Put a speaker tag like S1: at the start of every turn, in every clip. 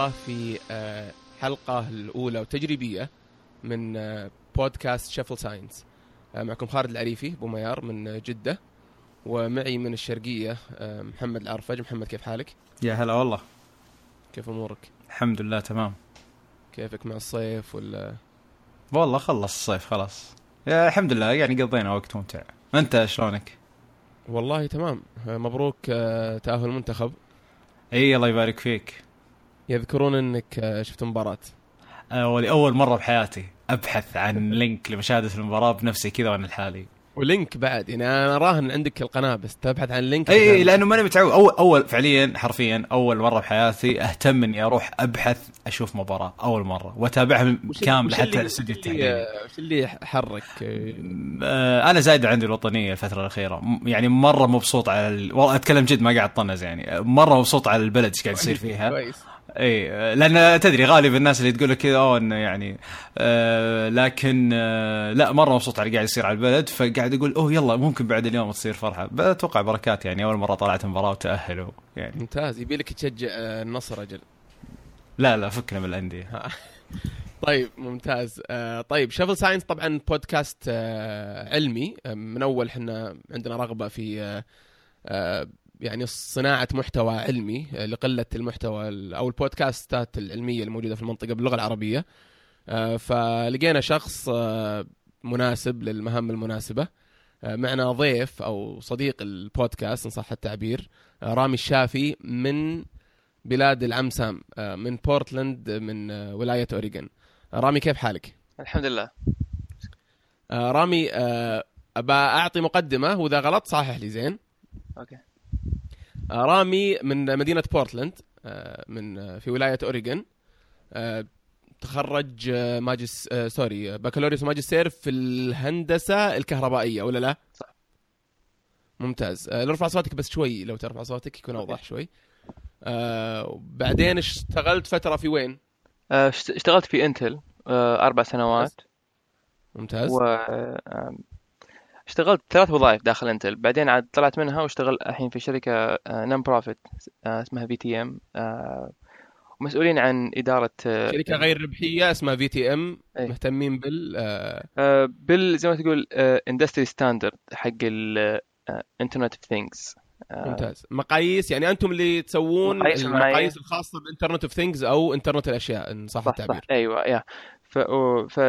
S1: الله في آه، حلقة الأولى وتجريبية من آه، بودكاست شفل ساينس آه، معكم خالد العريفي أبو ميار من جدة ومعي من الشرقية محمد العرفج محمد كيف حالك؟
S2: يا هلا والله.
S1: كيف أمورك؟
S2: الحمد لله تمام.
S1: كيفك مع الصيف ولا؟
S2: والله خلص الصيف خلاص. يا الحمد لله يعني قضينا وقت ممتع. أنت شلونك؟
S1: والله تمام. مبروك تأهل المنتخب.
S2: إي الله يبارك فيك.
S1: يذكرون إنك آه، شفت مباراة.
S2: أنا ولأول مرة بحياتي أبحث عن link لمشاهدة المباراة بنفسي كذا وأنا لحالي.
S1: و link بعد يعني أنا راهن عندك القناة بس تبحث عن
S2: link.
S1: إي
S2: لأنه ماني متعود. اول أول فعليا حرفيا أول مرة بحياتي أهتم إني أروح أبحث أشوف مباراة. أول مرة.
S1: وأتابعها
S2: كامل حتى الاستوديو التحليلي
S1: وش اللي حرك؟ آه،
S2: أنا زايد عندي الوطنية الفترة الأخيرة. يعني مرة مبسوط على ال... والله أتكلم جد ما قاعد طنز يعني. مرة مبسوط على البلد إيش قاعد يصير فيها.
S1: كويس.
S2: اي لأن تدري غالب الناس اللي تقول لك كذا أوه إنه يعني آه لكن آه لا مرة مبسوط على اللي قاعد يصير على البلد فقاعد أقول أوه يلا ممكن بعد اليوم تصير فرحة. أتوقع بركات يعني أول مرة طلعت مباراه وتأهلوا يعني.
S1: ممتاز. يبي لك تشجع آه، النصر أجل.
S2: لا لا فكنا من الأندية.
S1: طيب ممتاز. آه، طيب شفل ساينس طبعا بودكاست آه، علمي. آه، من أول إحنا عندنا رغبة في آه، يعني صناعة محتوى علمي آه، لقلة المحتوى ال- أو البودكاستات العلمية الموجودة في المنطقة باللغة العربية. آه، فلقينا شخص آه، مناسب للمهام المناسبة. معنا ضيف أو صديق البودكاست إن صح التعبير رامي الشافي من بلاد العم سام من بورتلاند من ولاية أوريغون. رامي كيف حالك؟
S3: الحمد لله.
S1: رامي ابى أعطي مقدمة وإذا غلط صحح لي زين. أوكي. رامي من مدينة بورتلاند آه، من آه، في ولاية أوريغون آه، تخرج آه، ماجس آه، سوري آه، بكالوريوس وماجستير في الهندسة الكهربائية ولا لا؟
S3: صح.
S1: ممتاز آه، لو رفع صوتك بس شوي لو ترفع صوتك يكون أوضح شوي آه، بعدين اشتغلت فترة في وين؟
S3: آه، اشت- اشتغلت في Intel آه، أربع سنوات
S1: ممتاز
S3: و اشتغلت ثلاث وظائف داخل Intel بعدين عاد طلعت منها واشتغل الحين في شركة non-profit اسمها VTM ومسؤولين عن إدارة آه،
S1: شركة غير ربحية اسمها
S3: VTM.
S1: مهتمين بال آه،
S3: آه، بال زي ما تقول industry standard حق ال Internet of Things
S1: ممتاز. مقاييس يعني أنتم اللي تسوون
S3: مقاييس.
S1: المقاييس. الخاصة ب Internet of Things أو انترنت الأشياء إن صح
S3: صح
S1: التعبير.
S3: صح أيوه yeah. ف, و- ف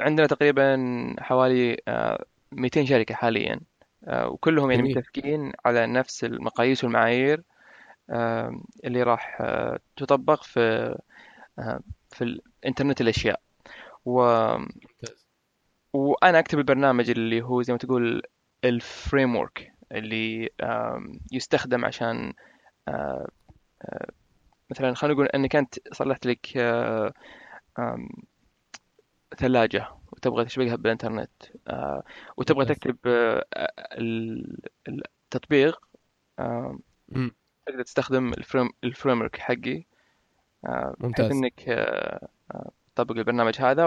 S3: عندنا تقريبا حوالي آه، 200 شركة حاليا. آه، وكلهم يعني. متفقين على نفس المقاييس والمعايير اللي راح آه، تطبق في آه، في الإنترنت الأشياء. و وأنا أكتب البرنامج اللي هو زي ما تقول ال framework اللي يستخدم عشان مثلا خلينا نقول إنك أنت صلحت لك آه، وتبغى تشبكها بالإنترنت آه، وتبغى
S1: ممتاز.
S3: تكتب آه، ال- التطبيق
S1: مم.
S3: تقدر تستخدم ال frame ال framework حقي آه، بحيث
S1: ممتاز.
S3: إنك آه، آه، تطبق البرنامج هذا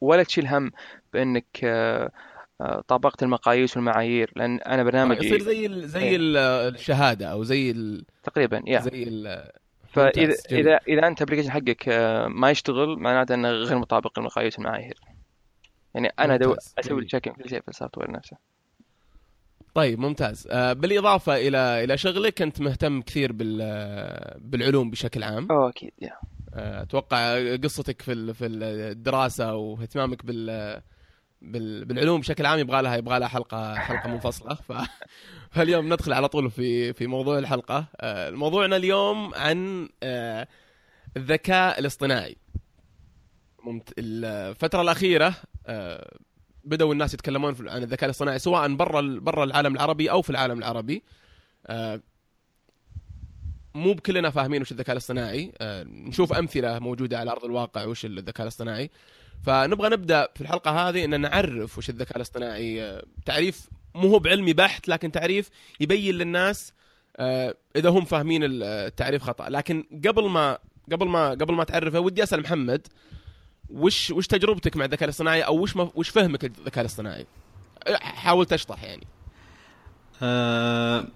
S3: ولا تشيل هم بإنك آه، آه، طبقت المقاييس والمعايير لأن أنا برنامجي
S1: يصير زي ال زي
S3: إيه.
S1: ال- الشهادة أو زي ال
S3: تقريبا yeah
S1: زي ال
S3: فإذا
S1: ممتاز،. إذا
S3: إذا أنت ال application حقك آه، ما يشتغل معناته أنه غير مطابق للمقاييس والمعايير يعني أنا دو أسوي كل شيء في ال software نفسه.
S1: طيب ممتاز. آه، بالإضافة إلى إلى شغلك انت مهتم كثير بال بالعلوم بشكل عام.
S3: أوه أكيد يا
S1: آه، أتوقع قصتك في في الدراسة واهتمامك بال بال- بالعلوم بشكل عام يبغى لها يبغى لها حلقه حلقة منفصلة. ف... فاليوم ندخل على طول في في موضوع الحلقة. آه، موضوعنا اليوم عن الذكاء الاصطناعي. ممت... الفترة الأخيرة بدأوا الناس يتكلمون عن الذكاء الاصطناعي سواء برا برا العالم العربي أو في العالم العربي. آه، مو بكلنا فاهمين وش الذكاء الاصطناعي. آه، نشوف أمثلة موجودة على أرض الواقع وش الذكاء الاصطناعي. فنبغى نبدأ في الحلقة هذه إن نعرف وش الذكاء الاصطناعي. آه، تعريف مو هو بعلمي بحت لكن تعريف يبين للناس آه، إذا هم فاهمين ال- التعريف خطأ. لكن قبل ما قبل ما قبل ما تعرفه ودي أسأل محمد وش وش تجربتك مع الذكاء الاصطناعي أو وش وش فهمك للذكاء الاصطناعي؟ حاول تشطح يعني.
S2: آه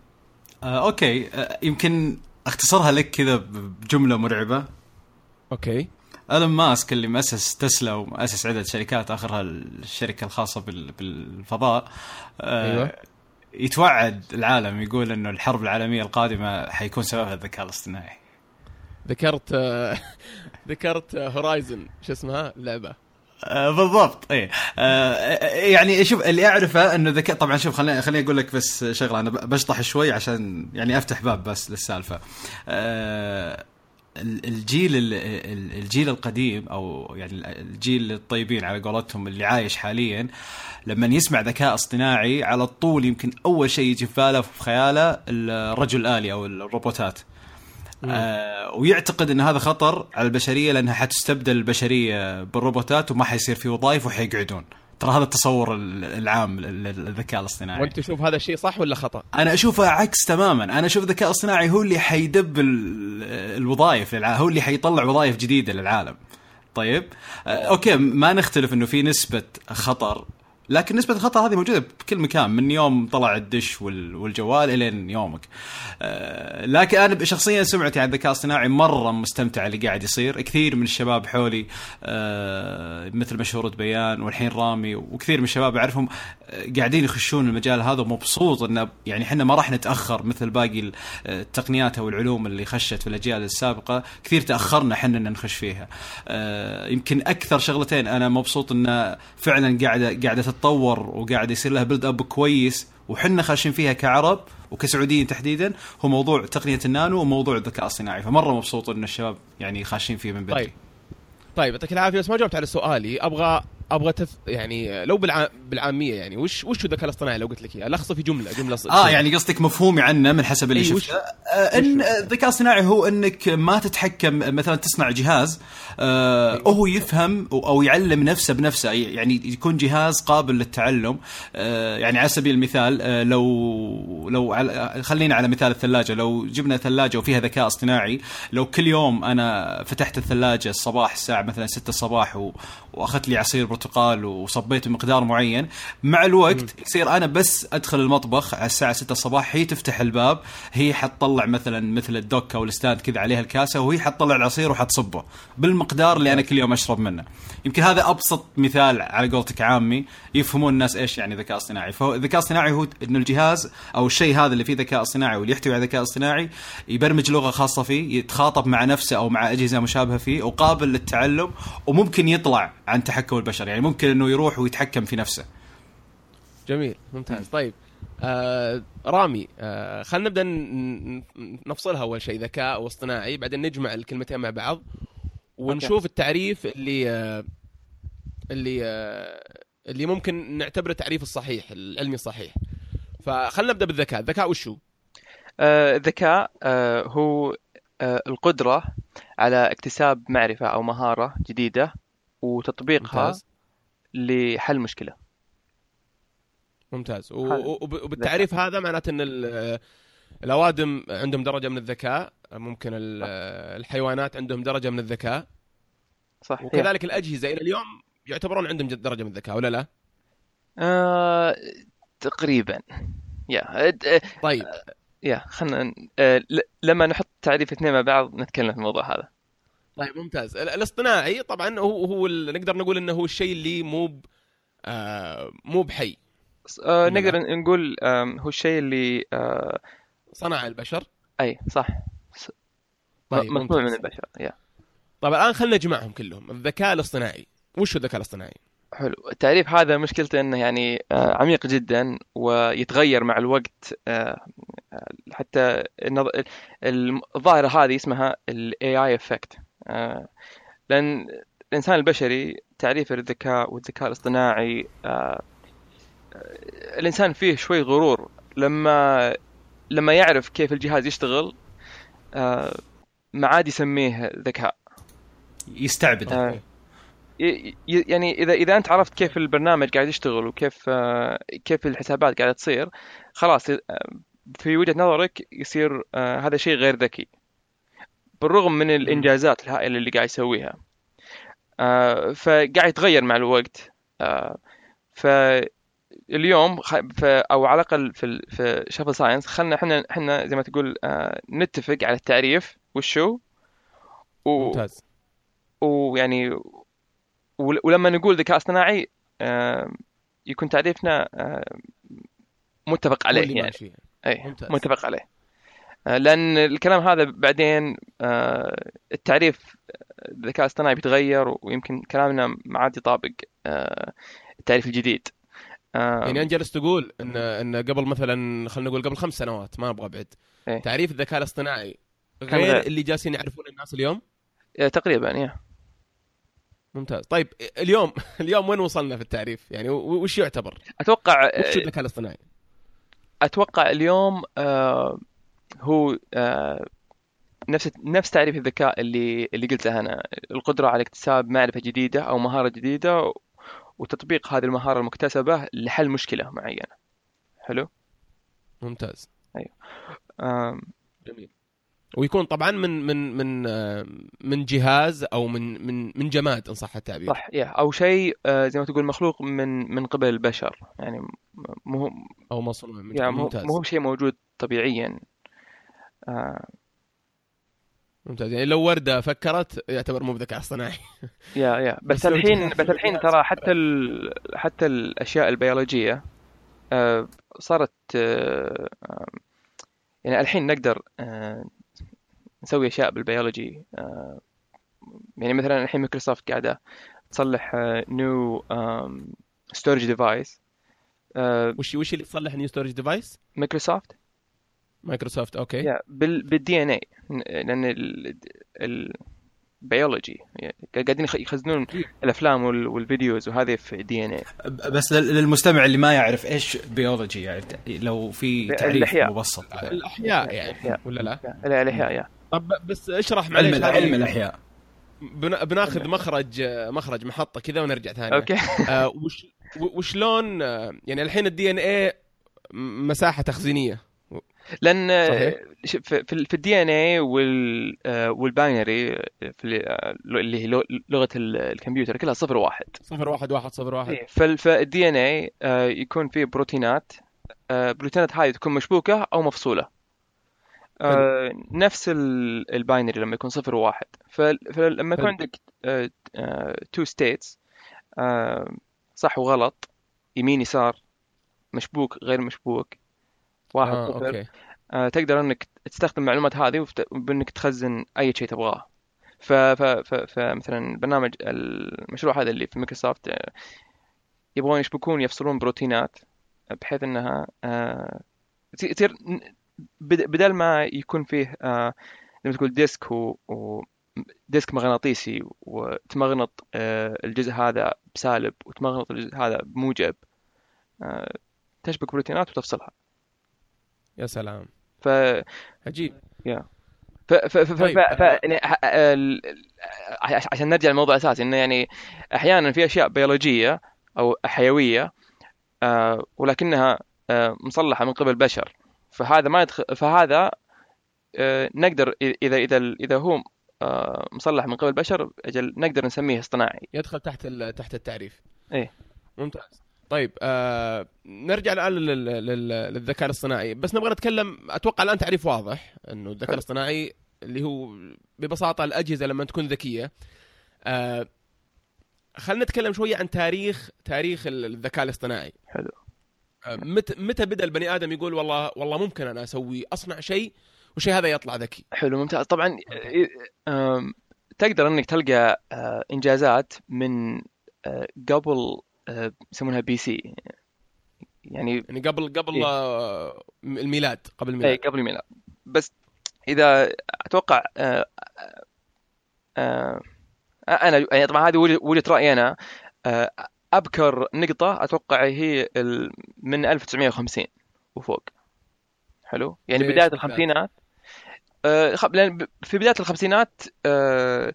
S2: آه okay. آه يمكن أختصرها لك كذا بجملة مرعبة.
S1: okay.
S2: إلون ماسك اللي مؤسس تسلا ومؤسس عده شركات آخرها الشركة الخاصة بال- بالفضاء آه،
S1: أيوة.
S2: يتوعد العالم يقول إنه الحرب العالمية القادمة حيكون سببها الذكاء الاصطناعي.
S1: ذكرت آه، ذكرت Horizon شو اسمها؟ اللعبه
S2: آه، بالضبط اي آه، يعني شوف اللي أعرفه إنه ذكاء طبعا شوف خليني خليني أقول لك بس شغلة أنا بشطح شوي عشان يعني أفتح باب بس للسالفة. آه، ال- الجيل ال- ال- الجيل القديم أو يعني الجيل الطيبين على قولتهم اللي عايش حاليا لما يسمع ذكاء اصطناعي على طول يمكن أول شيء يجي في باله في خياله الرجل الالي أو الروبوتات. آه ويعتقد إن هذا خطر على البشرية لأنها حتستبدل البشرية بالروبوتات وما حيصير في وظائف وحيقعدون. ترى هذا التصور ال- العام لل- للذكاء الاصطناعي.
S1: وأنت تشوف هذا الشيء صح ولا خطأ؟
S2: أنا أشوفه عكس تماما. أنا أشوف الذكاء الاصطناعي هو اللي حيدب ال- الوظائف للعالم هو اللي حيطلع وظائف جديدة للعالم. طيب؟ آه، أوكي ما نختلف إنه في نسبة خطر لكن نسبة الخطر هذه موجودة بكل مكان من يوم طلع الدش وال- والجوال إلين يومك. آه، لكن أنا شخصيا سمعتي عن الذكاء الاصطناعي مرة مستمتع اللي قاعد يصير، كثير من الشباب حولي آه، مثل مشهورة بيان والحين رامي وكثير من الشباب أعرفهم قاعدين يخشون المجال هذا ومبسوط انه يعني إحنا ما راح نتأخر مثل باقي ال- التقنيات أو العلوم اللي خشت في الأجيال السابقة، كثير تأخرنا إحنا إن نخش فيها. آه، يمكن أكثر شغلتين أنا مبسوط انه فعلا قاعدة قاعدة تتطور وقاعد يصير لها build up كويس وحنا خاشين فيها كعرب وكسعوديين تحديدا هو موضوع تقنية النانو وموضوع الذكاء الصناعي. فمرة مبسوط إن الشباب يعني خاشين فيه من بدري.
S1: طيب. طيب يعطيك العافية بس ما جاوبت على سؤالي. أبغى أبغى تث... يعني لو بالع... بالعامية يعني وش وش الذكاء الاصطناعي لو قلت لك إياه؟ لخصه في جملة جملة ص...
S2: آه يعني قصدك مفهومي عنه من حسب اللي شفته؟ آه إن الذكاء الصناعي هو إنك ما تتحكم مثلا تصنع جهاز آه
S1: أيوة.
S2: هو يفهم أو يعلم نفسه بنفسه يعني يكون جهاز قابل للتعلم. آه يعني على سبيل المثال آه لو لو على خلينا على مثال الثلاجة. لو جبنا ثلاجة وفيها ذكاء اصطناعي لو كل يوم أنا فتحت الثلاجة الصباح الساعة مثلا 6 الصباح و... وأخذت لي عصير برتقال وصبيته بمقدار معين مع الوقت يصير أنا بس أدخل المطبخ على الساعة 6 الصباح هي تفتح الباب هي حتطلع مثلا مثل الدوك أو الستاند كذا عليها الكاسة وهي حتطلع العصير وحتصبه بالمقدار اللي أنا كل يوم أشرب منه. يمكن هذا أبسط مثال على قولتك عامي يفهمون الناس إيش يعني ذكاء اصطناعي. فالذكاء الاصطناعي هو انه الجهاز أو الشيء هذا اللي فيه ذكاء اصطناعي واللي يحتوي على ذكاء اصطناعي يبرمج لغة خاصة فيه يتخاطب مع نفسه أو مع أجهزة مشابهة فيه وقابل للتعلم وممكن يطلع عن تحكم البشر. يعني ممكن إنه يروح ويتحكم في نفسه.
S1: جميل ممتاز. طيب آه رامي آه خلينا نبدأ نفصلها أول شيء ذكاء واصطناعي بعدين نجمع الكلمتين مع بعض ونشوف التعريف اللي آه اللي آه اللي ممكن نعتبره التعريف الصحيح العلمي الصحيح. فخلينا نبدأ بالذكاء. الذكاء وش هو
S3: آه، الذكاء آه، هو آه، القدرة على اكتساب معرفة أو مهارة جديدة وتطبيقها
S1: ممتاز.
S3: لحل مشكلة.
S1: ممتاز. و- وبالتعريف هذا معناته إن ال- الأوادم عندهم درجة من الذكاء ممكن ال- الحيوانات عندهم درجة من الذكاء.
S3: صح هي.
S1: وكذلك الأجهزة إلى اليوم يعتبرون عندهم درجة من الذكاء ولا لا؟
S3: آه، تقريبا. يا
S1: طيب.
S3: يا خلينا لما نحط تعريف اثنين مع بعض نتكلم في الموضوع هذا.
S1: طيب ممتاز. ال- الاصطناعي طبعا هو هو نقدر نقول إنه هو الشيء اللي مو ب- آه مو بحي.
S3: آه،. نقدر نقول هو الشيء اللي آه،
S1: صنع البشر.
S3: أي صح.
S1: طيب
S3: مصنوع من. البشر يا.
S1: طيب الآن خلينا نجمعهم كلهم. الذكاء الاصطناعي. وش هو الذكاء الاصطناعي؟
S3: حلو. التعريف هذا مشكلته إنه يعني عميق جدا ويتغير مع الوقت حتى النظ- ال- الظاهرة هذه اسمها ال AI effect. آه، لأن الإنسان البشري تعريفه للذكاء والذكاء الاصطناعي آه، آه، الإنسان فيه شوي غرور لما لما يعرف كيف الجهاز يشتغل ما عاد يسميه ذكاء.
S2: يستعبد
S3: آه، ي- ي- يعني إذا إذا أنت عرفت كيف البرنامج قاعد يشتغل وكيف كيف الحسابات قاعدة تصير خلاص في وجهة نظرك يصير هذا شيء غير ذكي. بالرغم من الإنجازات الهائلة اللي قاعد يسويها آه، فقاعد يتغير مع الوقت آه، ف اليوم خ... ف... أو على الأقل في. في شفل ساينس خلنا إحنا إحنا زي ما تقول آه نتفق على التعريف وشو و...
S1: ممتاز
S3: ويعني ول- ولما نقول ذكاء اصطناعي آه يكون تعريفنا آه متفق عليه يعني. اي
S1: ممتاز.
S3: متفق عليه لأن الكلام هذا بعدين آه، التعريف الذكاء الاصطناعي بيتغير ويمكن كلامنا ما عاد يطابق آه، التعريف الجديد. آه،
S1: يعني أنت جالس تقول إن إن قبل مثلا خلينا نقول قبل خمس سنوات ما أبغى أبعد
S3: إيه.
S1: تعريف الذكاء الاصطناعي غير
S3: غير.
S1: اللي جالسين يعرفون الناس اليوم؟
S3: آه، تقريبا يا
S1: ممتاز. طيب اليوم اليوم وين وصلنا في التعريف؟ يعني وش يعتبر؟
S3: أتوقع
S1: وش الذكاء الاصطناعي؟
S3: أتوقع اليوم آه، هو آه، نفس نفس تعريف الذكاء اللي اللي قلته أنا. القدرة على اكتساب معرفة جديدة أو مهارة جديدة وتطبيق هذه المهارة المكتسبة لحل مشكلة معينة. حلو؟
S1: ممتاز.
S3: آم،
S1: جميل. ويكون طبعا من من من آه، من جهاز أو من من من جماد إن صح التعبير.
S3: صح يا. أو شيء آه، زي ما تقول مخلوق من من قبل البشر. يعني مو
S1: أو مصنوع من
S3: يعني
S1: ممتاز
S3: مو شيء موجود طبيعيا. آه،
S1: ممتاز. يعني لو وردة فكرت يعتبر مو بذكاء اصطناعي.
S3: يا يا. بس الحين بس الحين ترى حتى ال... حتى الأشياء البيولوجية آه، صارت آه، آه، يعني الحين نقدر آه، نسوي أشياء بالبيولوجي آه، يعني مثلا الحين مايكروسوفت قاعدة تصلح new storage device
S1: وش وش اللي تصلح new storage device
S3: Microsoft.
S1: Microsoft okay.
S3: yeah بال بال DNA لأن ال البيولوجي يعني قاعدين يخ- يخزنون الأفلام وال- وال videos وهذه في DNA
S2: بس لل- للمستمع اللي ما يعرف إيش بيولوجي يعني لو في تعريف
S3: الأحياء.
S2: مبسط.
S1: الأحياء يعني
S3: الأحياء.
S1: ولا لا؟
S3: الإحياء yeah
S1: طب بس اشرح
S2: علم علم الأحياء.
S1: بنا- بناخذ مخرج مخرج محطة كذا ونرجع ثاني.
S3: okay.
S1: آه وش وشلون آه، يعني الحين ال DNA
S3: مساحة
S1: تخزينية؟
S3: لأن في في ال DNA وال آه، وال binary آه، اللي هي لغ- لغة ال- الكمبيوتر كلها صفر واحد.
S1: صفر واحد واحد صفر واحد.
S3: فال- فال DNA يكون فيه بروتينات آه، البروتينات هذه تكون مشبوكة أو مفصولة. آه، نفس ال- ال binary لما يكون صفر وواحد فل- فلما يكون. عندك two states صح وغلط يمين يسار مشبوك غير مشبوك واحد
S1: آه،
S3: صفر
S1: okay.
S3: آه، تقدر إنك تستخدم المعلومات هذه وفت- بانك تخزن أي شيء تبغاه. ف ف ف فمثلا البرنامج المشروع هذا اللي في مايكروسوفت آه، يبغون يشبكون يفصلون بروتينات بحيث إنها آه، تصير بدل ما يكون فيه آه، زي ما تقول disk و, و disk مغناطيسي وتمغنط الجزء هذا بسالب وتمغنط الجزء هذا بموجب تشبك بروتينات وتفصلها.
S1: يا سلام.
S3: ف
S1: عجيب.
S3: ف ف ف,
S1: طيب.
S3: ف... ف... يعني ح- ال- عش- عشان نرجع للموضوع الاساسي إنه يعني أحيانا في أشياء بيولوجية أو حيوية آه، ولكنها آه، مصلحة من قبل بشر فهذا ما يدخل فهذا آه، نقدر إذا إذا إذا هو آه، مصلح من قبل بشر أجل نقدر نسميه اصطناعي.
S1: يدخل تحت تحت التعريف.
S3: إيه.
S1: ممتاز. طيب آه نرجع الآن لل- لل- للذكاء الاصطناعي بس نبغى نتكلم أتوقع الآن تعريف واضح إنه الذكاء. الاصطناعي اللي هو ببساطة الأجهزة لما تكون ذكية آه خلينا نتكلم شوية عن تاريخ تاريخ ال- الذكاء الاصطناعي
S3: حلو.
S1: آه متى متى بدأ البني آدم يقول والله والله ممكن أنا أسوي أصنع شيء والشيء هذا يطلع ذكي
S3: حلو ممتاز طبعا آه، تقدر إنك تلقى آه، إنجازات من آه، قبل يسمونها بي سي. يعني
S1: يعني قبل قبل
S3: إيه.
S1: آه الميلاد قبل
S3: اي
S1: الميلاد.
S3: قبل الميلاد. بس إذا أتوقع آه، آه، آه، أنا يعني طبعا هذه وجهة رأيي أنا. آه، أبكر نقطة أتوقع هي من 1950 وفوق. حلو؟ يعني
S1: بداية؟
S3: الخمسينات آه، لأن في بداية الخمسينات آه،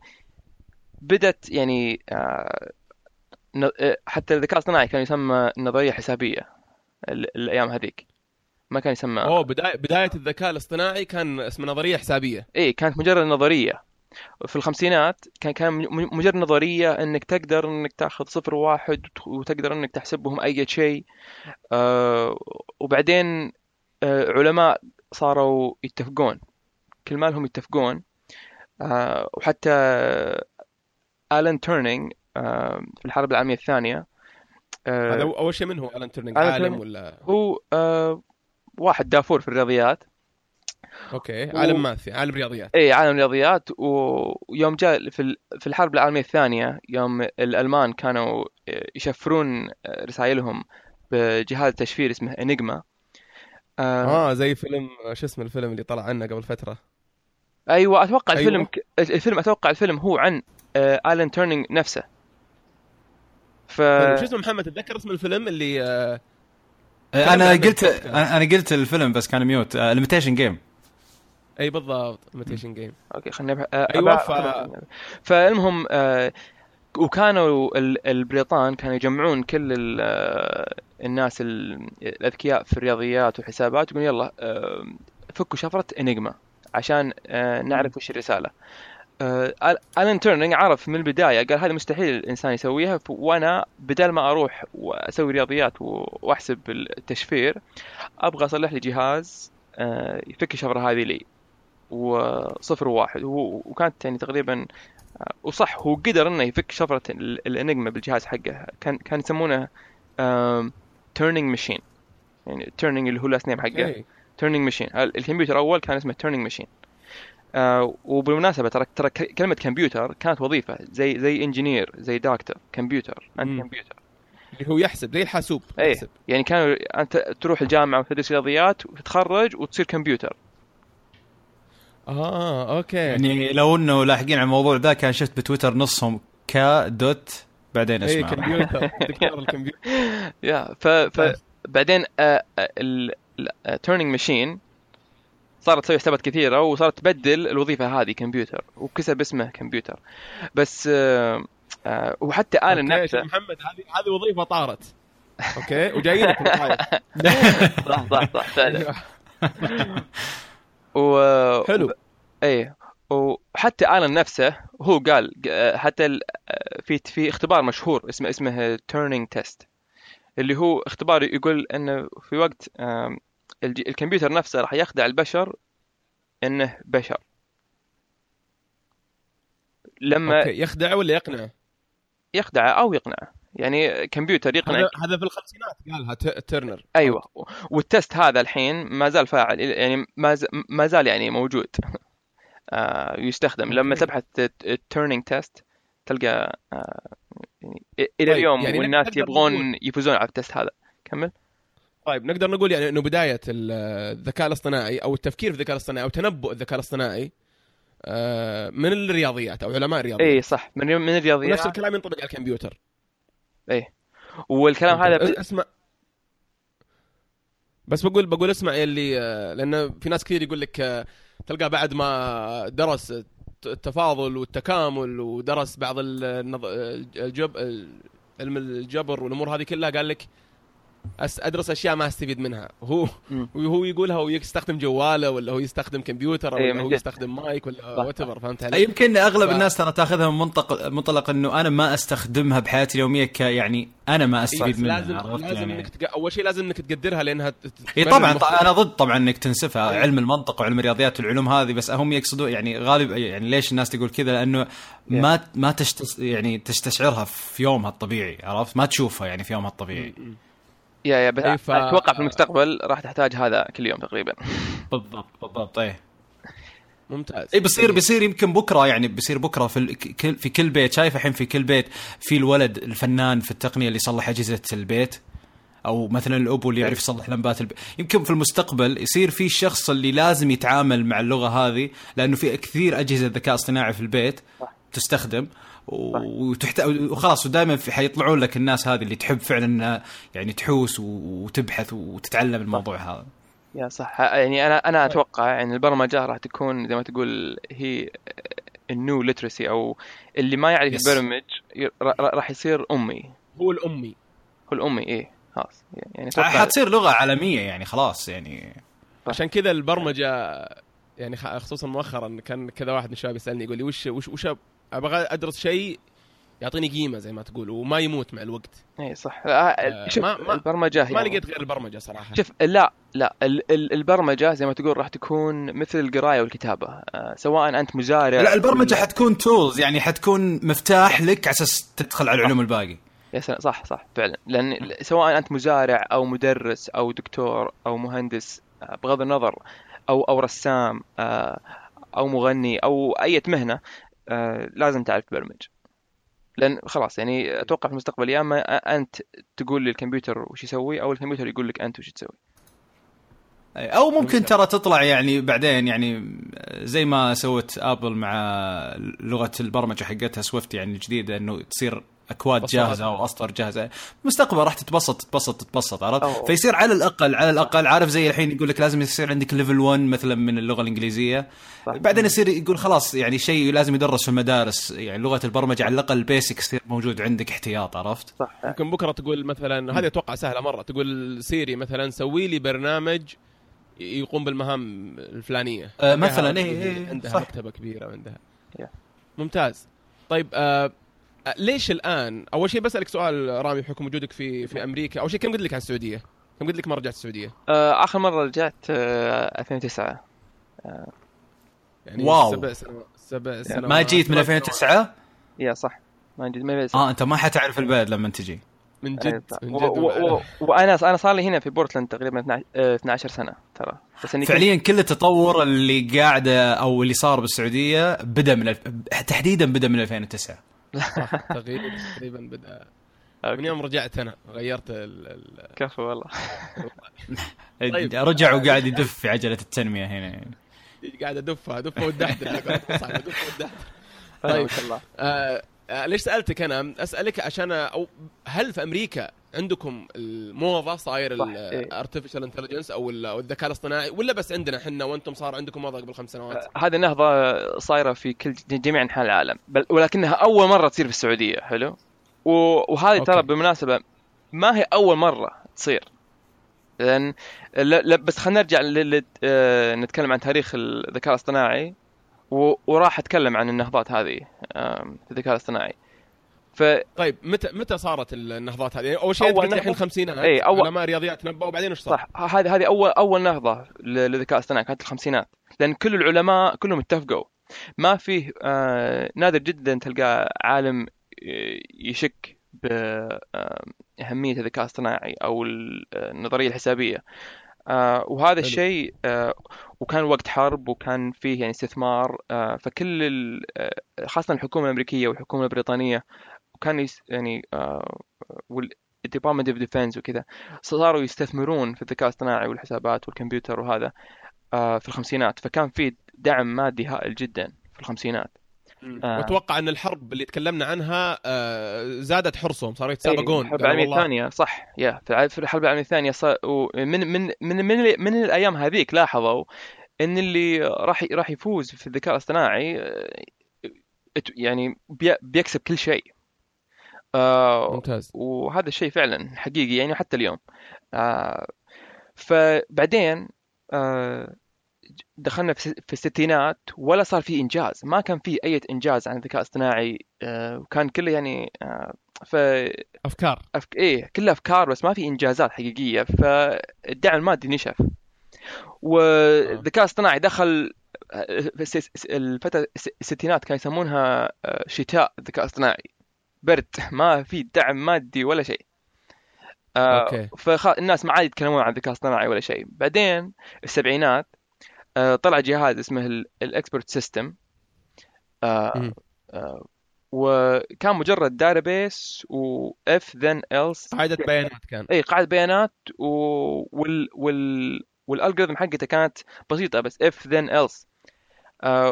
S3: بدت يعني آه، آه، حتى الذكاء الاصطناعي كان يسمى نظرية حسابية ال- الأيام هذيك. ما كان يسمى
S1: أوه بدايه بداية الذكاء الاصطناعي كان اسمه نظرية حسابية.
S3: إيه كانت مجرد نظرية. في الخمسينات كان كان مجرد نظرية إنك تقدر إنك تأخذ صفر وواحد وت- وتقدر إنك تحسبهم أي شيء. آه، وبعدين آه، علماء صاروا يتفقون. كل ما لهم يتفقون. آه، وحتى آلان تورينج في الحرب العالمية الثانية. آه،
S1: هذا أول شيء من هو الان
S3: تورينج
S1: عالم. ولا؟
S3: هو آه، واحد دافور في الرياضيات.
S1: okay عالم math عالم رياضيات.
S3: اي عالم رياضيات. و- ويوم جاء في في الحرب العالمية الثانية يوم الألمان كانوا يشفرون رسائلهم بجهاز تشفير اسمه Enigma آه
S1: آه زي فيلم شو اسمه الفيلم اللي طلع عنه قبل فترة؟
S3: أيوه أتوقع
S1: أيوة.
S3: الفيلم الفيلم أتوقع الفيلم هو عن آه الان تورينج نفسه. ف
S1: طيب، شو اسمه محمد تتذكر اسم الفيلم اللي آه أنا
S2: قلت. أنا أنا قلت الفيلم بس كان mute. Imitation Game
S1: أي بالضبط Imitation Game
S3: okay خليني أبح... آه، أبح-
S1: ف-
S3: فالمهم آه وكانوا ال- البريطان كانوا يجمعون كل آه، الناس ال- الأذكياء في الرياضيات والحسابات يقولون يلا آه، فكوا شفرة انيجما عشان آه، نعرف وش الرسالة. آه، الان تورينج عرف من البداية قال هذا مستحيل الإنسان يسويها وأنا بدل ما أروح وأسوي رياضيات وأحسب التشفير أبغى أصلح لي جهاز آه، يفك الشفره هذه لي وصفر وواحد وكانت يعني تقريبا آه، وصح هو قدر إنه يفك شفرة ال- الانجما بالجهاز حقه. كان كان يسمونه Turing machine يعني Turing اللي هو last name حقه Turing machine الكمبيوتر أول كان اسمه Turing machine آه وبالمناسبة ترى ترى ك- كلمة كمبيوتر كانت وظيفة. زي زي engineer زي دكتور كمبيوتر
S1: أنت.
S3: كمبيوتر.
S1: اللي هو يحسب زي الحاسوب.
S3: إيه
S1: يحسب.
S3: يعني كانوا أنت تروح الجامعة وتدرس رياضيات وتتخرج وتصير كمبيوتر.
S1: آه أوكي.
S2: يعني لو إنه لاحقين على الموضوع ذا كان شفت بتويتر نصهم كا دوت بعدين
S1: اي
S2: اسمع
S1: كمبيوتر. دكتور الكمبيوتر.
S3: يا ف ف بعدين التيرنينج ماشين صارت تسوي حسابات كثيرة وصارت تبدل الوظيفة هذه كمبيوتر وكسب اسمه كمبيوتر. بس آه، آه، وحتى الن
S1: أوكي،
S3: نفسه
S1: محمد هذه هذه وظيفة طارت. أوكي؟ بالطاير.
S3: صح صح صح فعلا.
S1: أيوه.
S3: و...
S1: حلو.
S3: إيه. وحتى الن نفسه هو قال ق- حتى ال- في في اختبار مشهور اسمه اسمه Turing test اللي هو اختبار يقول إنه في وقت الكمبيوتر نفسه راح يخدع البشر إنه بشر. لما
S1: أوكي يخدع ولا يقنع؟
S3: يخدعه أو يقنعه. يعني كمبيوتر يقنع
S1: هذا هذا في الخمسينات قالها تورينج أيوه.
S3: وال test هذا الحين ما زال فاعل يعني ما زال يعني موجود. آه، يستخدم. لما
S1: أوكي.
S3: تبحث ال Turing test تلقى آه، يعني إلى
S1: طيب،
S3: اليوم
S1: يعني
S3: والناس يبغون يفوزون على ال test هذا. كمل.
S1: طيب نقدر نقول يعني إنه بداية ال- الذكاء الاصطناعي أو التفكير في الذكاء الاصطناعي أو تنبؤ الذكاء الاصطناعي آه، من الرياضيات أو علماء الرياضيات؟
S3: اي صح من من الرياضيات.
S1: الكلام ينطبق على الكمبيوتر.
S3: والكلام هذا ب-
S1: أسمع. بس بقول بقول اسمع يلي آه، لأن في ناس كثير يقول لك آه، تلقى بعد ما درس التفاضل والتكامل ودرس بعض النظ... الجب... علم الجبر والأمور هذه كلها قال لك. أدرس أشياء ما أستفيد منها. هو
S3: مم.
S1: وهو يقولها ويستخدم جواله ولا هو يستخدم كمبيوتر
S3: إيه،
S1: ولا هو. يستخدم مايك ولا وات فهمت علي؟
S2: يمكن أغلب
S1: ف-
S2: الناس ترى تأخذها من منطق منطلق إنه أنا ما أستخدمها بحياتي اليومية ك يعني أنا ما
S1: أستفيد
S2: منها
S1: لازم
S2: عرفت
S1: لازم
S2: يعني؟
S1: إنك تق... أول شيء لازم إنك تقدرها لأنها
S2: اي طبعا أنا ضد طبعا إنك تنسفها
S1: أيوة.
S2: علم المنطق وعلم الرياضيات والعلوم هذه بس هم يقصدون يعني غالب يعني ليش الناس تقول كذا؟ لأنه ما ما تشتص يعني تستشعرها في يومها الطبيعي عرفت؟ ما تشوفها يعني في يومها الطبيعي.
S3: يا يا بس
S1: إيه، ف-
S3: أتوقع في المستقبل راح تحتاج هذا كل يوم تقريبا.
S2: بالضبط بالضبط إيه.
S1: ممتاز.
S2: اي بيصير بيصير يمكن بكرة يعني بيصير بكرة في ال- كل- في كل بيت. شايف الحين في كل بيت في الولد الفنان في التقنية اللي يصلح أجهزة البيت؟ أو مثلا الأبو اللي يعرف يصلح لمبات البيت يمكن في المستقبل يصير في الشخص اللي لازم يتعامل مع اللغة هذه لأنه في كثير أجهزة ذكاء اصطناعي في البيت
S3: صح.
S2: تستخدم. وتحت... وخلاص ودائما حيطلعون لك الناس هذه اللي تحب فعلا يعني تحوس وتبحث وتتعلم الموضوع هذا.
S3: يا صح. يعني أنا أنا أتوقع يعني البرمجة راح تكون زي ما تقول هي النيو ليترسي أو اللي ما يعرف
S2: Yes.
S3: يبرمج راح يصير أمي.
S1: هو الأمي.
S3: هو الأمي إيه. خلاص. يعني أتوقع
S2: حتصير لغة عالمية يعني خلاص يعني.
S1: عشان كذا البرمجة يعني خ- خصوصا مؤخرا كان كذا واحد من الشباب يسألني يقول لي وش وش وش أبغى أدرس شيء يعطيني قيمة زي ما تقول وما يموت مع الوقت.
S3: اي صح. آه،
S1: آه،
S3: شوف
S1: ما- ما-
S3: البرمجة
S1: ما
S3: يعني-
S1: لقيت غير البرمجة صراحة.
S3: شوف لا لا ال- ال- البرمجة زي ما تقول راح تكون مثل القراية والكتابة آه، سواء أنت مزارع
S2: لا البرمجة
S3: ولا-
S2: حتكون تولز يعني حتكون مفتاح لك على أساس تدخل على العلوم الباقي.
S3: يا سلام صح صح فعلا. لأن سواء أنت مزارع أو مدرس أو دكتور أو مهندس آه، بغض النظر أو أو رسام آه، أو مغني أو أي مهنة لازم تعرف تبرمج. لأن خلاص يعني أتوقع في المستقبل يا إما أنت تقول للكمبيوتر وش يسوي أو الكمبيوتر يقول لك أنت وش تسوي.
S2: أو ممكن ترى تطلع يعني بعدين يعني زي ما سوت ابل مع لغة البرمجة حقتها سويفت يعني الجديدة إنه تصير
S1: أكواد.
S2: جاهزة أو أسطر جاهزة المستقبل راح تتبسط تتبسط تتبسط عرفت. فيصير على الأقل على الأقل عارف زي الحين يقول لك لازم يصير عندك level 1 مثلا من اللغة الإنجليزية
S3: صح.
S2: بعدين يصير يقول خلاص يعني شيء لازم يدرس في المدارس يعني لغة البرمجة على الأقل ال basic يصير موجود عندك احتياط عرفت
S3: صح
S1: ممكن بكرة تقول مثلا هذه أتوقع سهلة مرة تقول سيري مثلا سوي لي برنامج يقوم بالمهام الفلانية
S2: آه، مثلاً،
S1: عندها-
S2: إيه، إيه،
S1: عندها
S2: صح.
S1: مكتبة كبيرة وعندها
S3: Yeah.
S1: ممتاز طيب آه، ليش الآن؟ أول شيء بسألك سؤال رامي بحكم وجودك في في أمريكا. أول شيء كم قلت لك عن السعودية؟ كم قلت لك ما رجعت السعودية؟
S3: آه، آخر مرة رجعت آه، 2009
S1: يعني
S2: واو.
S1: سبع سنوات سبع سنوات.
S2: ما جيت من
S1: سبع
S2: 2009
S3: يا صح. ما جيت ما
S2: آه أنت ما حتعرف البلد لما تجي.
S1: من جد. من جد
S3: و- و- وأنا أنا صار لي هنا في بورتلاند تقريبا 12 آه، 12 سنة ترى. بس كنت-
S2: فعليا كل التطور اللي قاعدة أو اللي صار بالسعودية بدأ من الف... تحديدا بدأ من 2009
S1: تقريبا تقريبا بدأ
S3: أوكي.
S1: من يوم رجعت أنا غيرت ال... ال...
S3: كفو والله
S1: طيب.
S2: رجع وقاعد يدف في عجلة التنمية هنا يعني.
S1: قاعد ادفها ادفها صح، ادفها ودحدر
S3: طيب
S1: طيب.
S3: ما شاء الله
S1: آه آه ليش سألتك أنا؟ أسألك عشان أو هل في أمريكا عندكم الموضة صاير
S3: إيه.
S1: ال artificial intelligence أو ال- أو الذكاء الاصطناعي ولا بس عندنا إحنا وأنتم صار عندكم وضع قبل خمس سنوات؟
S3: هذه النهضه صايرة في كل جميع أنحاء العالم بل ولكنها أول مرة تصير في السعودية حلو وهذه. ترى بالمناسبه ما هي أول مرة تصير لأن لا لا بس خلينا نرجع آه، نتكلم عن تاريخ الذكاء الاصطناعي وراح أتكلم عن النهضات هذه في الذكاء الاصطناعي ف
S1: طيب متى متى صارت النهضات هذه؟ يعني أول شيء
S3: أول
S1: الحين؟ الخمسينات
S3: إيه، أول-
S1: علماء رياضيات نبأوا وبعدين إيش صار؟
S3: صح هذه هذه اول أول نهضة للذكاء الاصطناعي كانت الخمسينات لأن كل العلماء كلهم اتفقوا ما فيه آه، نادر جدا تلقى عالم آه، يشك بأهمية الذكاء الاصطناعي أو ال- النظرية الحسابية آه، وهذا. الشيء آه، وكان وقت حرب وكان فيه يعني استثمار آه، فكل آه، خاصة الحكومة الأمريكية والحكومة البريطانية وكان يس- يعني وال Department of Defense وكذا صاروا يستثمرون في الذكاء الاصطناعي والحسابات والكمبيوتر وهذا آه، في الخمسينات. فكان في دعم مادي هائل جدا في الخمسينات. آه.
S1: وأتوقع أن الحرب اللي تكلمنا عنها آه، زادت حرصهم صاروا يتسابقون.
S3: الحرب
S1: والله-
S3: الثانية صح يا في الحرب العالمية الثانية صار ومن من من من, من الأيام هذيك لاحظوا إن اللي راح راح يفوز في الذكاء الاصطناعي آه، يعني بي- بيكسب كل شيء. آه،
S1: ممتاز.
S3: وهذا الشيء فعلا حقيقي يعني حتى اليوم. آه، فبعدين آه، دخلنا في الستينات ولا صار في إنجاز. ما كان في أي إنجاز عن الذكاء الاصطناعي آه، وكان كله يعني آه، ف
S1: أفكار.
S3: أفك... إيه كلها أفكار بس ما في إنجازات حقيقية. فالدعم المادي نشف. والذكاء الاصطناعي دخل آه، الفترة الس- الستينات كانوا يسمونها آه، شتاء الذكاء الاصطناعي برد ما في دعم مادي ولا شيء.
S1: أوكي.
S3: فالناس ما عاد يتكلمون عن الذكاء الاصطناعي ولا شيء. بعدين السبعينات آه، طلع جهاز اسمه ال expert system
S1: مم.
S3: وكان مجرد database و if then
S1: else قاعدة بيانات كان.
S3: اي قاعدة بيانات و... وال وال وال algorithm حقته كانت بسيطة بس if then else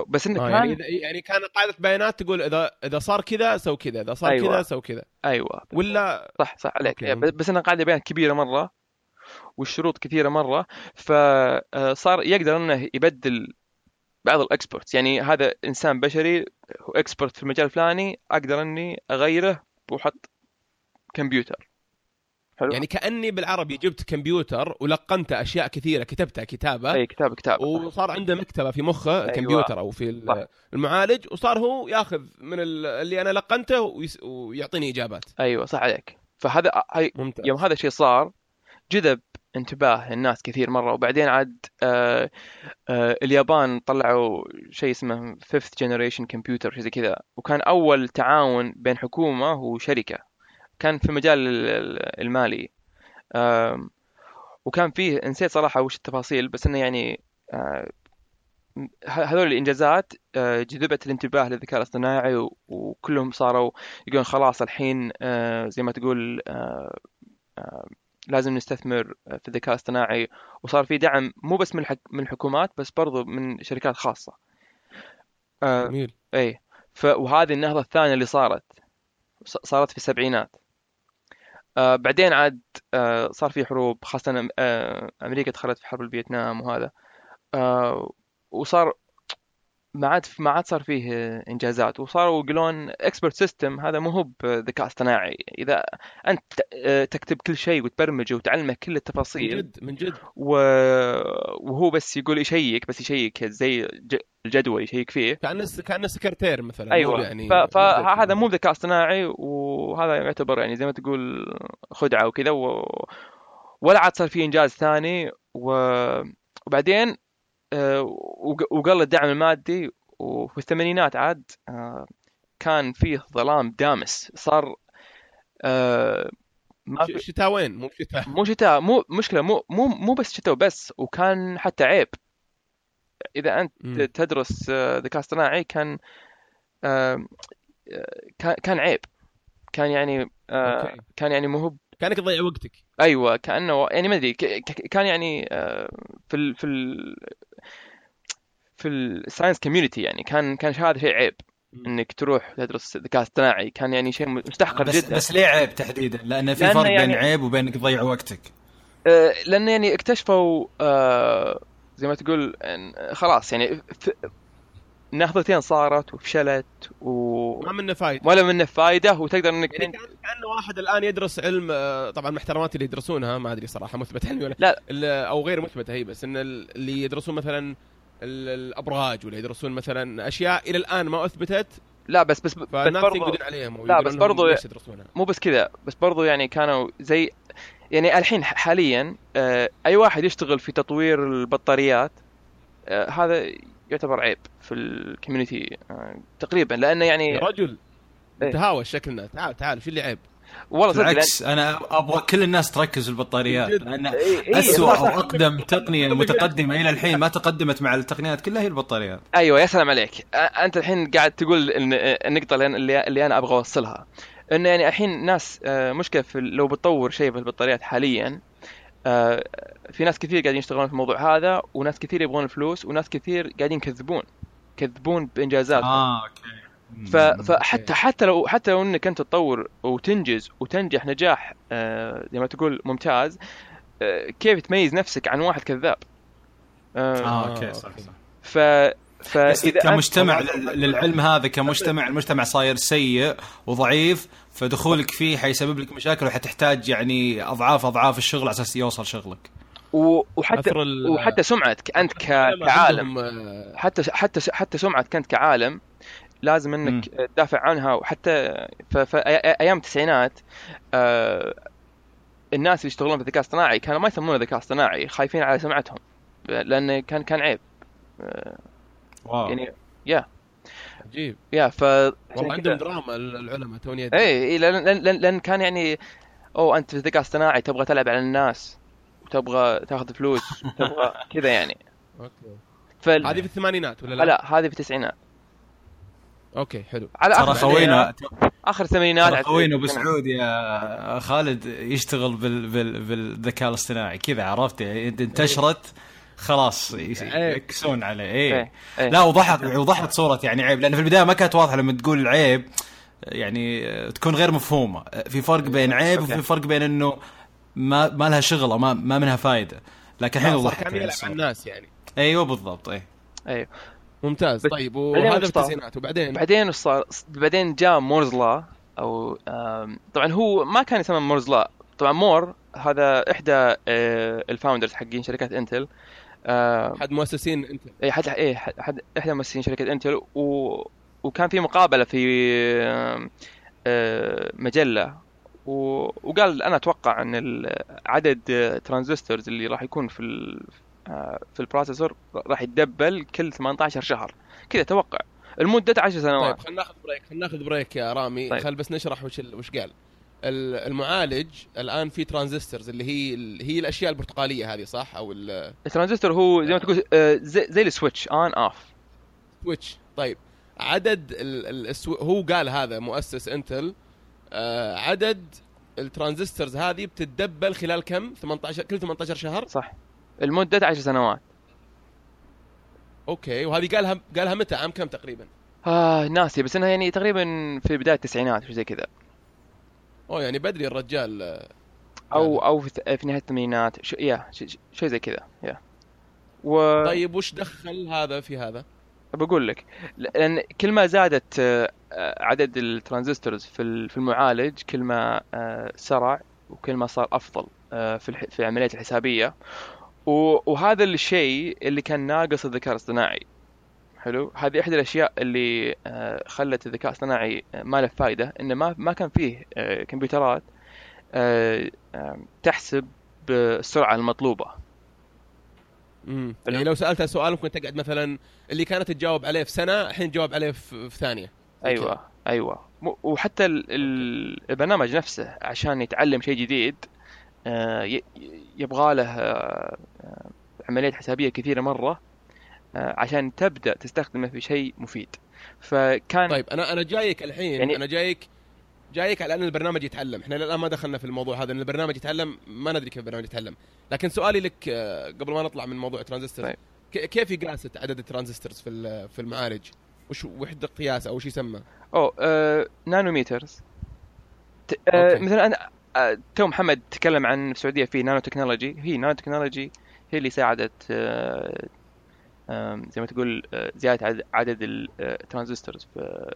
S3: بس انه
S1: آه
S3: كان
S1: يعني يعني كان قاعدة بيانات تقول اذا إذا صار كذا سو كذا إذا صار
S3: أيوة.
S1: كذا سو كذا.
S3: أيوه.
S1: ولا
S3: صح صح عليك.
S1: أوكي.
S3: بس بس إنها قاعدة بيانات كبيرة مرة والشروط كثيرة مرة فصار يقدر إنه يبدل بعض ال experts يعني هذا إنسان بشري هو expert في المجال الفلاني أقدر إني أغيره وأحط كمبيوتر حلو.
S1: يعني كأني بالعربي جبت كمبيوتر ولقنت أشياء كثيرة كتبتها كتابة.
S3: إي كتاب كتاب
S1: وصار عنده مكتبة في مخه
S3: أيوة.
S1: كمبيوتر أو في
S3: صح.
S1: ال- المعالج وصار هو ياخذ من ال- اللي أنا لقنته ويس- ويعطيني إجابات.
S3: أيوه صح عليك. فهذا هاي
S1: ممتاز.
S3: يوم هذا الشيء صار جذب انتباه الناس كثير مرة. وبعدين عاد آه آه اليابان طلعوا شيء اسمه fifth generation computer شيء زي كذا. وكان أول تعاون بين حكومة وشركة. كان في مجال ال- ال- المالي. وكان فيه نسيت صراحة وش التفاصيل بس إنه يعني آه، هذول الإنجازات آه، جذبت الانتباه للذكاء الاصطناعي وكلهم صاروا يقولون خلاص الحين آه، زي ما تقول لازم نستثمر في الذكاء الاصطناعي. وصار في دعم مو بس من. من الحكومات بس برضو من شركات خاصة.
S1: جميل.
S3: اي. وهذه النهضة الثانية اللي صارت. صارت في السبعينات. آه بعدين عاد آه صار في حروب خاصة آه أمريكا دخلت في حرب الفيتنام وهذا. آه وصار ما عاد ما عاد صار فيه إنجازات. وصاروا يقولون expert system هذا مو هو بذكاء اصطناعي. إذا أنت آه، تكتب كل شيء وتبرمجه وتعلمه كل
S1: من
S3: التفاصيل
S1: جد من جد.
S3: و... وهو بس يقول يشيك بس يشيك زي. الجدول يشيك فيه.
S1: كانه كأنه سكرتير مثلا
S3: أيوه.
S1: يعني.
S3: فهذا مو ذكاء اصطناعي وهذا يعتبر يعني زي ما تقول خدعة وكذا و... ولا عاد صار في إنجاز ثاني. و... وبعدين وقل الدعم المادي وفي الثمانينات عاد آه، كان فيه ظلام دامس صار آه، ما في
S1: شتاء وين مو شتاء
S3: مو شتاء مو مشكلة مو مو مو بس شتاء وبس وكان حتى عيب إذا أنت
S1: مم.
S3: تدرس آه، ذكاء اصطناعي كان آه، آه، كان كان عيب كان يعني آه،
S1: okay.
S3: كان يعني مو
S1: كأنك تضيع وقتك
S3: أيوه كأنه يعني ما أدري كان يعني آه، في ال في ال في ال science community يعني كان كان هذا شيء عيب. إنك تروح تدرس ذكاء اصطناعي كان يعني شيء مستحقر
S2: بس
S3: جدا
S2: بس ليه عيب تحديدا؟ لأن في
S3: لأنه
S2: فرق بين
S3: يعني-
S2: عيب وبين إنك تضيع وقتك
S3: آه، لأن يعني اكتشفوا آه، زي ما تقول خلاص يعني نهضتين صارت وفشلت و
S1: ما منه فايدة
S3: ولا منه فايدة وتقدر إنك
S1: يعني كان كانه واحد الآن يدرس علم آه، طبعا محترمات اللي يدرسونها ما أدري صراحة مثبت علمي ولا
S3: لا.
S1: أو غير مثبتة هي بس إن ال- اللي يدرسون مثلا ال- الأبراج ولا يدرسون مثلا أشياء إلى الآن ما أثبتت
S3: لا بس بس بس برضو
S1: عليهم
S3: لا، بس برضو- مو بس كذا بس برضو يعني كانوا زي يعني الحين حاليا آه، أي واحد يشتغل في تطوير البطاريات آه، هذا يعتبر عيب في الكوميونتي آه، تقريبا لأنه
S1: يا
S3: يعني
S1: رجل
S3: إيه.
S1: تهاوش شكلنا تعال تعال شو اللي عيب
S3: والله صدق
S2: بالعكس أنا أبغى كل الناس تركز في البطاريات. لأن
S3: إيه، إيه،
S2: اسوء
S3: صح، أو.
S2: أقدم تقنية متقدمة إلى الحين ما تقدمت مع التقنيات كلها هي البطاريات
S3: أيوه يا سلام عليك أنت الحين قاعد تقول إن النقطة اللي, اللي اللي أنا أبغى أوصلها انه يعني الحين ناس آه، مشكلة في لو بتطور شيء في البطاريات حاليا في ناس كثير قاعدين يشتغلون في الموضوع هذا وناس كثير يبغون الفلوس وناس كثير قاعدين يكذبون يكذبون بانجازاتهم
S2: آه okay.
S3: ف... فحتى حتى لو حتى لو إنك أنت تطور وتنجز وتنجح نجاح آه، زي ما تقول ممتاز آه، كيف تميز نفسك عن واحد كذاب؟ آه،
S2: آه okay صح صح.
S3: ف فإذا
S2: كمجتمع لل- للعلم هذا كمجتمع المجتمع صاير سيء وضعيف فدخولك فيه حيسبب لك مشاكل وحتحتاج يعني اضعاف أضعاف الشغل على أساس يوصل شغلك.
S3: وحتى وحتى سمعتك
S1: أنت
S3: كعالم.
S1: آه،
S3: حتى حتى حتى سمعتك أنت كعالم لازم إنك تدافع عنها. وحتى ف... ف... أي- أيام التسعينات آه... الناس اللي يشتغلون في الذكاء الاصطناعي كانوا ما يسمونه ذكاء اصطناعي خايفين على سمعتهم لأنه كان كان عيب. آه،
S2: wow.
S3: يعني
S1: عجيب.
S3: يا ف
S1: والله عندهم دراما العلماء توني أدري.
S3: اي إي، لأن لأن لأن, لأن كان يعني أو أنت في الذكاء الاصطناعي تبغى تلعب على الناس وتبغى تاخذ فلوس تبغى كذا يعني.
S1: okay.
S3: فال...
S1: هذه في الثمانينات ولا لا؟
S3: لا هذه في التسعينات.
S1: okay حلو.
S3: على
S2: ترى
S3: اخر
S2: خوينا
S3: آخر الثمانينات
S2: خوينا أبو سعود يا خالد يشتغل بال بال بالذكاء الاصطناعي. كذا عرفت يعني انتشرت خلاص
S1: عيب.
S2: يكسون عليه.
S3: إيه،
S2: إيه
S3: إيه.
S2: لا وضحت وضحت صورة يعني عيب لأن في البداية ما كانت واضحة لما تقول العيب يعني تكون غير مفهومة. في فرق بين عيب. وفي فرق بين إنه ما ما لها شغل أو ما ما منها فائده لكن الحين وضحت
S1: كان
S2: يعني
S1: يلعب على
S2: الصورة.
S1: الناس يعني.
S2: أيوه بالضبط إيه.
S3: أيوه.
S1: ممتاز. طيب وهذا في؟ التسعينات وبعدين؟
S3: بعدين وش صار؟ بعدين جاء Moore's Law أو طبعا هو ما كان يسمى Moore's Law طبعا Moore هذا إحدى آه، ال founders حقين شركات Intel آه،
S1: احد مؤسسين أنت؟
S3: اي حد اي حد إحدى مؤسسين شركة Intel و... وكان في مقابلة في آه، مجلة. و... وقال أنا أتوقع أن عدد transistors اللي راح يكون في ال... آه، في ال processor راح يتدبل كل 18 شهر. كذا توقع. المدة 10 سنوات.
S1: طيب خلينا ناخذ break. خلينا ناخذ break يا رامي.
S3: طيب.
S1: خل بس نشرح وش وش قال. ال- المعالج الآن في transistors اللي هي هي الأشياء البرتقالية هذه صح؟ أو ال-
S3: الترانزستور هو زي ما تقول آه، زي, زي ال switch on
S1: off switch. طيب عدد ال... ال... السو... هو قال هذا مؤسس Intel آه عدد ال transistors هذه بتتدبل خلال كم؟ 18 كل 18 شهر؟
S3: صح. المده 10 سنوات.
S1: okay وهذه قالها قالها متى؟ عام كم تقريبا؟
S3: آه ناسي بس إنها يعني تقريبا في بداية التسعينات شيء زي كذا.
S1: أوه يعني بدري الرجال آه،
S3: أو أو في, في نهاية الثمانينات شو يا ش- ش- شيء زي كذا يا. و
S1: طيب وش دخل هذا في هذا؟
S3: بقول لك لأن كل ما زادت آه، عدد الترانزستورز في ال- في المعالج كل ما آه، سرع وكل ما صار أفضل في في العمليات الحسابية. وهذا الشيء اللي كان ناقص الذكاء الاصطناعي. حلو. هذه إحدى الأشياء اللي آه، خلت الذكاء الاصطناعي آه، ما له فائده إنه ما ما كان فيه آه، كمبيوترات تحسب بالسرعه المطلوبة.
S1: امم يعني لو سالتها سؤال ممكن تقعد مثلا اللي كانت تجاوب عليه في سنة الحين تجاوب عليه في, في
S3: ثانية. أيوه أيوه. وحتى ال- ال- البرنامج نفسه عشان يتعلم شيء جديد يبغى له عمليات حسابية كثيرة مرة عشان تبدأ تستخدمه في شيء مفيد. فكان
S1: طيب أنا أنا جايك الحين
S3: يعني-
S1: أنا جايك جايك على أن البرنامج يتعلم. إحنا الآن ما دخلنا في الموضوع هذا ان البرنامج يتعلم ما ندري كيف البرنامج يتعلم. لكن سؤالي لك آه، قبل ما نطلع من موضوع ترانزستور
S3: طيب.
S1: كيف يقاس عدد ال transistors في في المعالج؟ وش وحده قياس أو وش يسمى؟
S3: اوه آه، nanometers ت- آه،. مثلا أنا آه، تو محمد تكلم عن في السعودية في نانو تكنولوجي هي نانو تكنولوجي هي اللي ساعدت آه، زي ما تقول آه، زيادة عدد- ال transistors في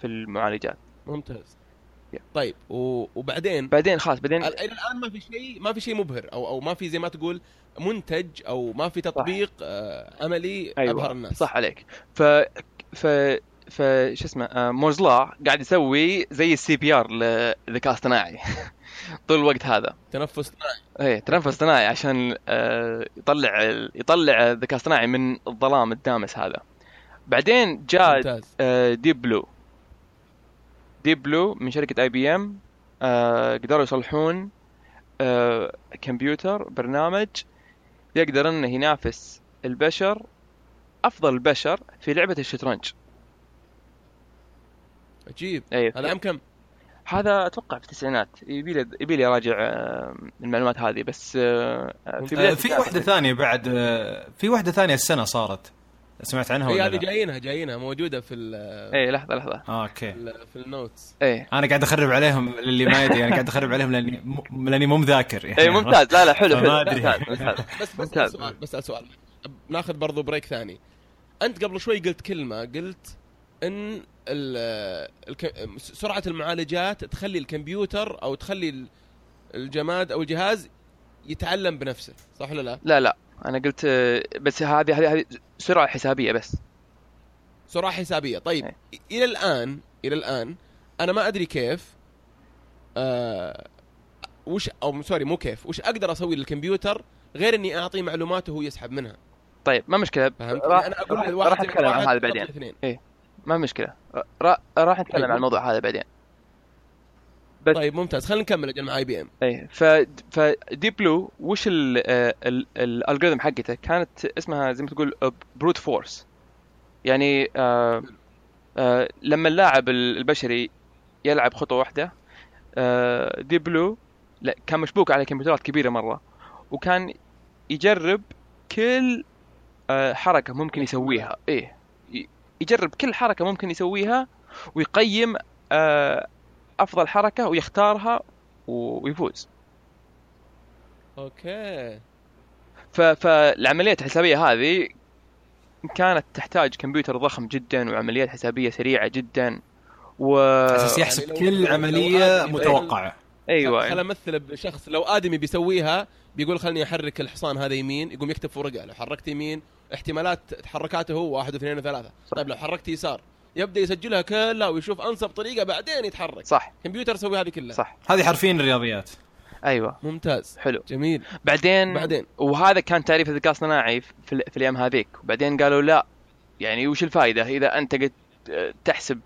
S3: في المعالجات.
S1: ممتاز.
S3: Yeah.
S1: طيب و- وبعدين؟
S3: بعدين خلاص بعدين
S1: ال- إلى الان ما في شيء ما في شيء مبهر أو أو ما في زي ما تقول منتج أو ما في تطبيق آه عملي أبهر الناس.
S3: صح عليك. ف ف ف شو اسمه آه، Moore's Law قاعد يسوي زي ال CPR للذكاء الاصطناعي طول الوقت هذا.
S1: تنفس اصطناعي
S3: إيه تنفس اصطناعي عشان آه، يطلع يطلع الذكاء الاصطناعي من الظلام الدامس هذا. بعدين جاء آه، Deep Blue Deep Blue من شركة IBM قدروا يصلحون آه، كمبيوتر برنامج يقدر إنه ينافس البشر أفضل البشر في لعبة الشطرنج.
S1: عجيب.
S3: إيه.
S1: هذا عام كم؟
S3: هذا أتوقع في التسعينات. يبي لي يبي لي أراجع آه، المعلومات هذه بس آه، في
S2: آه، في. واحدة ثانية بعد في واحدة ثانية السنة صارت. سمعت عنها ولا
S1: هذه
S2: لا؟
S1: جايينها جايينها موجودة في ال
S3: إيه لحظة لحظة.
S2: آه، okay.
S1: في ال- في ال
S3: notes.
S2: إيه. أنا قاعد أخرب عليهم اللي ما يدري أنا قاعد أخرب عليهم لأني م- لأني مو مذاكر يعني.
S3: إيه ممتاز. لا لا حلو حلو. ممتاز ممتاز.
S1: بس بس. سؤال بسال سؤال. ناخذ برضو بريك ثاني. أنت قبل شوي قلت كلمة قلت إن. سرعة المعالجات تخلي الكمبيوتر أو تخلي ال- الجماد أو الجهاز يتعلم بنفسه صح ولا لا؟
S3: لا لا أنا قلت بس هذه هذه هذه سرعة حسابية بس
S1: سرعة حسابية طيب
S3: إيه.
S1: إلى الآن إلى الآن أنا ما أدري كيف آه وش أو sorry مو كيف وش أقدر أسوي للكمبيوتر غير إني اعطيه معلومات وهو يسحب منها
S3: طيب ما مشكلة
S1: فهمت؟
S3: راح
S1: أنا أقول
S3: راح- نتكلم عن هذا بعدين
S1: اثنين
S3: ما مشكلة. را- راح نتكلم
S1: طيب.
S3: عن الموضوع هذا بعدين. بس-
S1: طيب ممتاز. خلينا نكمل أجل مع IBM إيه
S3: ف ف Deep Blue وش ال algorithm حقته؟ كانت اسمها زي ما تقول brute force يعني آه آه لما اللاعب البشري يلعب خطوة واحدة آه Deep Blue لا كان مشبوك على كمبيوترات كبيرة مرة وكان يجرب كل آه حركة ممكن يسويها. إيه. يجرب كل حركة ممكن يسويها ويقيم آه أفضل حركة ويختارها ويفوز.
S1: okay.
S3: ف- فالعمليات الحسابية هذه كانت تحتاج كمبيوتر ضخم جدا وعمليات حسابية سريعة جدا و
S2: أساس يحسب
S1: يعني
S2: كل
S1: عملية
S2: متوقعة.
S3: أيوه.
S1: خل. أمثل بشخص لو آدمي بيسويها بيقول خلني أحرك الحصان هذا يمين يقوم يكتب في ورقه لو حركت يمين احتمالات تحركاته هو واحد واثنين وثلاثة.
S3: صح.
S1: طيب لو حركت يسار يبدأ يسجلها كلها ويشوف أنسب طريقة بعدين يتحرك.
S3: صح.
S1: كمبيوتر يسوي هذه كلها.
S3: صح.
S2: هذه حرفيا الرياضيات
S3: أيوه.
S1: ممتاز.
S3: حلو.
S1: جميل.
S3: بعدين
S1: بعدين؟
S3: وهذا كان تعريف الذكاء الصناعي في, ال- في الأيام هذيك. وبعدين قالوا لا يعني وش الفائده إذا أنت قد تحسب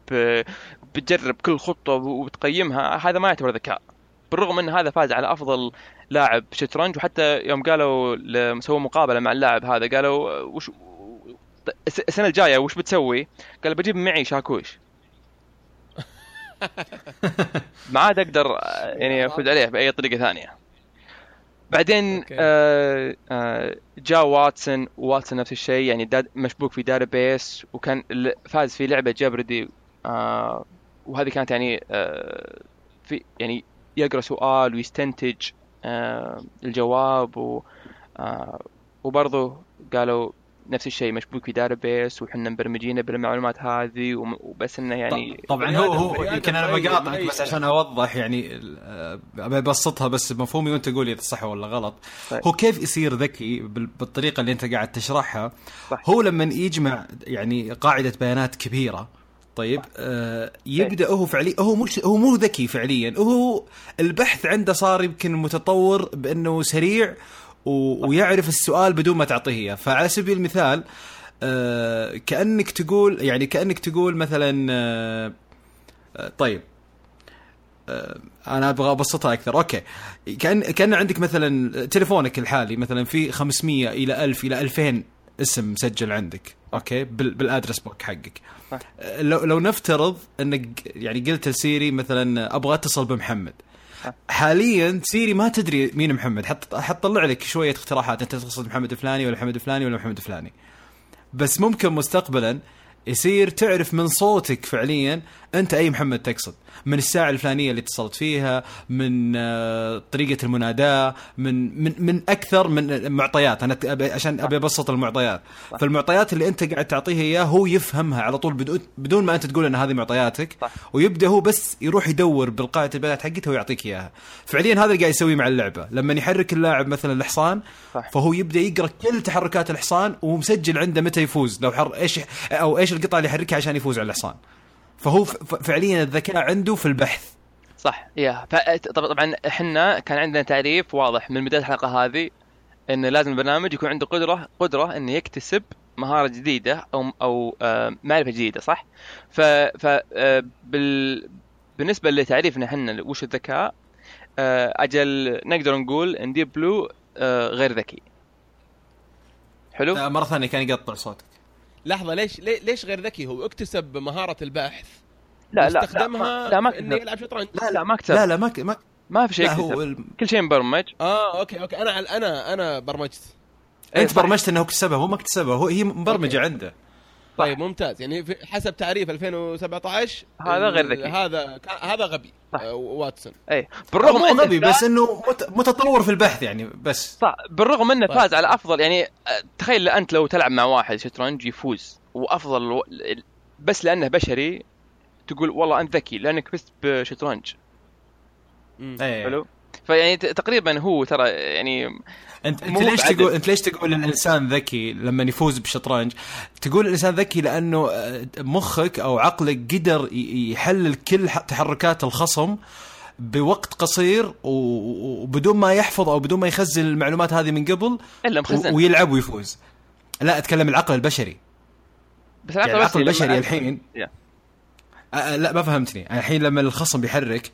S3: بتجرب كل خطه وبتقيمها هذا ما يعتبر ذكاء. بالرغم إن هذا فاز على أفضل لاعب شطرنج وحتى يوم قالوا سووا مقابلة مع اللاعب هذا قالوا وش الس- السنة الجاية وش بتسوي؟ قال بجيب معي شاكوش ما عاد أقدر يعني افوز عليه بأي طريقة ثانية بعدين. آه آه جاء واتسون واتسون نفس الشيء يعني قاعد مشبوك في database وكان فاز في لعبة Jeopardy آه وهذه كانت يعني آه في يعني يقرأ سؤال ويستنتج الجواب و آه وبرضه قالوا نفس الشيء مشبوك في database وحنا مبرمجينه بالمعلومات هذه وبس إنه يعني
S2: طبعا
S1: بني
S2: هو هو يمكن
S1: أنا
S2: بقاطعك. بس عشان أوضح يعني آه، أبسطها بس بمفهومي وأنت قول إذا صح ولا غلط
S3: طيب.
S2: هو كيف يصير ذكي بال- بالطريقة اللي أنت قاعد تشرحها
S3: صح.
S2: هو لما يجمع يعني قاعدة بيانات كبيرة طيب آه يبدأ هو فعليا هو مش هو مو ذكي فعليا هو البحث عنده صار يمكن متطور بأنه سريع و... ويعرف السؤال بدون ما تعطيه إياه. فعلى سبيل المثال آه كأنك تقول يعني كأنك تقول مثلا آه آه، طيب آه، أنا أبغى أبسطها أكثر. أوكي. كان كأن عندك مثلا تليفونك الحالي مثلا في 500 إلى 1000 إلى 2000 اسم مسجل عندك أوكي؟ بال- بال address book حقك.
S3: صح.
S2: لو لو نفترض إنك يعني قلت لسيري مثلا أبغى اتصل بمحمد.
S3: صح.
S2: حاليا سيري ما تدري مين محمد حت حتطلع لك شوية اقتراحات أنت تتصل بمحمد الفلاني ولا محمد الفلاني ولا محمد الفلاني بس ممكن مستقبلا يصير تعرف من صوتك فعليا أنت أي محمد تقصد. من الساعة الفلانية اللي اتصلت فيها من آه، طريقة المناداة من من من أكثر من معطيات أنا أبي عشان أبي أبسط المعطيات. فالمعطيات اللي أنت قاعد تعطيه إياه هو يفهمها على طول بدون بدون ما أنت تقول إن هذه معطياتك.
S3: صح.
S2: ويبدأ هو بس يروح يدور بالقاعدة البيانات حقته ويعطيك إياها. فعليا هذا اللي قاعد يسويه مع اللعبة. لما يحرك اللاعب مثلا الحصان
S3: صح.
S2: فهو يبدأ يقرأ كل تحركات الحصان ومسجل عنده متى يفوز. لو حر إيش أو إيش القطعه اللي يحركها عشان يفوز على الحصان. فهو فعليا الذكاء عنده في البحث
S3: صح يا طبعا إحنا كان عندنا تعريف واضح من بداية الحلقة هذه إن لازم البرنامج يكون عنده قدرة قدرة إنه يكتسب مهارة جديدة أو أو آه، معرفة جديدة صح؟ ف ف آه، بال بالنسبة لتعريفنا إحنا وش الذكاء آه، أجل نقدر نقول إن ديب بلو غير ذكي حلو؟
S2: مرة ثانية كان يقطع صوتك
S1: لحظة ليش ليش غير ذكي هو؟ اكتسب مهارة البحث.
S3: لا لا
S1: استخدمها
S3: لا ما اكتسب
S1: يلعب شطرنج
S3: لا لا ما اكتسب
S2: لا لا ما ك- ما,
S3: ما في شيء
S2: هو ال-
S3: كل شيء مبرمج.
S1: آه أوكي أوكي. أنا أنا أنا برمجت.
S3: إيه،
S2: انت
S3: صح.
S2: برمجت إنه اكتسبها هو ما اكتسبها هو هي مبرمجة عنده.
S1: طيب ممتاز يعني في حسب تعريف 2017
S3: هذا غير ذكي.
S1: هذا هذا غبي
S3: صح.
S1: آه، واتسون
S3: اي بالرغم إنه
S2: غبي بس إنه مت- متطور في البحث يعني بس
S3: صح بالرغم إنه
S1: طيب.
S3: فاز على أفضل يعني آه، تخيل أنت لو تلعب مع واحد شطرنج يفوز وأفضل. بس لأنه بشري تقول والله أنت ذكي لأنك فزت بشطرنج.
S2: إيه
S3: حلو فيعني تقريبا هو ترى يعني
S2: انت
S3: أنت
S2: ليش. تقول أنت ليش تقول إن الإنسان ذكي لما يفوز بالشطرنج؟ تقول الإنسان ذكي لأنه آه، مخك أو عقلك قدر يحلل كل تحركات الخصم بوقت قصير وبدون ما يحفظ أو بدون ما يخزن المعلومات هذه من قبل إلا
S3: مخزن
S2: ويلعب ويفوز. لا أتكلم العقل البشري،
S3: بس
S2: يعني العقل البشري الحين. آه، آه، لا ما فهمتني الحين لما الخصم بيحرك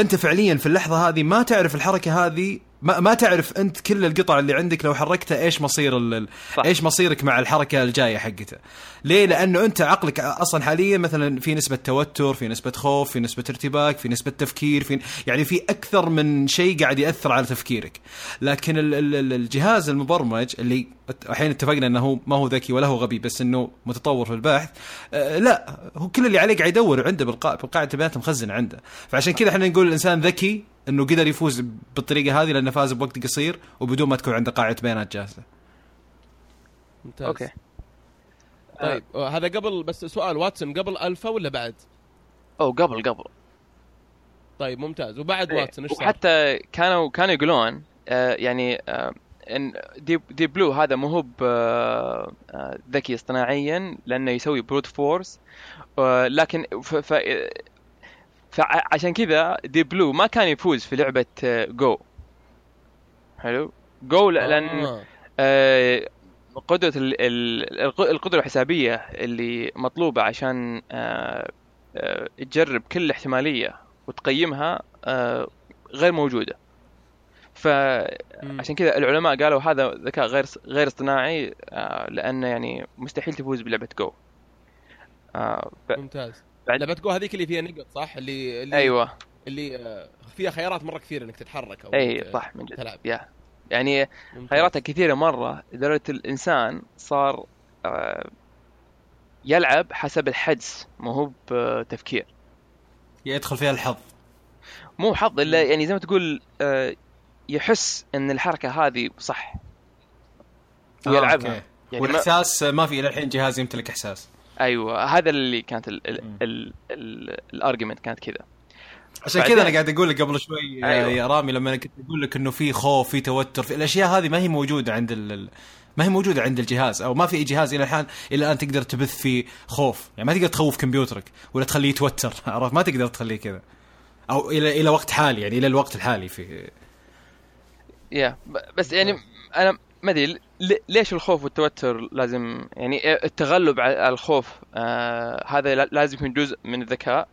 S2: أنت فعليا في اللحظة هذه ما تعرف الحركة هذه ما, ما تعرف أنت كل القطع اللي عندك لو حركتها إيش مصير. إيش مصيرك مع الحركة الجاية حقته ليه؟ لأنه أنت عقلك أصلا حاليا مثلا في نسبة توتر في نسبة خوف في نسبة ارتباك في نسبة تفكير في يعني في أكثر من شيء قاعد يأثر على تفكيرك. لكن ال- ال- ال- الجهاز المبرمج اللي الحين اتفقنا إنه هو ما هو ذكي ولا هو غبي بس إنه متطور في البحث آه لا هو كل اللي عليه قاعد يدور عنده. بالقاعدة البيانات مخزن عنده. فعشان كذا إحنا نقول الإنسان ذكي إنه قدر يفوز بالطريقة هذه لأنه فاز بوقت قصير وبدون ما تكون عنده قاعدة بيانات جاهزة.
S1: ممتاز.
S3: أوكي.
S1: طيب آه، هذا قبل بس سؤال واتسون قبل ألفا ولا بعد؟
S3: أو قبل قبل
S1: طيب ممتاز وبعد
S3: إيه،
S1: واتسون إيش صار؟
S3: وحتى كانوا كانوا يقولون آه، يعني آه، إن ديب, ديب بلو هذا مو هو آه، آه، ذكي اصطناعيا لأنه يسوي brute force آه، لكن ف, ف فعشان كذا ديب بلو ما كان يفوز في لعبة آه، جو حلو جو لأن
S1: آه.
S3: آه، قدرة ال- ال- الق- القدرة الحسابية اللي مطلوبة عشان آه، آه، تجرب كل احتمالية وتقيمها آه، غير موجودة. فعشان. كذا العلماء قالوا هذا ذكاء غير غير اصطناعي لأنه يعني مستحيل تفوز بلعبة جو ف-
S1: ممتاز.
S3: بعد-
S1: لعبة جو هذيك اللي فيها نقط صح؟ اللي اللي
S3: أيوه.
S1: اللي فيها خيارات مرة كثير إنك تتحرك
S3: أو
S1: أي
S3: صح من جد.
S1: تلعب.
S3: يا يعني. خياراتها كثيرة مرة لدرجة الإنسان صار آه، يلعب حسب الحدس مو هو بتفكير.
S2: يدخل فيها الحظ.
S3: مو حظ إلا يعني زي ما تقول آه، يحس إن الحركة هذه صح.
S2: آه،
S3: ويلعبها
S2: أوكي.
S3: يعني ما
S2: والإحساس ما في إلى الحين جهاز يمتلك إحساس.
S3: أيوه هذا اللي كانت ال argument كانت كذا.
S2: عشان كذا أنا قاعد أقول لك قبل شوي
S3: أيوة.
S2: أيوة. يا رامي لما كنت أقول لك إنه في خوف في توتر في الأشياء هذه ما هي موجودة عند ال... ما هي موجودة عند الجهاز أو ما في أي جهاز إلى الحين إلى الآن تقدر تبث فيه خوف. يعني ما تقدر تخوف كمبيوترك ولا تخليه يتوتر عرفت؟ ما تقدر تخليه كذا. أو إلى إلى وقت حالي يعني إلى الوقت الحالي في
S3: يا بس يعني أنا ما أدري ليش الخوف والتوتر لازم يعني التغلب على الخوف آه هذا لا- لازم يكون جزء من الذكاء.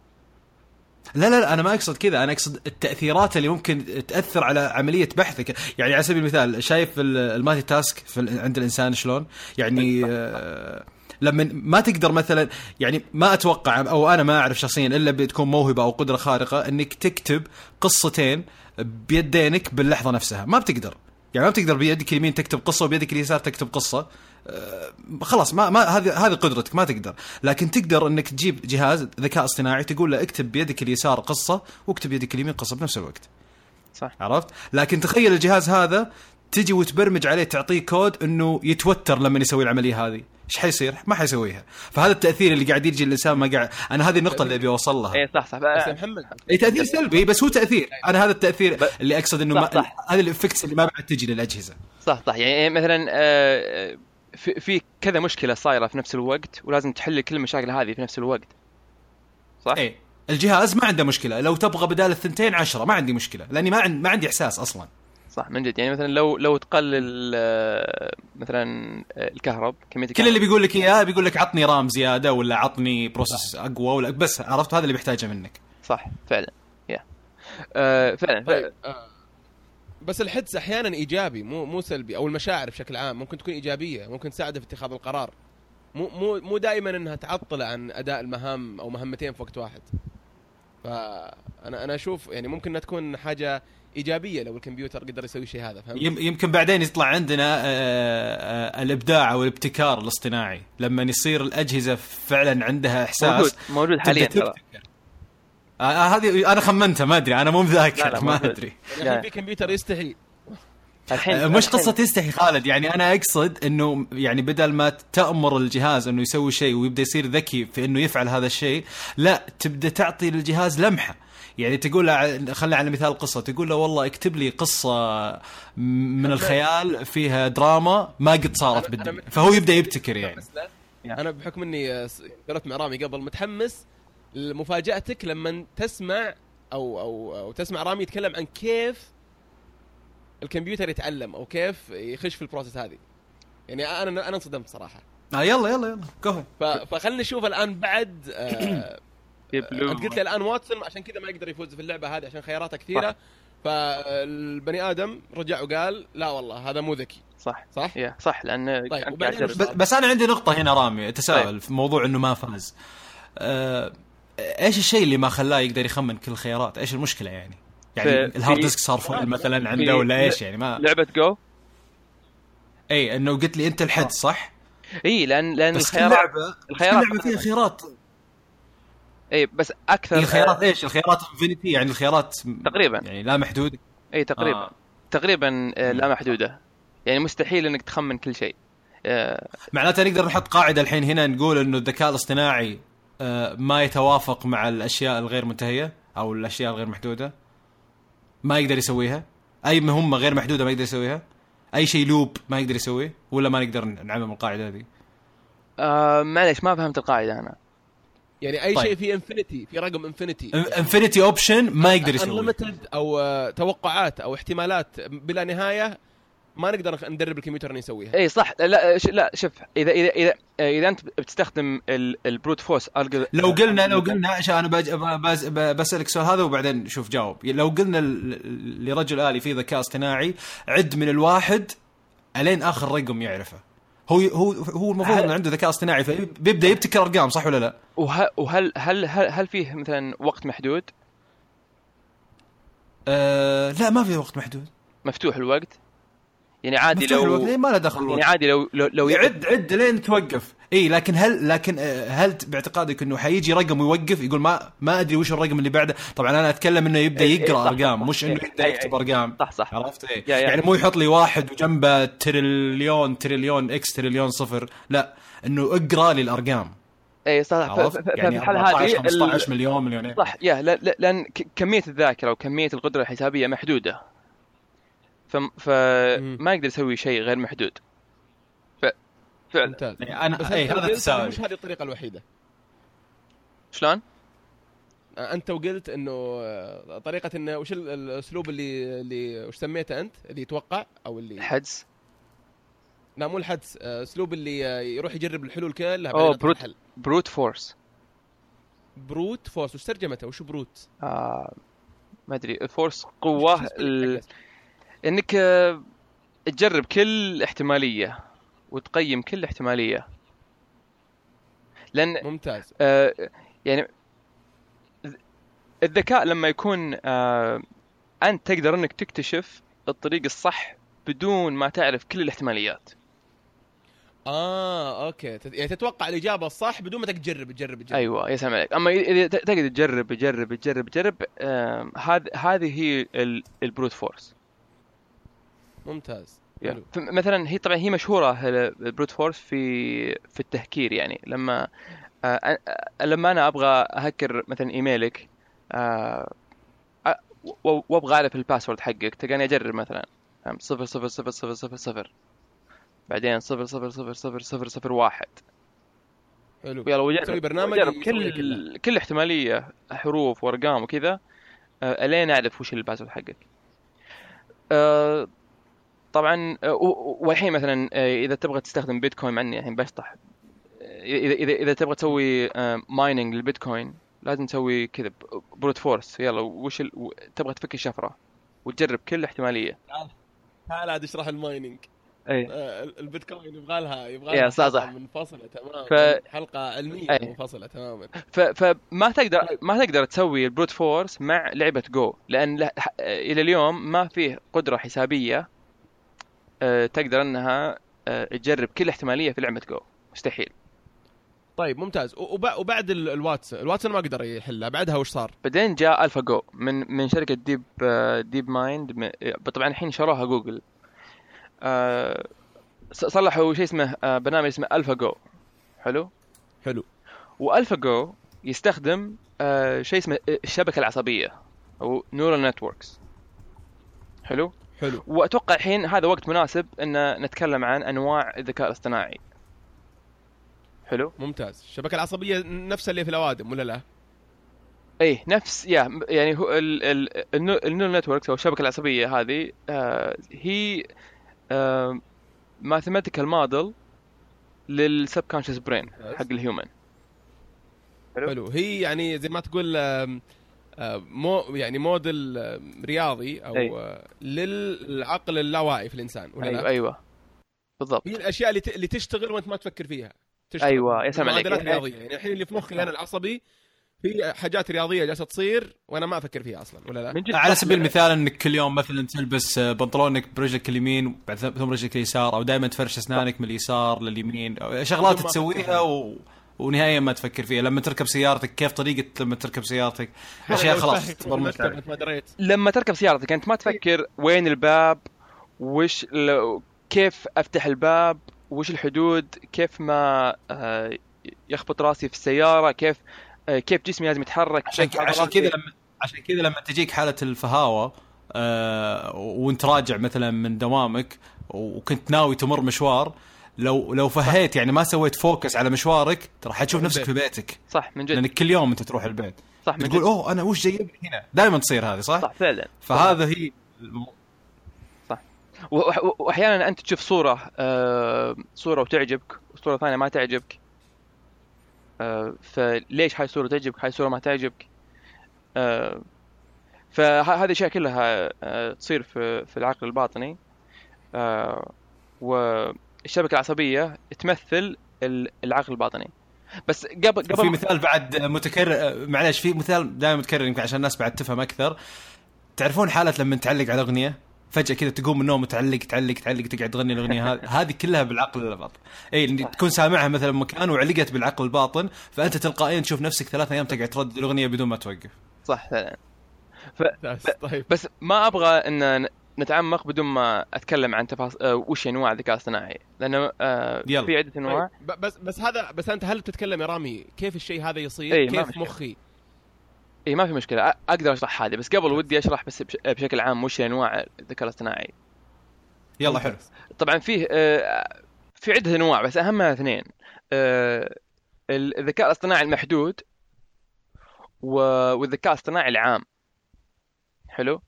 S2: لا لا لا أنا ما أقصد كذا أنا أقصد التأثيرات اللي ممكن تأثر على عملية بحثك. يعني على سبيل المثال شايف ال- المالتي تاسك في عند الإنسان شلون؟ يعني آه لما ما تقدر مثلا يعني ما أتوقع أو أنا ما أعرف شخصيا إلا بتكون موهبة أو قدرة خارقة إنك تكتب قصتين بيدينك باللحظة نفسها. ما بتقدر. يعني ما بتقدر بيدك اليمين تكتب قصة وبيدك اليسار تكتب قصة. خلاص ما ما هذه هذه قدرتك ما تقدر. لكن تقدر إنك تجيب جهاز ذكاء اصطناعي تقول له اكتب بيدك اليسار قصة واكتب بيدك اليمين قصة بنفس الوقت.
S3: صح.
S2: عرفت؟ لكن تخيل الجهاز هذا تجي وتبرمج عليه تعطيه كود إنه يتوتر لما يسوي العملية هذه. إيش حيصير؟ ما حيسويها. فهذا التأثير اللي قاعد يجي الإنسان ما قاعد أنا هذه النقطة اللي أبي أوصل لها.
S3: اي صح صح.
S1: بس محمد.
S2: اي تأثير سلبي بس هو تأثير. أنا هذا
S3: التأثير
S2: اللي أقصد إنه
S3: صح،
S2: ما
S3: صح.
S2: هذه ال effects اللي ما بعد تجي للأجهزة.
S3: صح صح. يعني مثلا آه، في في كذا مشكلة صايرة في نفس الوقت ولازم تحل كل المشاكل هذه في نفس الوقت. صح؟
S2: اي الجهاز ما عنده مشكلة. لو تبغى بدال الثنتين عشرة ما عندي مشكلة. لأني ما عندي ما عندي إحساس أصلا.
S3: صح من جد. يعني مثلا لو لو تقلل آه، مثلا آه، الكهرب كمية
S2: كل
S3: الكهرب.
S2: اللي بيقول لك إياه بيقول لك عطني رام زيادة ولا عطني بروسس أقوى ولا بس عرفت؟ هذا اللي بيحتاجه منك.
S3: صح فعلا. يا آه، فعلا.
S1: طيب آه، بس الحدس أحيانا إيجابي مو مو سلبي أو المشاعر بشكل عام ممكن تكون إيجابية ممكن تساعده في اتخاذ القرار مو مو مو دائما إنها تعطل عن أداء المهام أو مهمتين في وقت واحد فأنا أنا أشوف يعني ممكن إنها تكون حاجة إيجابية لو الكمبيوتر قدر يسوي شيء هذا فهمت؟
S2: يم- يمكن بعدين يطلع عندنا آه، آه، الإبداع أو الابتكار الاصطناعي لما يصير الأجهزة فعلا عندها إحساس
S3: موجود موجود حاليا
S2: تبتكر. آه، آه، هذه أنا خمنتها ما أدري أنا مو مذاكر ما.
S1: أدري. الحين في كمبيوتر يستحي.
S3: الحين
S2: آه، مش
S3: الحين-
S2: قصة يستحي خالد يعني أنا أقصد إنه يعني بدل ما تأمر الجهاز إنه يسوي شيء ويبدأ يصير ذكي في إنه يفعل هذا الشيء لا تبدأ تعطي للجهاز لمحة. يعني تقول له خلينا على مثال قصة تقول له والله اكتب لي قصة من الخيال فيها دراما ما قد صارت بالدنيا. فهو يبدأ يبتكر يعني.
S1: أنا بحكم إني قرأت مع رامي قبل متحمس لمفاجأتك لما تسمع أو أو أو تسمع رامي يتكلم عن كيف الكمبيوتر يتعلم أو كيف يخش في ال process هذه يعني أنا أنا انصدمت صراحة
S2: آه يلا يلا يلا
S1: ف- فخلنا نشوف الآن بعد آه
S3: ديب بلو.
S1: انت قلت لي الآن واتسون عشان كذا ما يقدر يفوز في اللعبة هذه عشان خياراته كثيرة
S3: صح.
S1: فالبني آدم رجع وقال لا والله هذا مو ذكي
S3: صح
S1: صح؟
S3: يا صح لأن
S1: طيب،
S3: كان
S1: وبعدين
S3: قاعد
S1: وش
S3: يجرب.
S1: صار؟
S2: ب- بس أنا عندي نقطة هنا رامي تساؤل
S3: طيب.
S2: في موضوع إنه ما فاز آه، إيش الشيء اللي ما خلاه يقدر يخمن كل الخيارات؟ إيش المشكلة يعني؟ يعني ال
S3: hard
S2: disk صار full مثلا عنده ولا إيش يعني؟ ما
S3: لعبة جو
S2: إي إنه قلت لي أنت الحد صح؟
S3: إي لأن لأن
S2: بس
S3: الخيارات
S2: لعبه
S3: الخيارات
S2: كل لعبة فيها خيارات.
S3: إي بس
S2: أكثر الخيارات إيش؟ الخيارات infinity يعني الخيارات
S3: تقريبا.
S2: يعني لا محدود
S3: إي تقريبا.
S2: آه.
S3: تقريبا آه، لا محدودة. يعني مستحيل إنك تخمن كل شيء. آه،
S2: معناته نقدر نحط قاعدة الحين هنا نقول إنه الذكاء الاصطناعي آه، ما يتوافق مع الأشياء الغير منتهية أو الأشياء الغير محدودة. ما يقدر يسويها. أي مهمه غير محدودة ما يقدر يسويها. أي شيء loop ما يقدر يسويه ولا ما نقدر نعمم القاعدة هذه.
S3: آه معليش ما فهمت القاعدة أنا.
S1: يعني أي
S2: طيب.
S1: شيء في infinity في رقم infinity
S2: infinity option ما يقدر يسويه.
S1: unlimited أو آه، توقعات أو احتمالات بلا نهاية ما نقدر ندرب الكمبيوتر انه يسويها
S3: إي صح. لا ش- لا شوف اذا اذا اذا إذا أنت بتستخدم ال- ال brute force
S2: لو قلنا لو قلنا عشان أنا بسألك السؤال هذا وبعدين شوف جاوب لو قلنا ل- لرجل آلي في ذكاء اصطناعي عد من الواحد ألين آخر رقم يعرفه. هو هو هو المفروض
S3: هل-
S2: إنه عنده ذكاء اصطناعي فبيبدا يبتكر أرقام صح ولا لا؟
S3: وه- وهل هل هل هل فيه مثلا وقت محدود؟
S2: أه لا ما في وقت محدود.
S3: مفتوح الوقت؟ يعني عادي
S2: الوقت
S3: لو
S2: ليه ما له دخل
S3: يعني عادي لو لو, لو
S2: يعد عد لين توقف. إي لكن هل لكن آه، هل باعتقادك إنه حيجي رقم ويوقف يقول ما ما أدري وش الرقم اللي بعده. طبعا أنا أتكلم إنه يبدأ
S3: إيه، إيه،
S2: يقرأ
S3: صح،
S2: أرقام
S3: صح،
S2: مش. إنه
S3: إيه،
S2: يبدأ
S3: إيه،
S2: يكتب
S3: إيه.
S2: أرقام.
S3: صح صح.
S2: عرفت؟ إيه
S3: يا.
S2: يعني مو يحط لي واحد وجنبه تريليون تريليون x تريليون صفر. لا إنه اقرأ لي الأرقام.
S3: اي صح. ف- في
S2: يعني
S3: الحالة
S2: 14
S3: هذه
S2: 15
S3: ال-
S2: مليون مليونين
S3: صح يا لا لا لأن كمية الذاكرة وكمية القدرة الحسابية محدودة. فما يقدر يسوي شيء غير محدود. ف فعلا
S1: ممتاز.
S2: يعني أنا
S1: بس
S2: اي هذا التساؤل
S1: مش هذه الطريقة الوحيدة.
S3: شلون؟
S1: أنت وقلت إنه آه، طريقة إنه وش ال- الأسلوب اللي اللي وش سميته أنت؟ اللي يتوقع أو اللي
S3: الحدس
S1: لا مو الحدس. آه، أسلوب اللي آه، يروح يجرب الحلول كلها يعطيك
S3: بروت.
S1: الحل.
S3: بروت فورس
S1: بروت فورس وش ترجمته؟ وش بروت
S3: آه ما أدري.
S1: force قوة
S3: ال... إنك آه، تجرب كل احتمالية وتقيم كل احتمالية. لأن
S1: ممتاز.
S3: آه، يعني الذكاء لما يكون آه، أنت تقدر إنك تكتشف الطريق الصح بدون ما تعرف كل الاحتماليات.
S1: آه okay. يعني تتوقع الإجابة الصح بدون ما تجرب تجرب تجرب.
S3: أيوه يا سلام عليك. أما إذا تقدر تجرب تجرب تجرب تجرب هذه هذه هي ال- ال
S1: brute
S3: force.
S1: ممتاز.
S3: ف- مثلا هي طبعا هي مشهورة ال brute force في في التهكير يعني. لما آه، لما أنا أبغى أهكر مثلا إيميلك آه، وأبغى اعرف ال password حقك تلقاني أجرب مثلا؟ صفر صفر صفر صفر صفر صفر. بعدين صفر صفر صفر صفر صفر صفر واحد.
S1: حلو.
S3: ويلا وجرب
S1: برنامج
S3: وجرب
S1: يسويها كلها.
S3: كل كل احتمالية حروف وأرقام وكذا آه، إلين أعرف وش ال password حقك. آه، طبعا و- والحين مثلا آه، إذا تبغى تستخدم بيتكوين مع اني الحين بشطح آه، إذا إذا إذا تبغى تسوي mining للبيتكوين لازم تسوي كذا brute force يلا وش ال... تبغى تفك الشفره وتجرب كل احتمالية
S1: تعال عاد اشرح ال
S3: mining
S1: أي البيتكوين يبغى لها يبغى لها
S3: صح، صح.
S1: منفصلة تماما
S3: ف-
S1: حلقة علمية
S3: أي.
S1: منفصلة تماما
S3: ف... فما تقدر ما تقدر تسوي ال brute force مع لعبة جو لأن. ح- إلى اليوم ما فيه قدرة حسابية تقدر انها آه، تجرب كل احتمالية في لعبة جو. مستحيل.
S1: طيب ممتاز. وبعد ال- الواتس الواتس ما قدر يحلها. بعدها وش صار؟
S3: بعدين جاء AlphaGo من من شركة Deep آه، DeepMind طبعا الحين شروها جوجل. آه، صلحوا شيء اسمه آه، برنامج اسمه AlphaGo حلو؟
S1: حلو.
S3: و AlphaGo يستخدم آه، شيء اسمه الشبكة العصبية أو neural networks حلو؟
S1: حلو.
S3: وأتوقع الحين هذا وقت مناسب إن نتكلم عن أنواع الذكاء الاصطناعي. حلو؟
S1: ممتاز. الشبكة العصبية نفسها اللي في الأوادم ولا لا؟
S3: إيه نفس يا يعني هو ال- ال- النو- ال neural networks أو الشبكة العصبية هذه آه هي ماثيماتيكال موديل للسبكونشس برين حق الهيومن حلو.
S1: حلو هي يعني زي ما تقول مو يعني موديل آم، رياضي أو
S3: أي.
S1: آه، للعقل اللاواعي في الإنسان ولا
S3: أيوه
S1: لا؟
S3: أيوه بالضبط
S1: هي الأشياء اللي ت- اللي تشتغل وأنت ما تفكر فيها تشتغل
S3: أيوة، يا سلام عليك.
S1: معادلات رياضيه يعني الحين اللي في مخي أنا العصبي في حاجات رياضية جالسة تصير وأنا ما أفكر فيها أصلا ولا لا؟
S3: من جد
S2: على. سبيل المثال إنك كل يوم مثلا تلبس آه، بنطلونك برجلك اليمين بعد ثم رجلك اليسار أو دائما تفرش أسنانك من اليسار لليمين أو شغلات تسويها و... ونهائيا ما تفكر فيها. لما تركب سيارتك كيف طريقة لما تركب سيارتك؟
S1: أشياء
S2: خلاص.
S3: لما تركب سيارتك أنت ما تفكر وين الباب وش لو- كيف أفتح الباب وش الحدود كيف ما آه، يخبط راسي في السيارة كيف آه، كيف جسمي لازم يتحرك
S2: عشان عشان كذا لما عشان كذا لما تجيك حالة الفهاوة آه وانت راجع مثلا من دوامك وكنت ناوي تمر مشوار لو لو فهيت يعني ما سويت focus على مشوارك ترى حتشوف نفسك في بيتك.
S3: صح من جد.
S2: لانك كل يوم أنت تروح البيت.
S3: صح من
S2: تقول
S3: جد.
S2: أوه أنا وش جايبني هنا؟ دائما تصير هذه صح؟
S3: صح فعلا.
S2: فهذا هي الم-
S3: و- و- واحيانا أنت تشوف صورة آه، صورة وتعجبك وصوره ثانية ما تعجبك. آه، فليش هاي الصورة تعجبك؟ هاي الصورة ما تعجبك. آه، فهذه الاشياء كلها آه، تصير في في العقل الباطني. آه، والشبكه العصبية تمثل ال- العقل الباطني. بس قبل
S2: في
S3: قبل
S2: مثال بعد متكرر معلش في مثال دائما متكرر يمكن عشان الناس بعد تفهم أكثر. تعرفون حالة لما تعلق على أغنية؟ فجأة كذا تقوم من النوم وتعلق تعلق تعلق تقعد تغني الأغنية هذه. هذه كلها بالعقل الباطن. إي تكون سامعها مثلا بمكان وعلقت بالعقل الباطن فأنت تلقائيا تشوف نفسك ثلاث أيام تقعد تردد الأغنية بدون ما توقف.
S3: صح فعلا.
S1: ممتاز. طيب.
S3: بس ما أبغى إن نتعمق بدون ما أتكلم عن تفاصيل آه، وش أنواع الذكاء الاصطناعي لأنه آه،
S2: يلا.
S3: في عدة أنواع
S1: طيب، ب- بس بس هذا بس أنت هل تتكلم يا رامي كيف الشيء هذا يصير؟
S3: ما
S1: كيف. مخي؟
S3: اي إيه، ما في مشكلة أ- أقدر أشرح هذه بس قبل ودي أشرح بس بش- بشكل عام وش أنواع الذكاء الاصطناعي
S2: يلا حلو
S3: طبعا فيه آه، في عدة أنواع بس اهمها اثنين آه، ال- الذكاء الاصطناعي المحدود و- والذكاء الاصطناعي العام حلو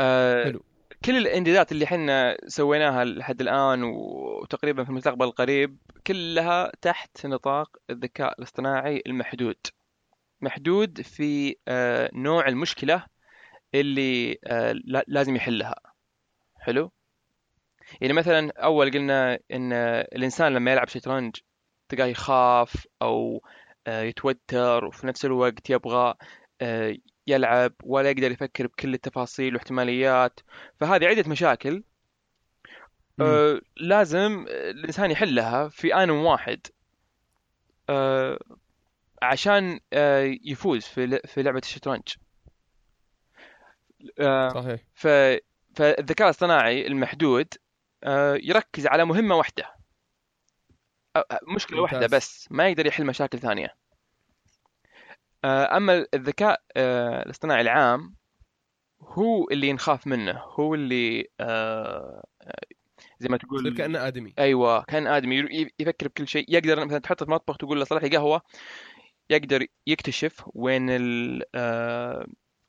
S3: آه،
S1: حلو.
S3: كل الانجازات اللي إحنا سويناها لحد الآن وتقريبا في المستقبل القريب كلها تحت نطاق الذكاء الاصطناعي المحدود. محدود في آه، نوع المشكلة اللي آه، لا- لازم يحلها. حلو؟ يعني مثلا أول قلنا إن الإنسان لما يلعب شطرنج تلقاه يخاف أو آه، يتوتر وفي نفس الوقت يبغى يلعب ولا يقدر يفكر بكل التفاصيل واحتماليات فهذه عدة مشاكل. آه، لازم الإنسان يحلها في آن واحد. آه، عشان آه، يفوز في في لعبة الشطرنج. آه،
S1: صحيح.
S3: ف فالذكاء الاصطناعي المحدود آه، يركز على مهمة واحدة. مشكلة واحدة. بس ما يقدر يحل مشاكل ثانية. آه، أما الذكاء آه، الاصطناعي العام هو اللي نخاف منه هو اللي آه، زي ما
S1: يصير
S3: تقول
S1: كأنه آدمي.
S3: أيوه كان آدمي. يفكر بكل شيء. يقدر مثلا تحطه في مطبخ تقول له صلح لي قهوة يقدر يكتشف وين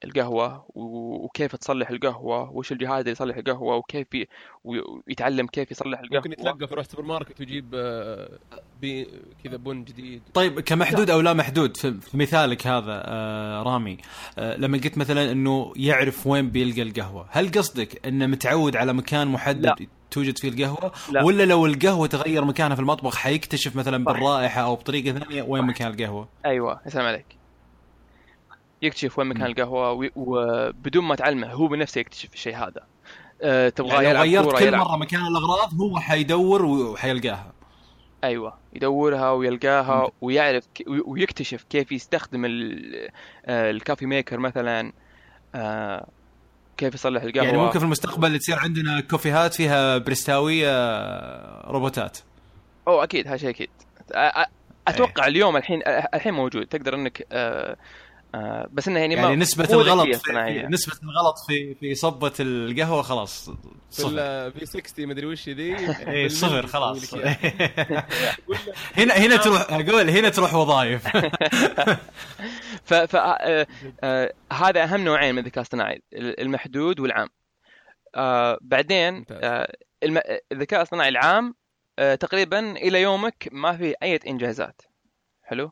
S3: ال- القهوة و- وكيف تصلح القهوة وش الجهاز اللي يصلح القهوة وكيف ي- ويتعلم كيف يصلح
S1: ممكن
S3: القهوه
S1: يتلقى يروح سوبر ماركت ويجيب آه، بي كذا بن جديد
S2: طيب كمحدود أو لا محدود في في مثالك هذا آه رامي آه لما قلت مثلا إنه يعرف وين بيلقى القهوة هل قصدك إنه متعود على مكان محدد
S3: لا.
S2: توجد فيه القهوة
S3: لا.
S2: ولا لو القهوة تغير مكانها في المطبخ حيكتشف مثلا. بالرائحة أو بطريقة ثانية وين. مكان القهوة
S3: أيوه يا سلام عليك يكتشف وين مكان. القهوة وبدون ما تعلمه هو بنفسه يكتشف الشيء هذا أه تبغاه
S2: يعني لو
S3: يلعب
S2: غيرت كل
S3: يلعب
S2: مرة مكان الأغراض هو حيدور وحيلقاها
S3: أيوه يدورها ويلقاها. ويعرف. ويكتشف كيف يستخدم. آه، الكافي ميكر مثلا آه، كيف يصلح القهوة
S2: يعني ممكن في المستقبل تصير عندنا كوفيهات فيها بريستاوية آه، روبوتات
S3: أوه أكيد هذا شيء أكيد أتوقع اليوم الحين الحين موجود تقدر إنك آه، بس إنه يعني,
S2: يعني
S3: ما
S2: نسبة الغلط في
S3: صناعية.
S2: نسبة الغلط في في صبة القهوة خلاص
S1: في
S2: صفر
S1: في 60 مدري وش ذي
S2: اي صفر خلاص. هنا هنا تروح أقول هنا تروح وظائف
S3: ف, ف آه، آه، هذا أهم نوعين من الذكاء الاصطناعي المحدود والعام آه، بعدين. آه،. الذكاء الاصطناعي العام آه، تقريبا إلى يومك ما في أي إنجازات حلو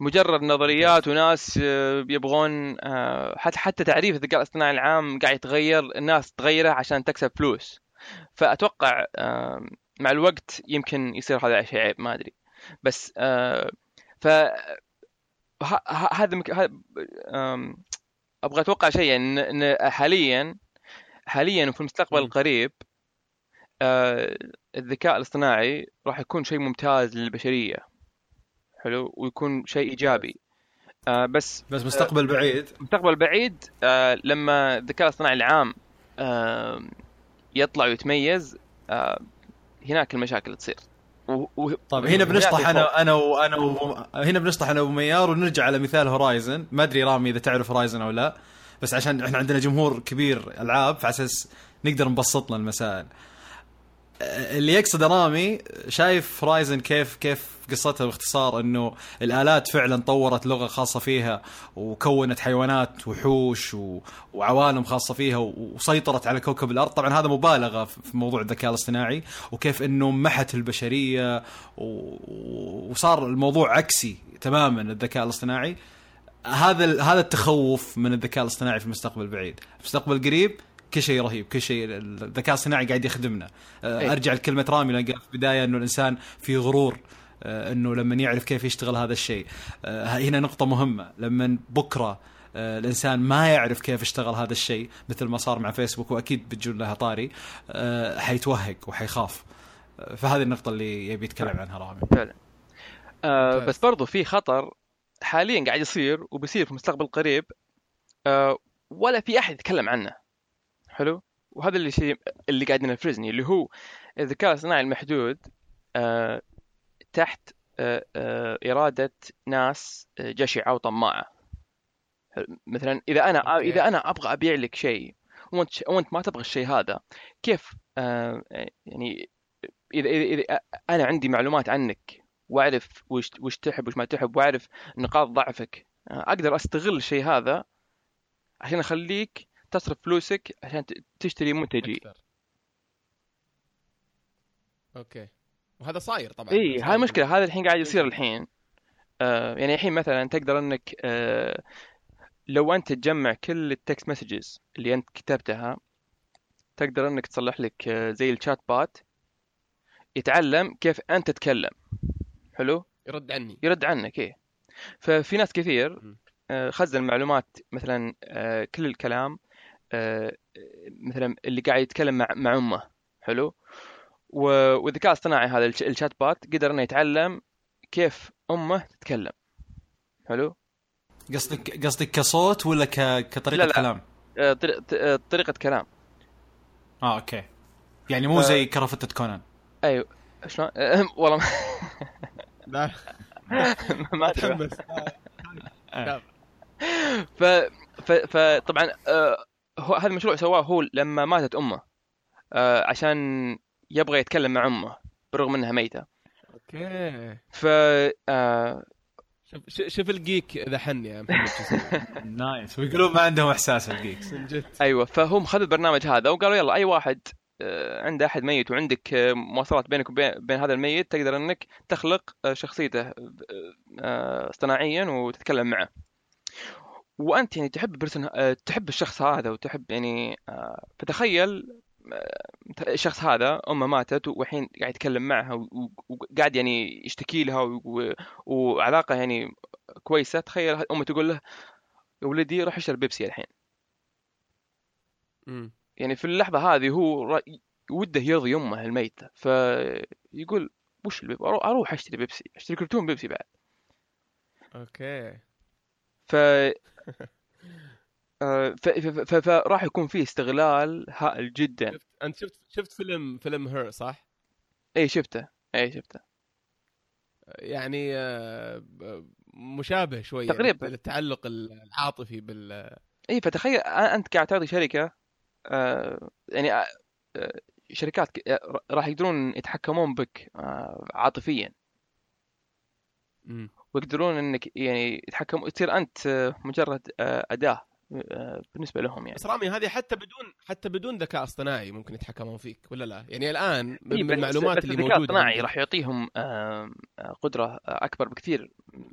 S3: مجرد نظريات وناس آه، يبغون آه، حتى حتى تعريف الذكاء الاصطناعي العام قاعد يتغير الناس تغيره عشان تكسب فلوس. فأتوقع مع الوقت يمكن يصير هذا شيء عيب ما أدري. بس آه، ف هذا مك... أبغى أتوقع شيء ان إن حاليا حاليا وفي المستقبل. القريب الذكاء الاصطناعي راح يكون شيء ممتاز للبشرية. حلو ويكون شيء إيجابي. آه، بس
S2: بس مستقبل بعيد.
S3: مستقبل بعيد آه، لما الذكاء الاصطناعي العام آه، يطلع ويتميز آه، هناك المشاكل تصير. و... و...
S2: طيب هنا بنشطح أنا أنا وأنا و... هنا بنشطح أنا وميار ونرجع على مثال Horizon ما أدري رامي إذا تعرف Horizon أو لا بس عشان إحنا عندنا جمهور كبير ألعاب فعلى أساس نقدر نبسط لنا المسائل اللي يقصد رامي شايف Horizon كيف كيف قصتها باختصار إنه الآلات فعلا طورت لغة خاصة فيها وكونت حيوانات وحوش و... وعوالم خاصة فيها. وسيطرت على كوكب الأرض طبعا هذا مبالغة في موضوع الذكاء الاصطناعي وكيف إنه محت البشرية و... وصار الموضوع عكسي تماما الذكاء الاصطناعي هذا. هذا التخوف من الذكاء الاصطناعي في المستقبل البعيد المستقبل القريب كل شيء رهيب كل شيء الذكاء الصناعي قاعد يخدمنا. أه،
S3: إيه.
S2: أرجع لكلمة رامي قال في البداية إنه الإنسان في غرور أه، إنه لما يعرف كيف يشتغل هذا الشيء. أه، هنا نقطة مهمة لما بكرة أه، الإنسان ما يعرف كيف يشتغل هذا الشيء مثل ما صار مع فيسبوك وأكيد بتجون لها طاري أه، حيتوهق وحيخاف. أه، فهذه النقطة اللي يبي يتكلم عنها رامي.
S3: فعلا. آه. بس برضو في خطر حاليا قاعد يصير وبيصير في المستقبل القريب آه ولا في أحد يتكلم عنه. حلو وهذا اللي شيء اللي قاعد ينرفزني اللي هو الذكاء الاصطناعي المحدود آه تحت آه آه إرادة ناس آه، جشعة وطماعة؟ مثلا إذا أنا
S1: أوكي.
S3: إذا أنا أبغى أبيع لك شيء وأنت وأنت ما تبغى الشيء هذا كيف آه يعني إذا إذا, إذا أنا عندي معلومات عنك وأعرف وش وش تحب وش ما تحب وأعرف نقاط ضعفك أقدر أستغل الشيء هذا عشان أخليك تصرف فلوسك عشان تشتري منتجي.
S1: أكثر. okay. وهذا صاير طبعا.
S3: اي
S1: صاير.
S3: هاي مشكلة. هذا الحين قاعد يصير الحين. آه يعني الحين مثلا تقدر إنك آه لو أنت تجمع كل ال text messages اللي أنت كتبتها تقدر إنك تصلح لك آه زي ال chatbot يتعلم كيف أنت تتكلم. حلو؟
S1: يرد عني.
S3: يرد عنك إيه. ففي ناس كثير. آه، خزن معلومات مثلا آه، كل الكلام مثلا اللي قاعد يتكلم مع مع أمه. حلو؟ والذكاء الاصطناعي هذا الش- الشات بات قدر إنه يتعلم كيف أمه تتكلم. حلو؟
S2: قصدك قصدك كصوت ولا ك... كطريقة
S3: لا، لا.
S2: كلام؟
S3: آه، آه، طريقة كلام.
S2: آه أوكي. يعني مو
S3: آه.
S2: زي كرفتة كونان.
S3: أيوه. شلون؟ آه، والله ما-
S1: لا.
S3: ما أدري.
S1: تحمس
S2: آه.
S3: ف ف فطبعا آه، هو هذا المشروع سواه هو لما ماتت أمه آه، عشان يبغى يتكلم مع أمه بالرغم إنها ميتة.
S1: okay.
S3: ف آه،
S1: شوف شوف- ال geek إذا حن يا محمد.
S2: nice ويقولون ما عندهم إحساس ال geeks
S1: من جد.
S3: أيوه فهم خذوا البرنامج هذا وقالوا يلا أي واحد آه، عنده أحد ميت وعندك آه، مواصلات بينك وبين بين هذا الميت تقدر إنك تخلق آه، شخصيته اصطناعيا وتتكلم معه. وأنت يعني تحب برسن آه، تحب الشخص هذا وتحب يعني آه، فتخيل آه، الشخص هذا أمه ماتت والحين قاعد يتكلم معها وقاعد يعني يشتكي لها و- وعلاقة يعني كويسة تخيل أمه تقول له يا ولدي روح اشرب بيبسي الحين.
S1: مم.
S3: يعني في اللحظة هذه هو ر- وده يرضي أمه الميتة فيقول وش البيب أروح أشتري بيبسي أشتري كرتون بيبسي بعد.
S1: okay.
S3: ف- فراح يكون فيه استغلال هائل جدا
S1: شفت أنت شفت شفت فيلم فيلم Her صح؟
S3: اي شفته اي شفته
S1: يعني آه، مشابه شوية
S3: تقريباً.
S1: التعلق العاطفي بال
S3: اي فتخيل أنت قاعد تعطي شركة آه، يعني آه، آه، شركات آه، راح يقدرون يتحكمون بك آه، عاطفيا
S1: مم.
S3: ويقدرون إنك يعني يتحكم تصير أنت آه، مجرد آه، أداة آه، بالنسبة لهم يعني.
S1: بس رامي هذه حتى بدون حتى بدون ذكاء اصطناعي ممكن يتحكمون فيك ولا لا؟ يعني الآن
S3: إيه،
S1: من
S3: بس-
S1: المعلومات اللي
S3: الذكاء
S1: موجودة
S3: الاصطناعي
S1: عندك-
S3: راح يعطيهم آه، أكبر بكثير.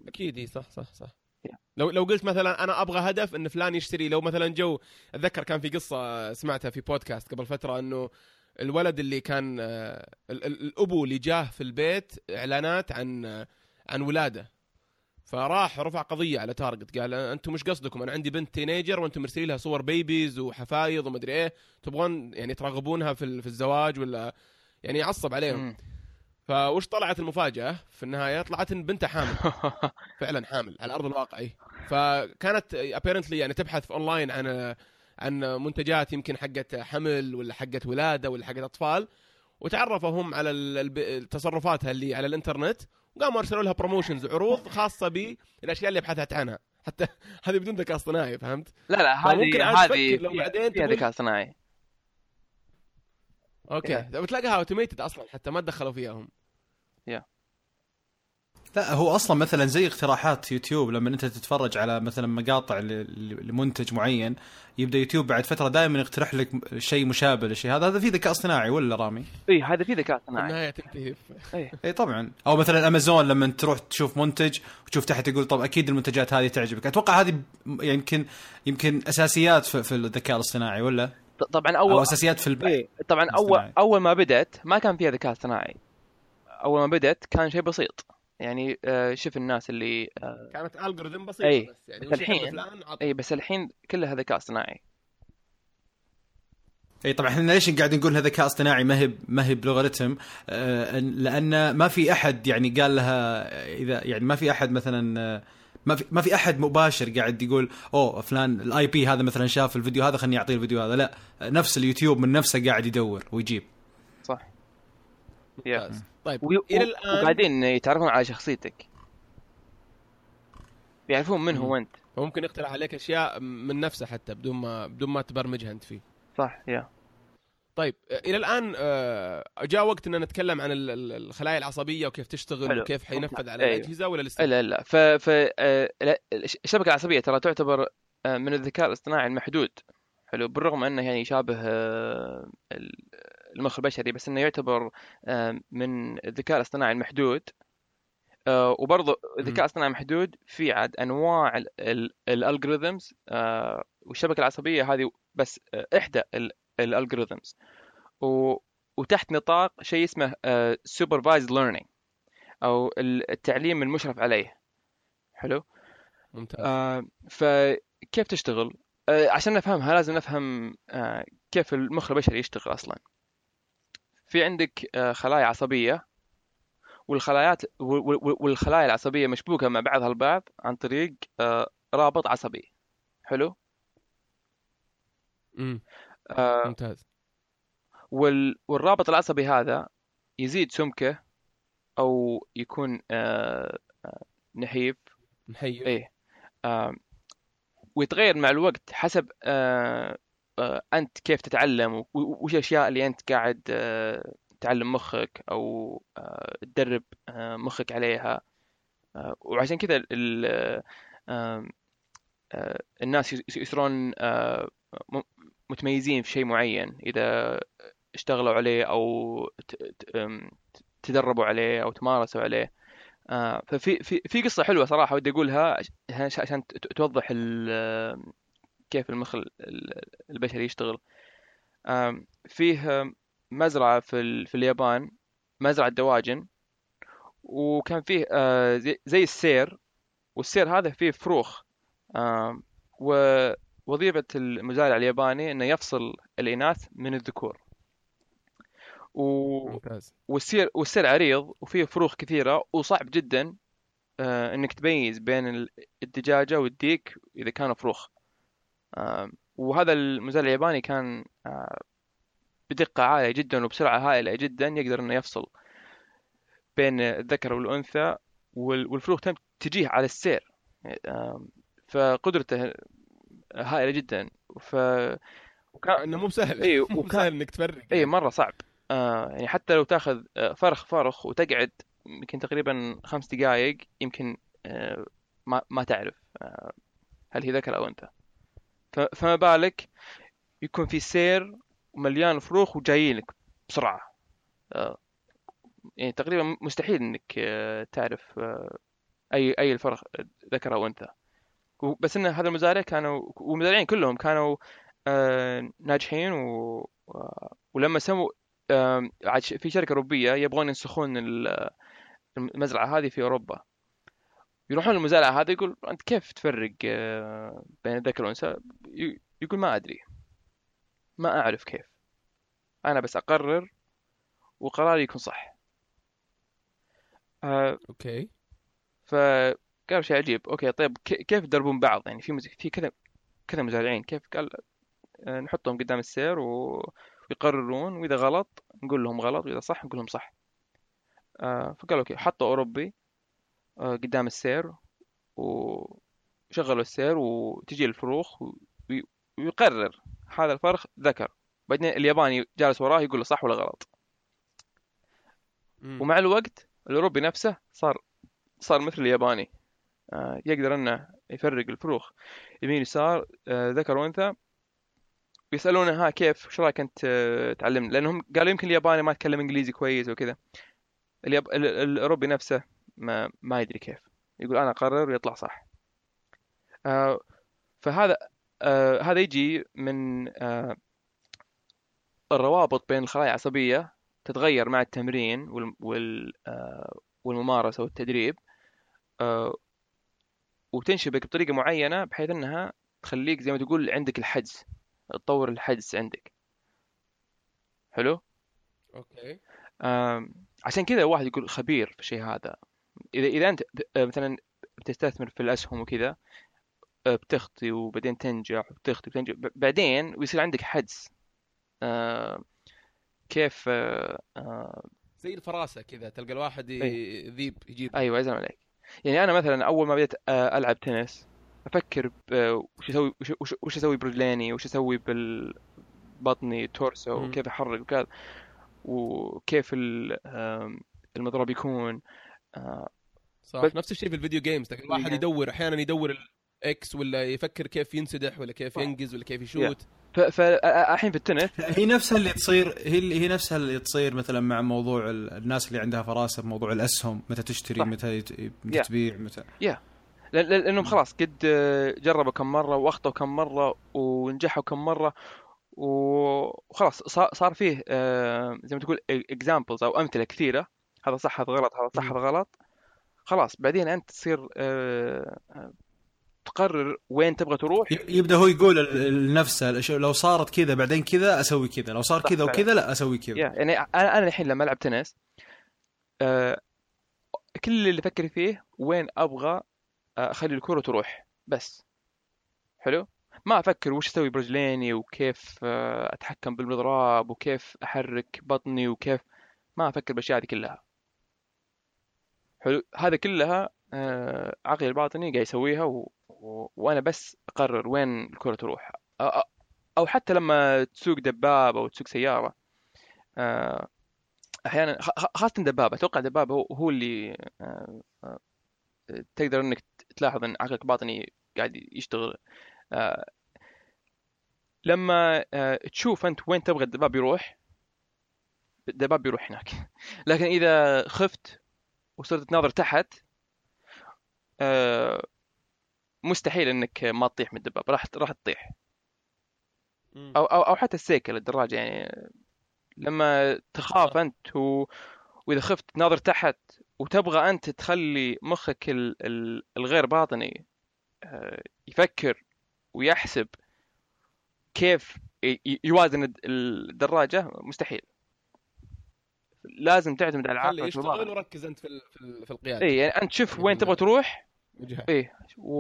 S1: أكيد إي، صح صح صح.
S3: Yeah.
S1: لو لو قلت مثلا أنا أبغى هدف إن فلان يشتري لو مثلا جو أتذكر كان في قصة سمعتها في بودكاست قبل فترة إنه الولد اللي كان ال- ال- الأبو اللي جاه في البيت إعلانات عن عن ولادة. فراح رفع قضية على Target قال أنتم مش قصدكم أنا عندي بنت teenager وأنتم مرسلين لها صور babies وحفايض ومدري إيه تبغون يعني ترغبونها في في الزواج ولا يعني يعصب عليهم
S3: مم.
S1: فوش طلعت المفاجأة في النهاية طلعت إن بنته حامل فعلا حامل على أرض الواقع إيه. فكانت apparently يعني تبحث في اونلاين عن عن منتجات يمكن حقت حمل ولا حقت ولادة ولا حقت أطفال وتعرفوا هم على تصرفاتها اللي على الإنترنت وقاموا أرسلوا لها promotions عروض خاصة بالأشياء اللي بحثت عنها. حتى هذه بدون ذكاء اصطناعي فهمت؟
S3: لا لا هذه هذه
S1: لو
S3: فيها-
S1: بعدين
S3: فيها ذكاء اصطناعي.
S1: okay. بتلاقيها automated أصلا حتى ما تدخلوا فيها هم.
S2: لا هو أصلا مثلا زي اقتراحات يوتيوب لما أنت تتفرج على مثلا مقاطع ل- ل- لمنتج معين يبدأ يوتيوب بعد فترة دائما يقترح لك شيء مشابه للشيء هذا هذا في ذكاء اصطناعي ولا رامي؟
S3: اي هذا في ذكاء اصطناعي.
S1: النهاية تنتهي. في-
S3: اي
S2: اي طبعا. أو مثلا أمازون لما تروح تشوف منتج وتشوف تحت يقول طب أكيد المنتجات هذه تعجبك. أتوقع هذه يمكن يمكن أساسيات في, في الذكاء الاصطناعي ولا؟
S3: طبعا
S2: أو
S3: اول
S2: أساسيات في البحث
S3: إيه طبعا
S2: أول.
S3: أول ما بدأت ما كان فيها ذكاء اصطناعي. أول ما بدأت كان شيء بسيط. يعني آه، شوف الناس اللي آه،
S1: كانت algorithm بسيطة
S3: أي.
S1: بس يعني
S3: بس الحين- إي بس الحين كلها ذكاء اصطناعي
S2: إي طبعا إحنا ليش قاعد نقول هذا ذكاء اصطناعي ما هي ما هي ب algorithm آه لأن ما في أحد يعني قال لها إذا يعني ما في أحد مثلا ما في ما في أحد مباشر قاعد يقول أوه فلان ال IP هذا مثلا شاف الفيديو هذا خليني أعطيه الفيديو هذا لا نفس اليوتيوب من نفسه قاعد يدور ويجيب.
S1: ممتاز. طيب
S3: وي-
S1: إلى
S3: و-
S1: الان
S3: وبعدين يتعرفون على شخصيتك. يعرفون من هو أنت.
S1: ممكن يقترح عليك أشياء من نفسه حتى بدون ما بدون ما تبرمجها أنت فيه.
S3: صح يا.
S1: طيب إلى الآن آه، جاء وقت إن نتكلم عن ال- ال- الخلايا العصبية وكيف تشتغل
S3: حلو.
S1: وكيف حينفذ على
S3: أيوه.
S1: الأجهزة ولا لسه؟
S3: لا لا ف ف آه، الشبكة العصبية ترى تعتبر آه، من الذكاء الاصطناعي المحدود. حلو بالرغم أنه يعني يشابه ال- المخ البشري بس إنه يعتبر آه، من الذكاء الاصطناعي المحدود. آه، وبرضه الذكاء الاصطناعي المحدود في عاد أنواع ال algorithms والشبكة العصبية هذه بس آه، إحدى ال algorithms وتحت نطاق شيء اسمه supervised learning أو التعليم المشرف عليه. حلو؟
S1: ممتاز.
S3: آه فكيف تشتغل؟ آه عشان نفهمها لازم نفهم آه كيف المخ البشري يشتغل أصلا. في عندك آه خلايا عصبية والخلايات وال- وال- والخلايا العصبية مشبوكة مع بعضها البعض عن طريق آه رابط عصبي. حلو؟
S1: امم
S3: آه
S1: ممتاز.
S3: وال... والرابط العصبي هذا يزيد سمكة أو يكون آه نحيف.
S1: نحيي
S3: إيه. آه ويتغير مع الوقت حسب آه أنت كيف تتعلم وش الاشياء اللي أنت قاعد آه تعلم مخك أو آه تدرب آه مخك عليها. آه وعشان كذا ال- ال- آه آه الناس يصيرون آه متميزين في شيء معين. إذا اشتغلوا عليه أو تدربوا عليه أو تمارسوا عليه. آه، ففي في في قصة حلوة صراحة ودي أقولها عش- عشان توضح كيف المخ ال- ال- البشري يشتغل. فيه مزرعة في ال- في اليابان مزرعة دواجن وكان فيه آه، زي- السير والسير هذا فيه فروخ. ووظيفة المزارع الياباني إنه يفصل الإناث من الذكور. و...
S1: ممتاز.
S3: والسير والسير عريض وفيه فروخ كثيرة وصعب جدا آه، إنك تميز بين ال- الدجاجة والديك إذا كانوا فروخ. وهذا المزارع الياباني كان آه، بدقة عالية جدا وبسرعة هائلة جدا يقدر إنه يفصل بين الذكر والأنثى وال- والفروخ تم تجيه على السير. آه، فقدرته هائلة جدا. ف وكان
S1: إنه مو سهل.
S3: اي
S1: مو
S3: وكان
S1: سهل إنك تفرق.
S3: اي مرة صعب. آه يعني حتى لو تاخذ آه، فرخ فرخ وتقعد يمكن تقريبا خمس دقائق يمكن آه ما ما تعرف آه هل هي ذكر أو أنثى. فما بالك يكون في سير ومليان فروخ وجايين لك بسرعة. آه يعني تقريبا مستحيل إنك آه تعرف آه أي أي الفرخ ذكر أو أنثى. بس إن هذا المزارع كانوا والمزارعين كلهم كانوا ناجحين و... ولما سووا في شركة أوروبية يبغون ينسخون ال- المزرعة هذه في أوروبا. يروحون للمزارع هذا يقول أنت كيف تفرق آه، بين الذكر والأنثى ي- يقول ما أدري. ما أعرف كيف. أنا بس أقرر وقراري يكون صح. آه،
S1: okay.
S3: فقال شيء عجيب. okay طيب كيف يدربون بعض؟ يعني في مز... في كذا كذا مزارعين. كيف؟ قال آه، نحطهم قدام السير و... يقررون وإذا غلط نقول لهم غلط وإذا صح نقول لهم صح. فقالوا okay حطوا أوروبي. قدام السير وشغلوا السير وتجي الفروخ وي- ويقرر هذا الفرخ ذكر. بعدين الياباني جالس وراه يقول له صح ولا غلط.
S1: مم.
S3: ومع الوقت الأوروبي نفسه صار صار مثل الياباني. آه، يقدر إنه يفرق الفروخ. يمين يسار آه، ذكر وأنثى. ويسالونه ها كيف إيش رأيك أنت آه، تعلمنا؟ لأنهم قالوا يمكن الياباني ما يتكلم إنجليزي كويس وكذا. الأوروبي نفسه ما ما يدري كيف. يقول أنا أقرر ويطلع صح. آه، فهذا آه، هذا يجي من آه، الروابط بين الخلايا العصبية تتغير مع التمرين وال... وال... آه، والممارسة والتدريب آه، وتنشبك بطريقة معينة بحيث إنها تخليك زي ما تقول عندك الحجز تطور الحجز عندك. حلو؟
S1: أوكي.
S3: آم، عشان كذا واحد يقول خبير في الشيء هذا. اذا إذا أنت آه، مثلا بتستثمر في الأسهم وكذا آه، بتخطي وبعدين تنجح وبتخطي وتنجح. بعدين ويصير عندك حجز آه، كيف آه، آه،
S1: زي الفراسة كذا تلقى الواحد ي-
S3: أي.
S1: ذيب يجيب.
S3: أيوه يزن عليك. يعني أنا مثلا أول ما بديت ألعب تنس أفكر وش أسوي وش, أسوي برجليني؟ وش أسوي بالبطني
S1: torso.
S3: وكيف أحرك؟ وكذا. وكيف المضرب يكون؟
S1: صح
S3: بس-
S1: نفس الشيء في ال video games تلقى الواحد
S3: games.
S1: يدور أحيانا يدور ال X ولا يفكر كيف ينسدح ولا كيف. ينقز ولا كيف يشوت
S3: فالحين في التنس
S2: هي نفسها اللي تصير هي اللي هي نفسها اللي تصير مثلا مع موضوع ال- الناس اللي عندها فراسة بموضوع الأسهم متى تشتري
S3: صح.
S2: متى
S3: يا.
S2: تبيع متى
S3: لأن- لأنهم خلاص قد جربوا كم مرة وأخطوا كم مرة ونجحوا كم مرة وخلاص صار صار فيه آه، زي ما تقول اكزامبلز أو أمثلة كثيرة هذا صح هذا غلط هذا صح. هذا غلط خلاص بعدين أنت تصير آه، آه، تقرر وين تبغى تروح.
S2: يبدأ هو يقول لنفسه لو صارت كذا بعدين كذا أسوي كذا لو صار كذا. وكذا لا أسوي كذا.
S3: يعني أنا أنا الحين لما ألعب تنس آه، كل اللي أفكر فيه وين أبغى أخلي الكرة تروح بس. حلو؟ ما أفكر وش أسوي برجليني وكيف أتحكم بالمضراب وكيف أحرك بطني وكيف ما أفكر بالأشياء هذه كلها. حلو. هذا كلها آه، عقلي الباطني قاعد يسويها و... و... وأنا بس أقرر وين الكرة تروح. أو حتى لما تسوق دبابة أو تسوق سيارة آه، أحيانا خ- خ- خاصة دبابة أتوقع دبابة هو, اللي آه، تقدر إنك تلاحظ إن عقلك الباطني قاعد يشتغل. لما تشوف أنت وين تبغى الدباب يروح الدباب بيروح هناك. لكن إذا خفت وصرت تناظر تحت آه، مستحيل إنك ما تطيح من الدباب راح راح تطيح. أو أو أو حتى السيكل الدراجه يعني لما تخاف. أنت و... وإذا خفت تناظر تحت وتبغى أنت تخلي مخك ال... ال... الغير باطني آه، يفكر ويحسب كيف يوازن الد- الدراجة مستحيل لازم تعتمد على
S1: خليه
S3: عقلك
S1: يشتغل وركز أنت في في ال- في القيادة.
S3: اي يعني أنت شوف وين تبغى تروح. إيه و...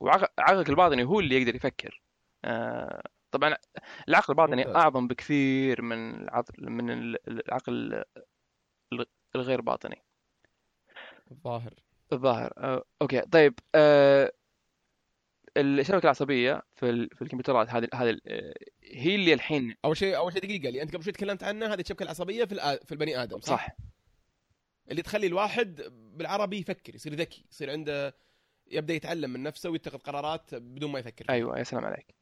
S3: وعقلك الباطني هو اللي يقدر يفكر. آه... طبعا العقل الباطني
S1: ممتاز.
S3: أعظم بكثير من العقل من ال- العقل ال- الغير باطني.
S1: الظاهر.
S3: الظاهر. آه... أوكي طيب آه... الشبكة العصبية في ال... في الكمبيوترات هذه هذه آه، هي اللي الحين
S1: أول شيء أول شيء دقيقة اللي أنت قبل شوي تكلمت عنها هذه الشبكة العصبية في الآ- في البني آدم صح؟
S3: صح
S1: اللي تخلي الواحد بالعربي يفكر يصير ذكي يصير عنده يبدأ يتعلم من نفسه ويتخذ قرارات بدون ما يفكر.
S3: أيوه يا سلام عليك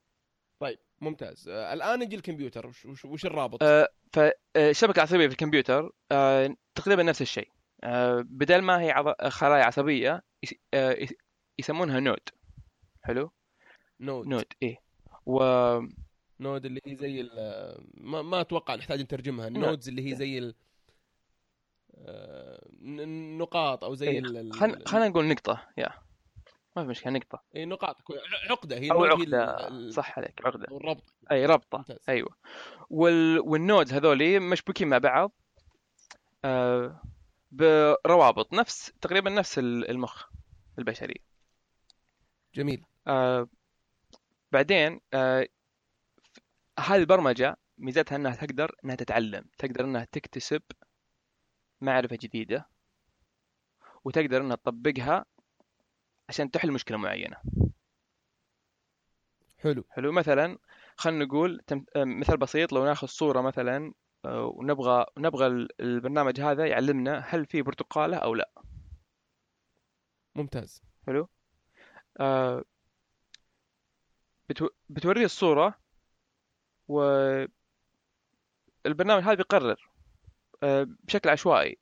S1: طيب ممتاز آه، الآن نجي الكمبيوتر وش, وش, وش الرابط؟
S3: آه، فالشبكة العصبية في الكمبيوتر آه، تقريبا نفس الشيء آه، بدل ما هي عض- خلايا عصبية يس- آه، يس- يسمونها node حلو؟
S1: node.
S3: node إيه. و
S1: node اللي هي زي ال- ما, ما أتوقع نحتاج نترجمها.
S3: node.
S1: ال nodes اللي هي زي ال آه، النقاط أو زي
S3: إيه،
S1: ال-
S3: خلينا نقول نقطة يا. ما في مشكلة نقطة.
S1: اي نقاط. عقدة. هي
S3: ال
S1: node هي ال-
S3: صح عليك عقدة.
S1: أو الربط
S3: أي ربطة.
S1: ممتاز.
S3: أيوة. وال... وال nodes هذولي مشبوكين مع بعض آه، بروابط نفس تقريبا نفس ال- المخ البشري.
S1: جميل.
S3: آه بعدين آه هذه البرمجة ميزتها إنها تقدر إنها تتعلم تقدر إنها تكتسب معرفة جديدة وتقدر إنها تطبقها عشان تحل مشكلة معينة.
S1: حلو.
S3: حلو مثلا خلينا نقول تم- آه، مثال بسيط لو ناخذ صورة مثلا آه، ونبغى نبغى ال- البرنامج هذا يعلمنا هل في برتقالة أو لا.
S1: ممتاز.
S3: حلو؟ آه بتو... بتوريه الصورة والبرنامج هذا بيقرر آه بشكل عشوائي.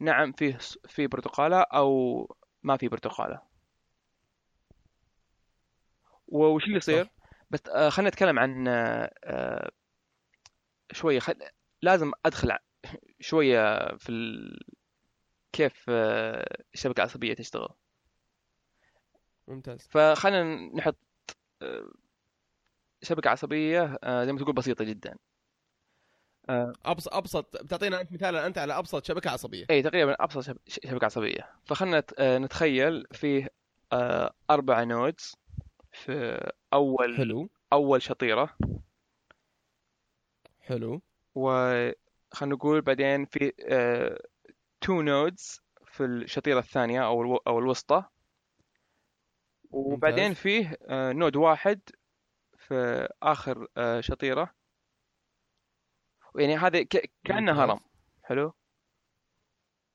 S3: نعم فيه في برتقالة أو ما في برتقالة. وش اللي يصير. بس آه خلينا نتكلم عن آه شوية. خل... لازم أدخل ع- شوية في ال... كيف الشبكة العصبية تشتغل.
S1: ممتاز.
S3: فخلينا نحط آه، شبكة عصبية آه، زي ما تقول بسيطة جدا.
S1: ابسط أبسط بتعطينا أنت مثال أنت على أبسط شبكة عصبية.
S3: اي تقريبا أبسط شب- شبكة عصبية. فخلنا نت- آه، نتخيل فيه آه، أربعة نودز في أول
S1: حلو.
S3: أول شطيرة.
S1: حلو.
S3: وخلنا نقول بعدين في two nodes في الشطيرة الثانية أو الو- أو الوسطى. وبعدين. فيه آه، node واحد في آخر آه، شطيرة. يعني هذا ك- كأنه
S1: ممتاز.
S3: هرم حلو؟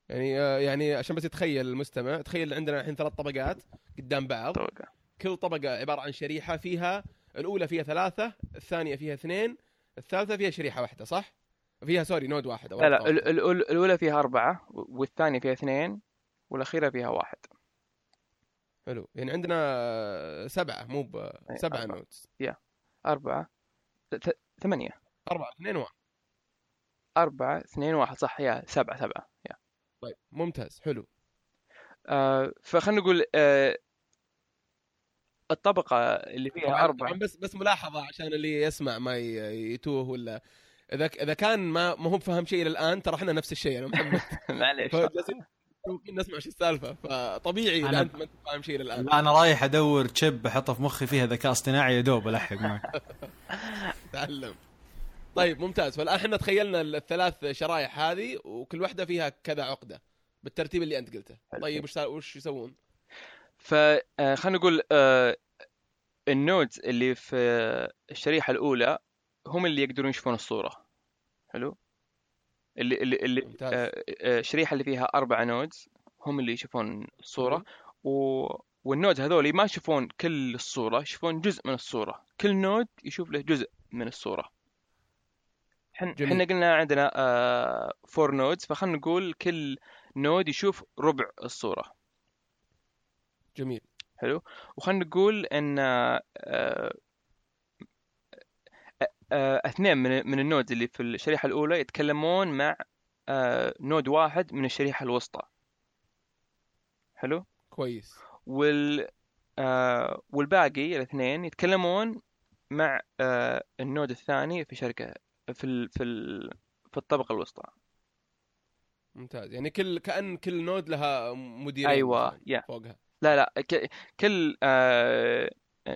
S1: يعني آه، يعني عشان بس يتخيل المستمع تخيل عندنا الحين ثلاث طبقات قدام بعض.
S3: طبقة.
S1: كل طبقة عبارة عن شريحة فيها الأولى فيها ثلاثة الثانية فيها اثنين الثالثة فيها شريحة واحدة صح؟ فيها سوري node واحد
S3: لا لا
S1: رابطة
S3: ال-
S1: واحدة.
S3: ال- ال- الأولى فيها أربعة والثانية فيها اثنين والأخيرة فيها واحد.
S1: حلو. يعني عندنا سبعة مو ب-
S3: أي،
S1: سبعة
S3: أربعة.
S1: nodes
S3: أربعة. ث- ثمانية.
S1: أربعة اثنين واحد.
S3: أربعة اثنين واحد صح. يا سبعة سبعة. يا.
S1: طيب ممتاز. حلو.
S3: آه فخلنا نقول آه الطبقة اللي فيها أربعة.
S1: بس بس ملاحظة عشان اللي يسمع ما يتوه ولا إذا إذا كان ما ما هو فاهم شيء إلى الآن ترى إحنا نفس الشيء أنا محمد.
S3: معليش.
S1: فجالسين نسمع إيش السالفة. فطبيعي اذا
S2: أنا-
S1: انت ما أنت فاهم شيء إلى الان
S2: لا أنا رايح أدور تشيب أحطه في مخي فيها ذكاء اصطناعي يا دوب ألحق معك.
S1: تعلم. طيب ممتاز. فالان إحنا تخيلنا الثلاث شرايح هذه وكل واحدة فيها كذا عقدة بالترتيب اللي أنت قلته.
S3: حلو.
S1: طيب وش وش يسوون؟
S3: فخلنا نقول آه ال nodes اللي في الشريحة الأولى هم اللي يقدرون يشوفون الصورة. حلو؟ اللي اللي اللي
S1: ممتاز.
S3: آه، آه، اللي فيها أربعة nodes هم اللي يشوفون الصورة. و... وال nodes هذول ما يشوفون كل الصورة يشوفون جزء من الصورة. كل node يشوف له جزء من الصورة. إحنا قلنا عندنا آه four nodes فخلنا نقول كل node يشوف ربع الصورة.
S1: جميل.
S3: حلو. وخلنا نقول إن آه، اثنين من من ال nodes اللي في الشريحة الأولى يتكلمون مع آه، node واحد من الشريحة الوسطى. حلو؟
S1: كويس.
S3: وال آه، والباقي الاثنين يتكلمون مع آه، ال node الثاني في شريحة في ال... في ال... في الطبقة الوسطى.
S1: ممتاز. يعني كل كأن كل نود لها مديرين
S3: أيوة،
S1: مثلاً
S3: يا.
S1: فوقها.
S3: لا لا. كل آه،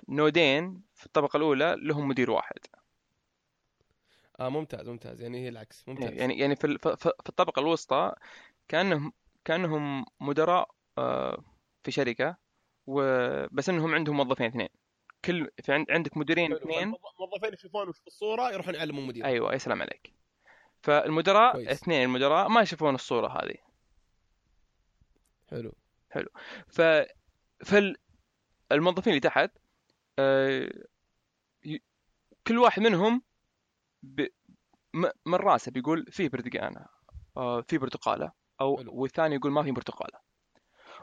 S3: نودين في الطبقة الأولى لهم مدير واحد.
S1: آه ممتاز ممتاز. يعني هي العكس ممتاز.
S3: يعني يعني في ال- ف- ف- في الطبقة الوسطى كأنهم كأنهم مدراء آه، في شركة وبس إنهم عندهم موظفين اثنين. كل في عند عندك مديرين
S1: حلو.
S3: اثنين.
S1: فالموظفين يشوفون في الصورة يروحون يعلموا المدير
S3: أيوه يسلم عليك. فالمدراء
S1: كويس.
S3: اثنين المدراء ما يشوفون الصورة هذه.
S1: حلو.
S3: ف فالموظفين اللي تحت آه، كل واحد منهم ب... من راسه بيقول فيه برتقانة آه، في برتقالة أو
S1: حلو.
S3: والثاني يقول ما في برتقالة.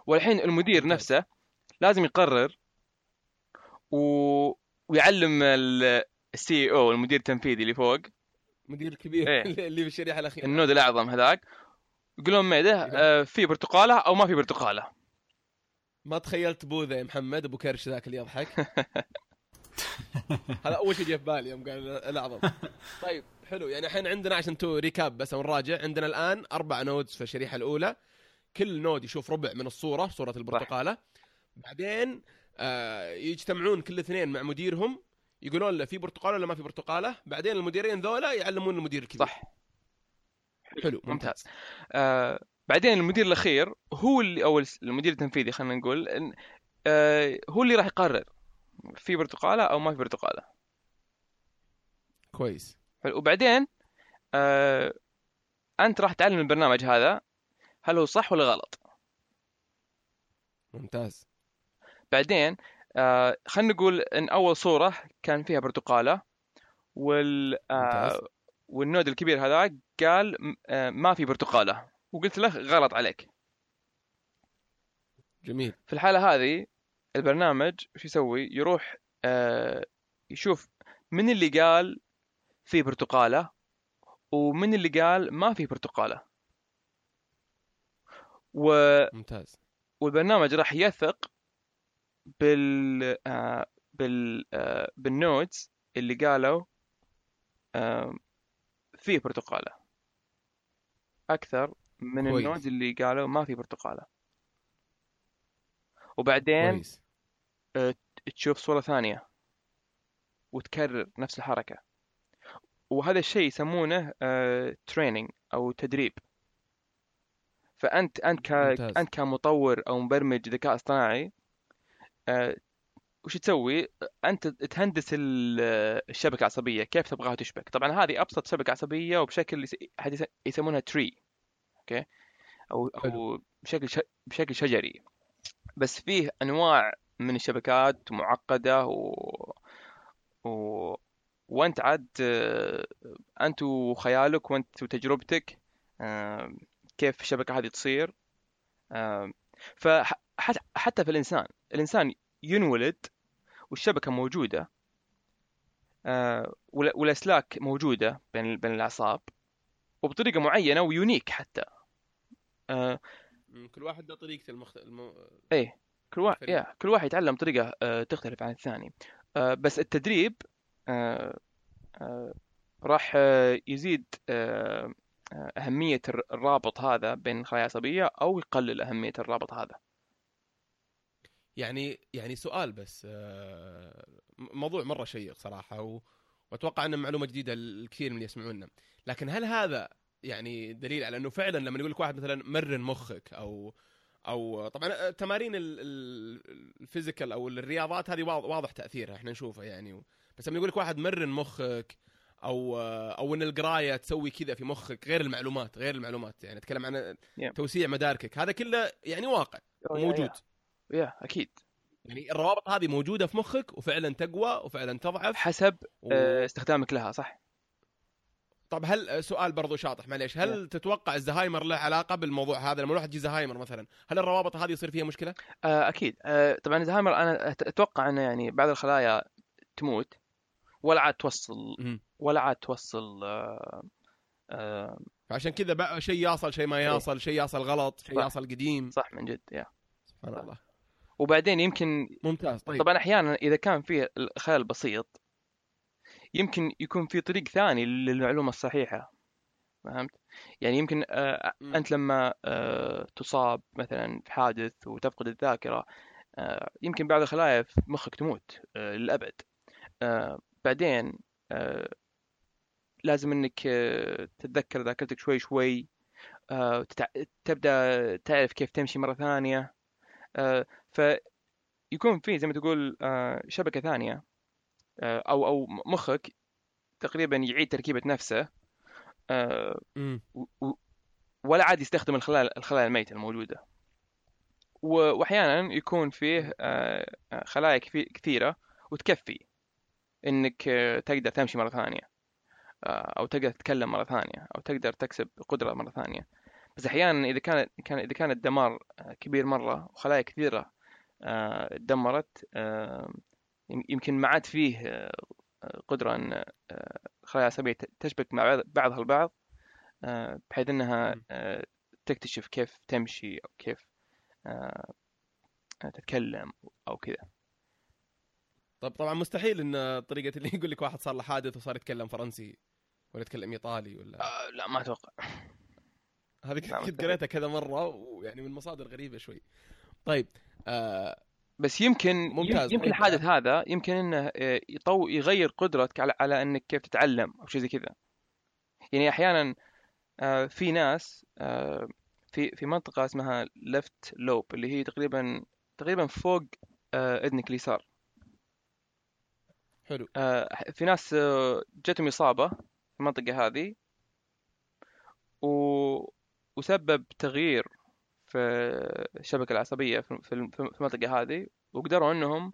S3: والحين المدير. نفسه لازم يقرر و... ويعلم ال CEO أو المدير التنفيذي اللي فوق.
S1: مدير كبير.
S3: إيه.
S1: اللي في الشريحة الأخيرة.
S3: ال node الأعظم هذاك. يقول لهم ميده آه، في برتقالة أو ما في برتقالة.
S1: ما تخيلت بوذا يا محمد أبو كرش ذاك اللي يضحك. هذا أول شيء جاء في بالي يوم قال الاعظم طيب حلو. يعني الحين عندنا عشان to recap بس نراجع عندنا الآن أربع nodes في الشريحة الأولى. كل نود يشوف ربع من الصورة صورة البرتقالة. بعدين آه يجتمعون كل اثنين مع مديرهم. يقولون له في برتقالة ولا ما في برتقالة. بعدين المديرين ذولا يعلمون المدير الكبير.
S3: صح.
S1: حلو
S3: ممتاز. آه بعدين المدير الأخير هو اللي أو المدير التنفيذي خلينا نقول آه هو اللي راح يقرر. في برتقالة أو ما في برتقالة.
S1: كويس.
S3: حلو. وبعدين آه أنت راح تعلم البرنامج هذا هل هو صح ولا غلط؟
S1: ممتاز.
S3: بعدين آه خلينا نقول إن أول صورة كان فيها برتقالة وال. آه والنود الكبير هذا قال آه ما في برتقالة. وقلت له غلط عليك.
S1: جميل.
S3: في الحالة هذه البرنامج شو يسوي؟ يروح آه يشوف من اللي قال في برتقالة ومن اللي قال ما في برتقالة و...
S1: ممتاز
S3: والبرنامج راح يثق بال آه بال آه بالنودز اللي قالوا آه في برتقالة أكثر من. النودز اللي قالوا ما في برتقالة وبعدين
S1: كويس
S3: تشوف صورة ثانية وتكرر نفس الحركة وهذا الشيء يسمونه تريننج أو تدريب فأنت أنت ك...
S1: ممتاز.
S3: أنت كمطور أو مبرمج ذكاء اصطناعي آه، وش تسوي؟ أنت تهندس ال- الشبكة العصبية كيف تبغاها تشبك طبعا هذه أبسط شبكة عصبية وبشكل يسمونها تري أو أو
S1: حلو.
S3: بشكل ش... بشكل شجري بس فيه أنواع من الشبكات معقدة و... و... وأنت عاد آه، أنت وخيالك وأنت وتجربتك آه، كيف الشبكة هذه تصير. فحتى في الإنسان الإنسان ينولد والشبكة موجودة آه، وال- والأسلاك موجودة بين بين الأعصاب وبطريقة معينة ويونيك حتى آه،
S1: كل واحد له طريقته المخت... الم...
S3: إيه كل واحد. يا كل واحد يتعلم طريقة آه، تختلف عن الثاني. آه، بس التدريب آه، راح يزيد أهمية الر- الرابط هذا بين الخلايا العصبية أو يقلل أهمية الرابط هذا.
S1: يعني يعني سؤال بس موضوع مرة شيق صراحة و... وأتوقع إنه معلومة جديدة للكثير من اللي يسمعونا. لكن هل هذا يعني دليل على إنه فعلا لما يقول لك واحد مثلا مرن مخك أو أو طبعا تمارين ال- ال- الفيزيكال أو الرياضات هذه واض- واضح تأثيرها إحنا نشوفها يعني. و... بس لما يقول لك واحد مرن مخك أو أو إن القراية تسوي كذا في مخك غير المعلومات غير المعلومات يعني أتكلم عن
S3: Yeah.
S1: توسيع مداركك هذا كله يعني واقع موجود.
S3: يا أكيد.
S1: يعني الروابط هذه موجودة في مخك وفعلا تقوى وفعلا تضعف.
S3: حسب
S1: و...
S3: آه، استخدامك لها صح؟
S1: طب هل سؤال برضو شاطح معليش. هل تتوقع الزهايمر له علاقة بالموضوع هذا؟ لما الواحد يجي زهايمر مثلا هل الروابط هذه يصير فيها مشكلة؟
S3: آه، أكيد. آه، طبعا الزهايمر أنا أت- أتوقع أنه يعني بعض الخلايا تموت ولا عاد توصل ولا عاد توصل آه، آه،
S1: فعشان كذا بقى شيء يصل شيء ما يصل شيء يصل غلط شيء. يصل قديم.
S3: صح من جد يا.
S1: سبحان الله.
S3: وبعدين يمكن
S1: ممتاز طيب.
S3: طبعا أحيانا إذا كان فيه الخيال بسيط يمكن يكون في طريق ثاني للمعلومة الصحيحة. فهمت؟ يعني يمكن آه،. أنت لما آه، تصاب مثلا في حادث وتفقد الذاكرة آه، يمكن بعض الخلايا في مخك تموت للأبد. بعدين لازم إنك تتذكر ذاكرتك شوي شوي تبدأ تعرف كيف تمشي مرة ثانية. فيكون في زي ما تقول شبكة ثانية. أو أو مخك تقريبا يعيد تركيبة نفسه آه، ولا عاد يستخدم الخلايا الخلايا الميتة الموجودة. واحيانا يكون فيه آه، آه، خلايا كثيرة وتكفي إنك آه، تقدر تمشي مرة ثانية آه، أو تقدر تتكلم مرة ثانية أو تقدر تكسب قدرة مرة ثانية. بس أحيانا إذا كان كان إذا كان الدمار آه، كبير مرة وخلايا كثيرة آه، تدمرت آه، يمكن ما عاد فيه آه، قدرة إن آه، الخلايا العصبيه ت- تشبك مع بعض- بعضها البعض آه، بحيث. آه، تكتشف كيف تمشي أو كيف تتكلم أو كذا
S1: طب طبعا مستحيل إن طريقة اللي يقول لك واحد صار له حادث وصار يتكلم فرنسي ولا يتكلم إيطالي ولا
S3: آه، لا ما أتوقع
S1: هذه كنت. قريتها كذا مرة ويعني من مصادر غريبة شوي طيب آه
S3: بس يمكن
S1: ممتاز.
S3: يمكن. الحادث هذا يمكن إنه آه، يطو يغير قدرتك على على إنك كيف تتعلم أو شيء زي كذا يعني أحيانا آه، في ناس آه، في في منطقة اسمها ليفت لوب اللي هي تقريبا تقريبا فوق إذنك اليسار
S1: حلو
S3: في ناس جتهم إصابة في المنطقة هذه و... وسبب تغيير في الشبكة العصبية في المنطقة هذه وقدروا أنهم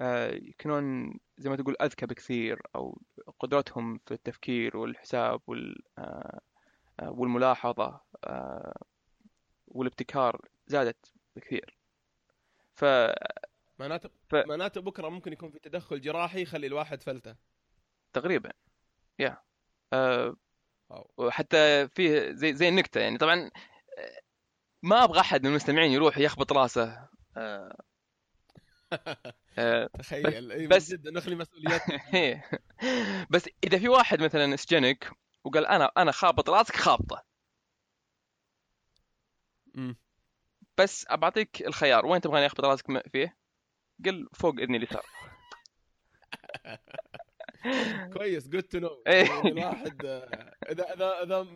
S3: آه، يكونون زي ما تقول أذكى بكثير أو قدرتهم في التفكير والحساب وال... آه، آه، والملاحظة آه، والابتكار زادت بكثير. ف
S1: معناته
S3: ف-
S1: معناته بكرة ممكن يكون في تدخل جراحي يخلي الواحد فلتة.
S3: تقريبا يا آه،
S1: واو.
S3: وحتى فيه زي زي النكتة يعني. طبعا ما أبغى أحد من المستمعين يروح يخبط راسه آه، آه،
S1: تخيل اي
S3: بس-
S1: نخلي مسؤولياتنا
S3: إيه. بس إذا في واحد مثلا سجنك وقال أنا أنا خابط راسك خابطه. بس بعطيك الخيار وين تبغاني أخبط راسك فيه؟ قل فوق اذني اليسار
S1: كويس good to know
S3: إيه.
S1: الواحد آه، إذا إذا إذا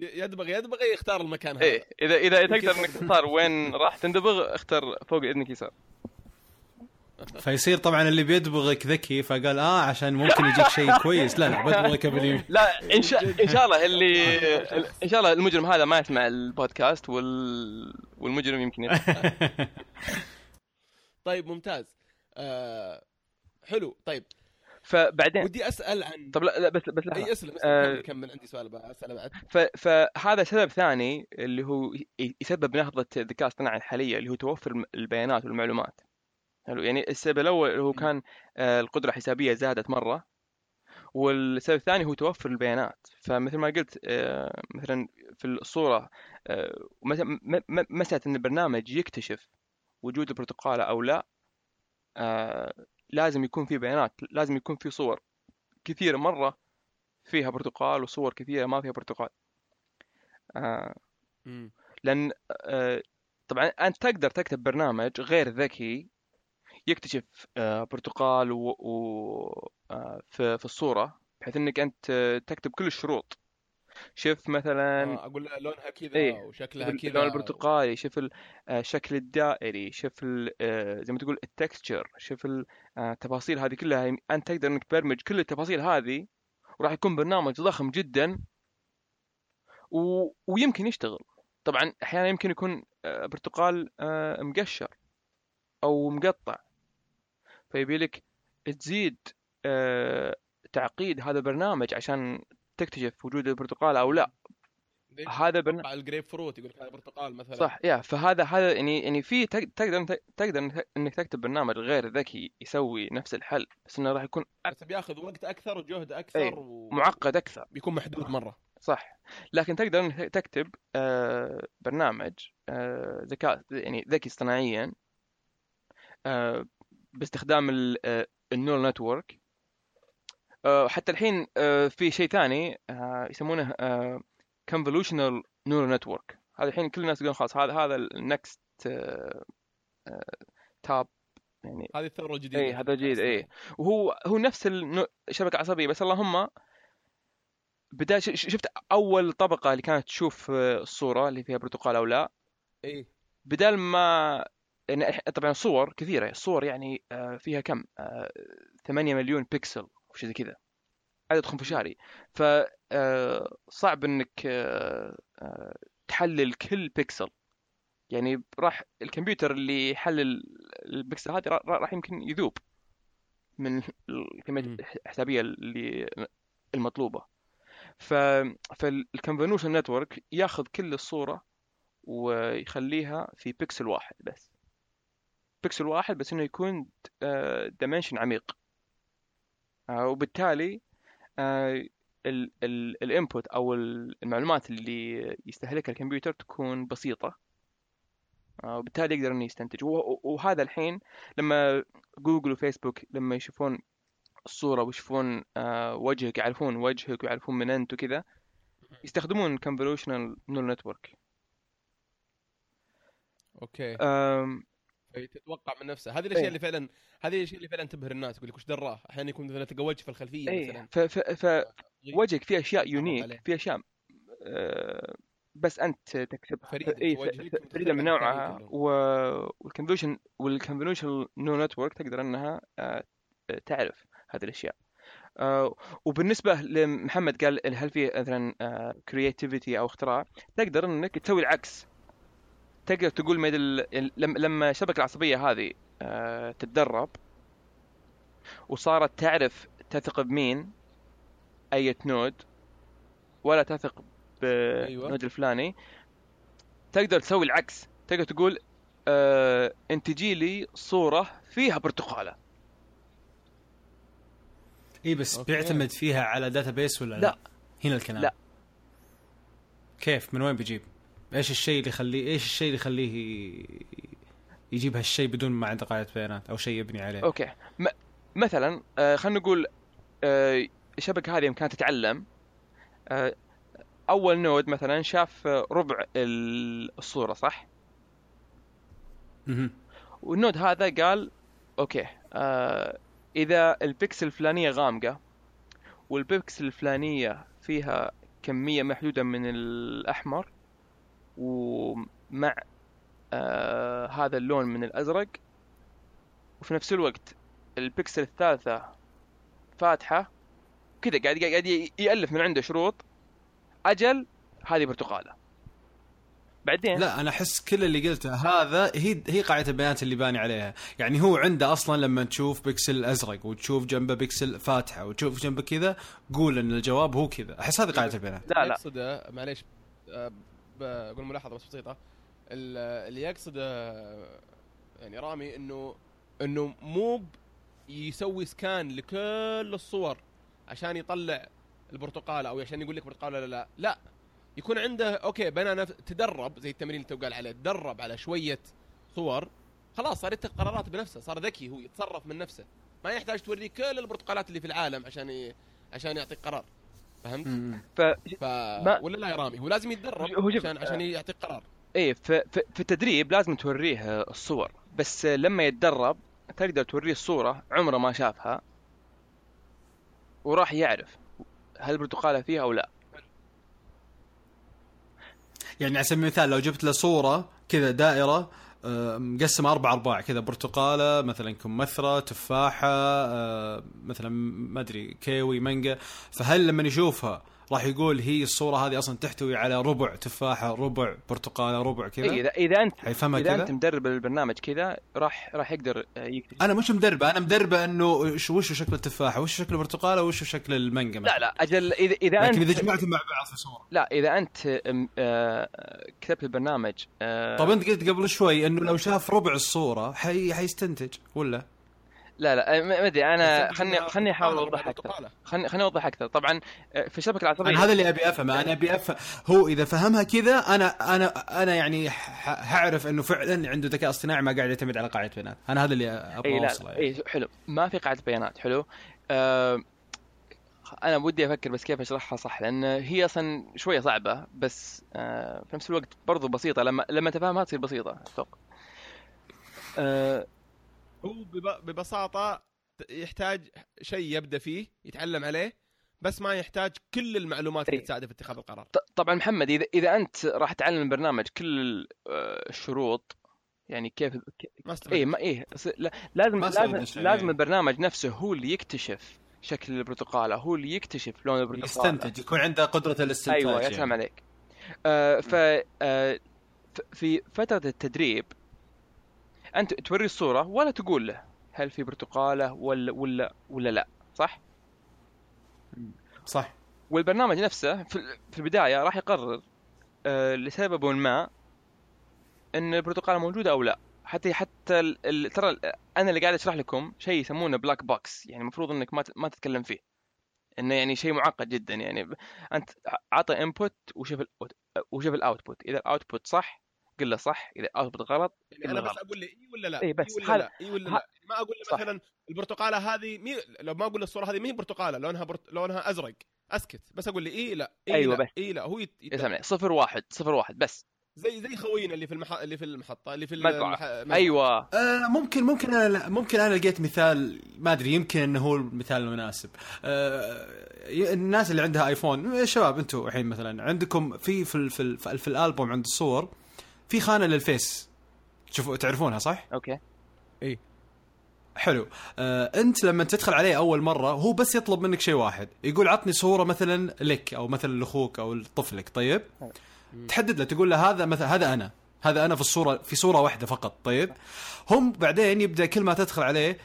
S1: يدبغ يدبغ يختار المكان هذا.
S3: إيه إذا إذا تقدر إنك تختار وين راح تندبغ اختر فوق إذنك يسار.
S2: فيصير طبعا اللي بيدبغك ذكي فقال آه عشان ممكن يجيك شيء كويس. لا لا بدبغك باليمين
S3: لا إن شاء إن شاء الله اللي إن شاء الله المجرم هذا ما يسمع البودكاست وال... والمجرم يمكن يسمع.
S1: طيب ممتاز. آه حلو. طيب
S3: فبعدين
S1: ودي أسأل عن
S3: طب لا, لا بس بس لحظة.
S1: أي اسلم
S3: آه،
S1: كمل عندي سؤال أسأله بعد.
S3: ف... فهذا سبب ثاني اللي هو يسبب نهضة الذكاء الاصطناعي الحالية اللي هو توفر البيانات والمعلومات. حلو يعني السبب الأول اللي هو كان آه، القدرة الحسابية زادت مرة والسبب الثاني هو توفر البيانات. فمثل ما قلت آه، مثلا في الصورة آه، مثلا م- م- مسألة أن البرنامج يكتشف وجود البروتوقال أو لا لازم يكون في بيانات لازم يكون في صور كثيرة مرة فيها برتقال وصور كثيرة ما فيها برتقال آه،. لأن آه، طبعا أنت تقدر تكتب برنامج غير ذكي يكتشف آه، برتقال و... و... آه، في في الصورة بحيث إنك أنت آه، تكتب كل الشروط شوف مثلا
S1: آه أقول لونها كذا
S3: إيه.
S1: وشكلها كذا.
S3: اللون البرتقالي شوف ال- آه، الشكل الدائري شوف آه، زي ما تقول التكستشر شوف آه، التفاصيل هذه كلها. يم- أنت تقدر إنك تبرمج كل التفاصيل هذه وراح يكون برنامج ضخم جدا و... ويمكن يشتغل. طبعا أحيانا يمكن يكون برتقال مقشر أو مقطع. فيبي لك تزيد تعقيد هذا البرنامج عشان تكتشف وجود البرتقال أو لا؟ هذا
S1: مع الجريب فروت يقول لك هذا برتقال مثلا.
S3: صح يا فهذا هذا يعني يعني في تق- تقدر تقدر إنك تكتب برنامج غير ذكي يسوي نفس الحل بس إنه راح يكون
S1: بس بياخذ وقت أكثر وجهد أكثر
S3: إيه.
S1: وبيكون
S3: معقد أكثر.
S1: محدود مرة.
S3: صح. لكن تقدر إنك تكتب آه، برنامج آه، ذكاء يعني ذكي اصطناعيا آه، باستخدام آه، ال neural network. حتى الحين آه، في شيء ثاني آه، يسمونه convolutional neural network. هذا الحين كل الناس يقولون خلاص هذا هذا ال next step يعني
S1: هذه الثورة الجديدة.
S3: اي هذا جيد اي وهو هو نفس الشبكه العصبيه بس اللهم ش- شفت أول طبقة اللي كانت تشوف آه، الصورة اللي فيها برتقال أو لا؟
S1: اي
S3: بدل ما يعني طبعا صور كثيرة الصور يعني آه، فيها كم؟ آه، 8 مليون بكسل شيء زي كذا. عدد خنفشاري فصعب إنك آه، آه، تحلل كل بكسل يعني راح الكمبيوتر اللي يحلل البكسل هذه را- را- راح يمكن يذوب من الكمية
S1: مم.
S3: الحسابية اللي المطلوبة. ف فال convolution network ياخذ كل الصورة ويخليها في بكسل واحد بس. بكسل واحد بس إنه يكون dimension عميق. آه، وبالتالي ال input أو ال- المعلومات اللي يستهلكها الكمبيوتر تكون بسيطة. آه، وبالتالي يقدر إنه يستنتج. وه- وهذا الحين لما جوجل وفيسبوك لما يشوفون الصورة ويشوفون آه، وجهك يعرفون وجهك ويعرفون من أنت وكذا يستخدمون convolutional neural network. okay.
S1: إيه، تتوقع من نفسه. هذه الأشياء
S3: إيه.
S1: اللي فعلا هذه الأشياء اللي فعلا تبهر الناس يقول لك وش دراه؟ أحيانا يكون مثلا تقوج في الخلفية
S3: اي
S1: مثلا.
S3: ف ف ف وجهك فيه
S1: أشياء.
S3: unique في أشياء آه، بس أنت تكتبها
S1: فريدة،
S3: اي
S1: وجهك
S3: ف- فريدة من نوعها
S1: وال
S3: convolution وال convolution neu network تقدر إنها آه، تعرف هذه الأشياء. آه، وبالنسبة لمحمد قال هل في مثلا creativity أو اختراع؟ تقدر إنك تسوي العكس. تقدر تقول ميد ال- لما لما الشبكه العصبية هذه آه، تتدرب وصارت تعرف تثق بمين اية node ولا تثق
S1: أيوة.
S3: بال node الفلاني تقدر تسوي العكس تقدر تقول آه أنت جي لي صورة فيها برتقالة
S2: اي بس
S1: okay.
S2: بيعتمد فيها على database ولا لا؟
S3: لا.
S2: هنا الكلام
S3: لا.
S2: كيف من وين بيجيب؟ إيش الشيء اللي يخليه إيش الشيء اللي يخليه يجيب هالشيء بدون ما عنده قاعدة بيانات أو شيء يبني عليه؟
S3: okay م- مثلا آه خلينا نقول آه الشبكة هذه كانت تتعلم آه أول node مثلا شاف ربع ال- الصورة صح؟
S2: مهم.
S3: وال node هذا قال okay آه إذا البكسل الفلانية غامقة والبكسل الفلانية فيها كمية محدودة من الأحمر ومع آه هذا اللون من الأزرق وفي نفس الوقت البكسل الثالثة فاتحة كذا قاعد قاعد يألف من عنده شروط. أجل هذه برتقالة. بعدين
S2: لا أنا أحس كل اللي قلته هذا هي هي قاعدة البيانات اللي باني عليها. يعني هو عنده أصلا لما تشوف بكسل أزرق وتشوف جنبه بكسل فاتحة وتشوف جنبه كذا قول إن الجواب هو كذا. أحس هذه قاعدة البيانات.
S3: لا لا.
S1: يقصده معليش آه، بقول ملاحظة بس بسيطة. ال- اللي يقصده يعني رامي إنه إنه مو يسوي سكان لكل الصور عشان يطلع البرتقاله أو عشان يقول لك برتقاله ولا لا. لا. يكون عنده أوكي بنى نف... تدرب زي التمرين اللي تو قال عليه تدرب على شوية صور خلاص صار يتخذ قرارات بنفسه صار ذكي هو يتصرف من نفسه. ما يحتاج توريه كل البرتقالات اللي في العالم عشان ي... عشان يعطيك قرار. فهمت؟
S2: مم.
S3: ف
S1: ف...
S3: ما-
S1: ولا لا يا رامي هو لازم يتدرب
S3: هو شوف-
S1: عشان عشان يعطيك قرار
S3: إيه في, في, في التدريب لازم توريه الصور بس لما يتدرب تقدر توريه الصورة عمره ما شافها وراح يعرف هل البرتقالة فيها أو لا
S2: يعني على سبيل المثال لو جبت له صورة كذا دائرة آه، مقسمه أربع أرباع. كذا برتقالة مثلا كمثرى تفاحة آه، مثلا ما أدري كيوي مانجا. فهل لما يشوفها راح يقول هي الصورة هذه أصلا تحتوي على ربع تفاحة ربع برتقالة ربع كذا.
S3: إيه اذا إذا انت
S2: حيفهمها
S3: إذا
S2: كذا؟
S3: أنت مدرب البرنامج كذا راح راح يقدر يكتشف
S2: أنا مش مدربة أنا مدربة إنه وش وش شكل التفاحة؟ وش شكل البرتقالة؟ وش شكل المانجا
S3: لا لا أجل اذا إذا
S2: لكن
S3: انت
S2: إذا جمعتهم مع بعض في صورة.
S3: لا إذا أنت آه، كتبت البرنامج آه،
S2: طب أنت قلت قبل شوي إنه لو شاف ربع الصورة حي حيستنتج ولا؟
S3: لا لا ما أدري
S1: أنا
S3: خلني خلني أحاول أوضح
S1: أكثر.
S3: خلني خلني أوضح أكثر. طبعا آه، في الشبكة العصبية
S2: أنا هذا اللي أبي أفهمه. أنا أبي افهم هو إذا فهمها كذا أنا أنا أنا يعني حعرف إنه فعلا عنده ذكاء اصطناعي ما قاعد يعتمد على قاعدة بيانات. أنا هذا اللي أبغى
S3: إي لا
S2: أوصله
S3: لا
S2: يعني.
S3: إي حلو. ما في قاعدة بيانات حلو. آه أنا ودي أفكر بس كيف أشرحها صح لأن هي أصلا شوية صعبة بس آه في نفس الوقت برضو بسيطة. لما لما تفهمها تصير بسيطة أتوقع. آه
S1: هو بب... ببساطة يحتاج شيء يبدأ فيه يتعلم عليه بس ما يحتاج كل المعلومات اللي
S3: إيه.
S1: تساعده في اتخاذ القرار
S3: طبعا محمد إذا إذا أنت راح تعلم البرنامج كل آه، الشروط يعني كيف
S1: ما
S3: اي ما إيه لا- لازم
S2: ما
S3: لازم. لازم البرنامج نفسه هو اللي يكتشف شكل البرتقاله هو اللي يكتشف لون البرتقاله
S2: يستنتج يكون عنده قدرة الاستنتاج
S3: أيوه يا
S2: يعني.
S3: سلام عليك آه ف آه في فترة التدريب أنت توري الصورة ولا تقول له هل في برتقالة ولا ولا ولا لا صح؟
S2: صح.
S3: والبرنامج نفسه في البداية راح يقرر آه لسبب ما إن البرتقالة موجودة أو لا. حتى حتى ال- ترى أنا اللي قاعد أشرح لكم شيء يسمونه black box يعني المفروض إنك ما ما تتكلم فيه. إنه يعني شيء معقد جدا يعني أنت عطى input وشوف وشوف ال output إذا ال output صح قل له صح إذا ال output غلط
S1: يعني أنا
S3: له
S1: بس
S3: غلط
S1: أقول له إي ولا لا
S3: إيه بس
S1: اي ولا
S3: هذا-
S1: لا إي ولا لا ما أقول له. مثلا البرتقالة هذه مي... لو ما أقول له الصورة هذه ما هي برتقالة لونها برت... لونها أزرق أسكت بس أقول لي إي لا إي
S3: أيوة
S1: لا
S3: بس.
S1: إي لا هو يت...
S3: عليك. صفر واحد صفر واحد بس
S1: زي زي خوينا اللي في المح... اللي في المحطة اللي في. المح...
S3: أيوه
S2: آه ممكن ممكن أنا لا ممكن أنا لقيت مثال ما أدري يمكن انه هو المثال المناسب آه الناس اللي عندها ايفون يا شباب أنتم الحين مثلا عندكم في في في, في, في الألبوم عند الصور في خانة لل face. تشوفوا تعرفونها صح؟
S3: أوكي.
S1: إي.
S2: حلو. آه أنت لما تدخل عليه أول مرة هو بس يطلب منك شيء واحد. يقول عطني صورة مثلا لك أو مثلا لأخوك أو لطفلك طيب؟ تحدد له تقول له هذا مثلا هذا أنا. هذا أنا في الصورة في صورة واحدة فقط طيب؟ هم بعدين يبدأ كل ما تدخل عليه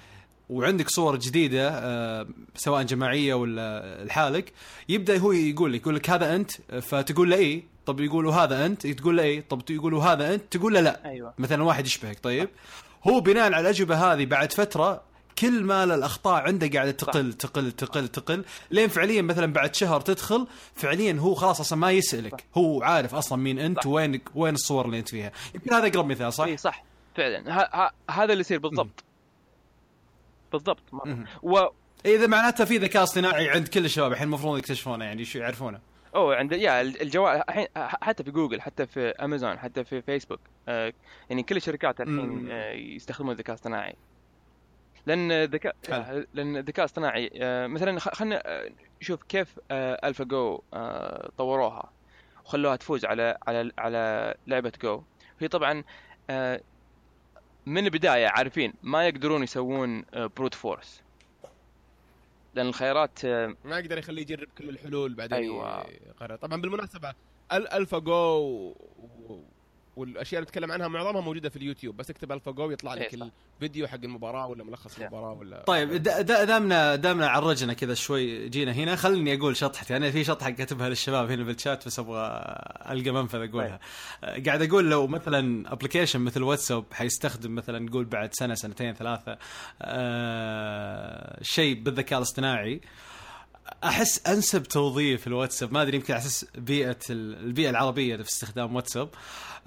S2: وعندك صور جديدة آه سواء جماعية ولا لحالك يبدأ هو يقول لك يقول لك هذا أنت؟ فتقول له إيه؟ طب يقولوا هذا أنت؟ تقول له إيه؟ طب يقولوا هذا أنت؟ تقول له لا.
S3: أيوه.
S2: مثلا واحد يشبهك. طيب؟ هو بناء على الأجوبة هذه بعد فترة كل ما الأخطاء عنده قاعدة تقل تقل تقل تقل لين فعليا مثلا بعد شهر تدخل فعليا هو خلاص أصلا ما يسألك. هو عارف أصلا مين
S3: أنت.
S2: وين وين الصور اللي أنت فيها. يمكن هذا اقرب مثال صح؟
S3: اي صح. فعلا. ه- ه- هذا اللي يصير بالضبط. بالضبط. و
S2: إذا معناته في ذكاء اصطناعي عند كل الشباب الحين المفروض يكتشفونه يعني شو يعرفونه
S3: أوه عند يا الجوال الحين حتى في جوجل حتى في أمازون حتى في فيسبوك آه يعني كل الشركات الحين. آه يستخدمون الذكاء الاصطناعي لأن الذكاء. لأن الذكاء الاصطناعي آه مثلا خلينا نشوف كيف آه ألفا جو آه طوروها وخلوها تفوز على على على لعبة جو هي طبعا آه من البداية عارفين ما يقدرون يسوون آه brute force لأن الخيارات آه
S1: ما يقدر يخليه يجرب كل الحلول بعدين
S3: أيوة.
S1: يقرر طبعا بالمناسبة ال AlphaGo. والأشياء اللي نتكلم عنها معظمها موجودة في اليوتيوب. بس اكتب AlphaGo يطلع لك
S3: إيه.
S1: الفيديو حق المباراة ولا ملخص
S3: Yeah.
S1: المباراة ولا
S2: طيب دا- دا- دامنا دامنا عرجنا كذا شوي جينا هنا. خليني أقول شطحتي. أنا في شطحة كاتبها للشباب هنا بالشات بس أبغى ألقى منفذ أقولها. آه، قاعد أقول لو مثلا application مثل واتساب حيستخدم مثلا نقول بعد سنة سنتين ثلاثة آه شيء بالذكاء الاصطناعي أحس أنسب توظيف الواتساب ما أدري يمكن على أساس بيئة ال- البيئة العربية في استخدام واتساب.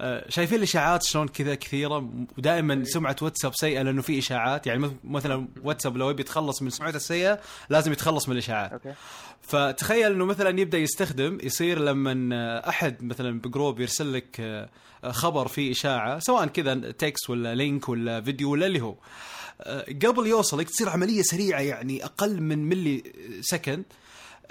S2: آه، شايفين الإشاعات شلون كذا كثيرة؟ ودائما سمعة واتساب سيئة لأنه في إشاعات يعني مث- مثلا واتساب لو يبي يتخلص من سمعته السيئة لازم يتخلص من الإشاعات.
S3: أوكي.
S2: فتخيل إنه مثلا يبدأ يستخدم يصير لما أحد مثلا بجروب يرسل لك آه، خبر فيه إشاعة سواء كذا text ولا link ولا فيديو ولا اللي هو. آه، قبل يوصلك تصير عملية سريعة يعني أقل من millisecond.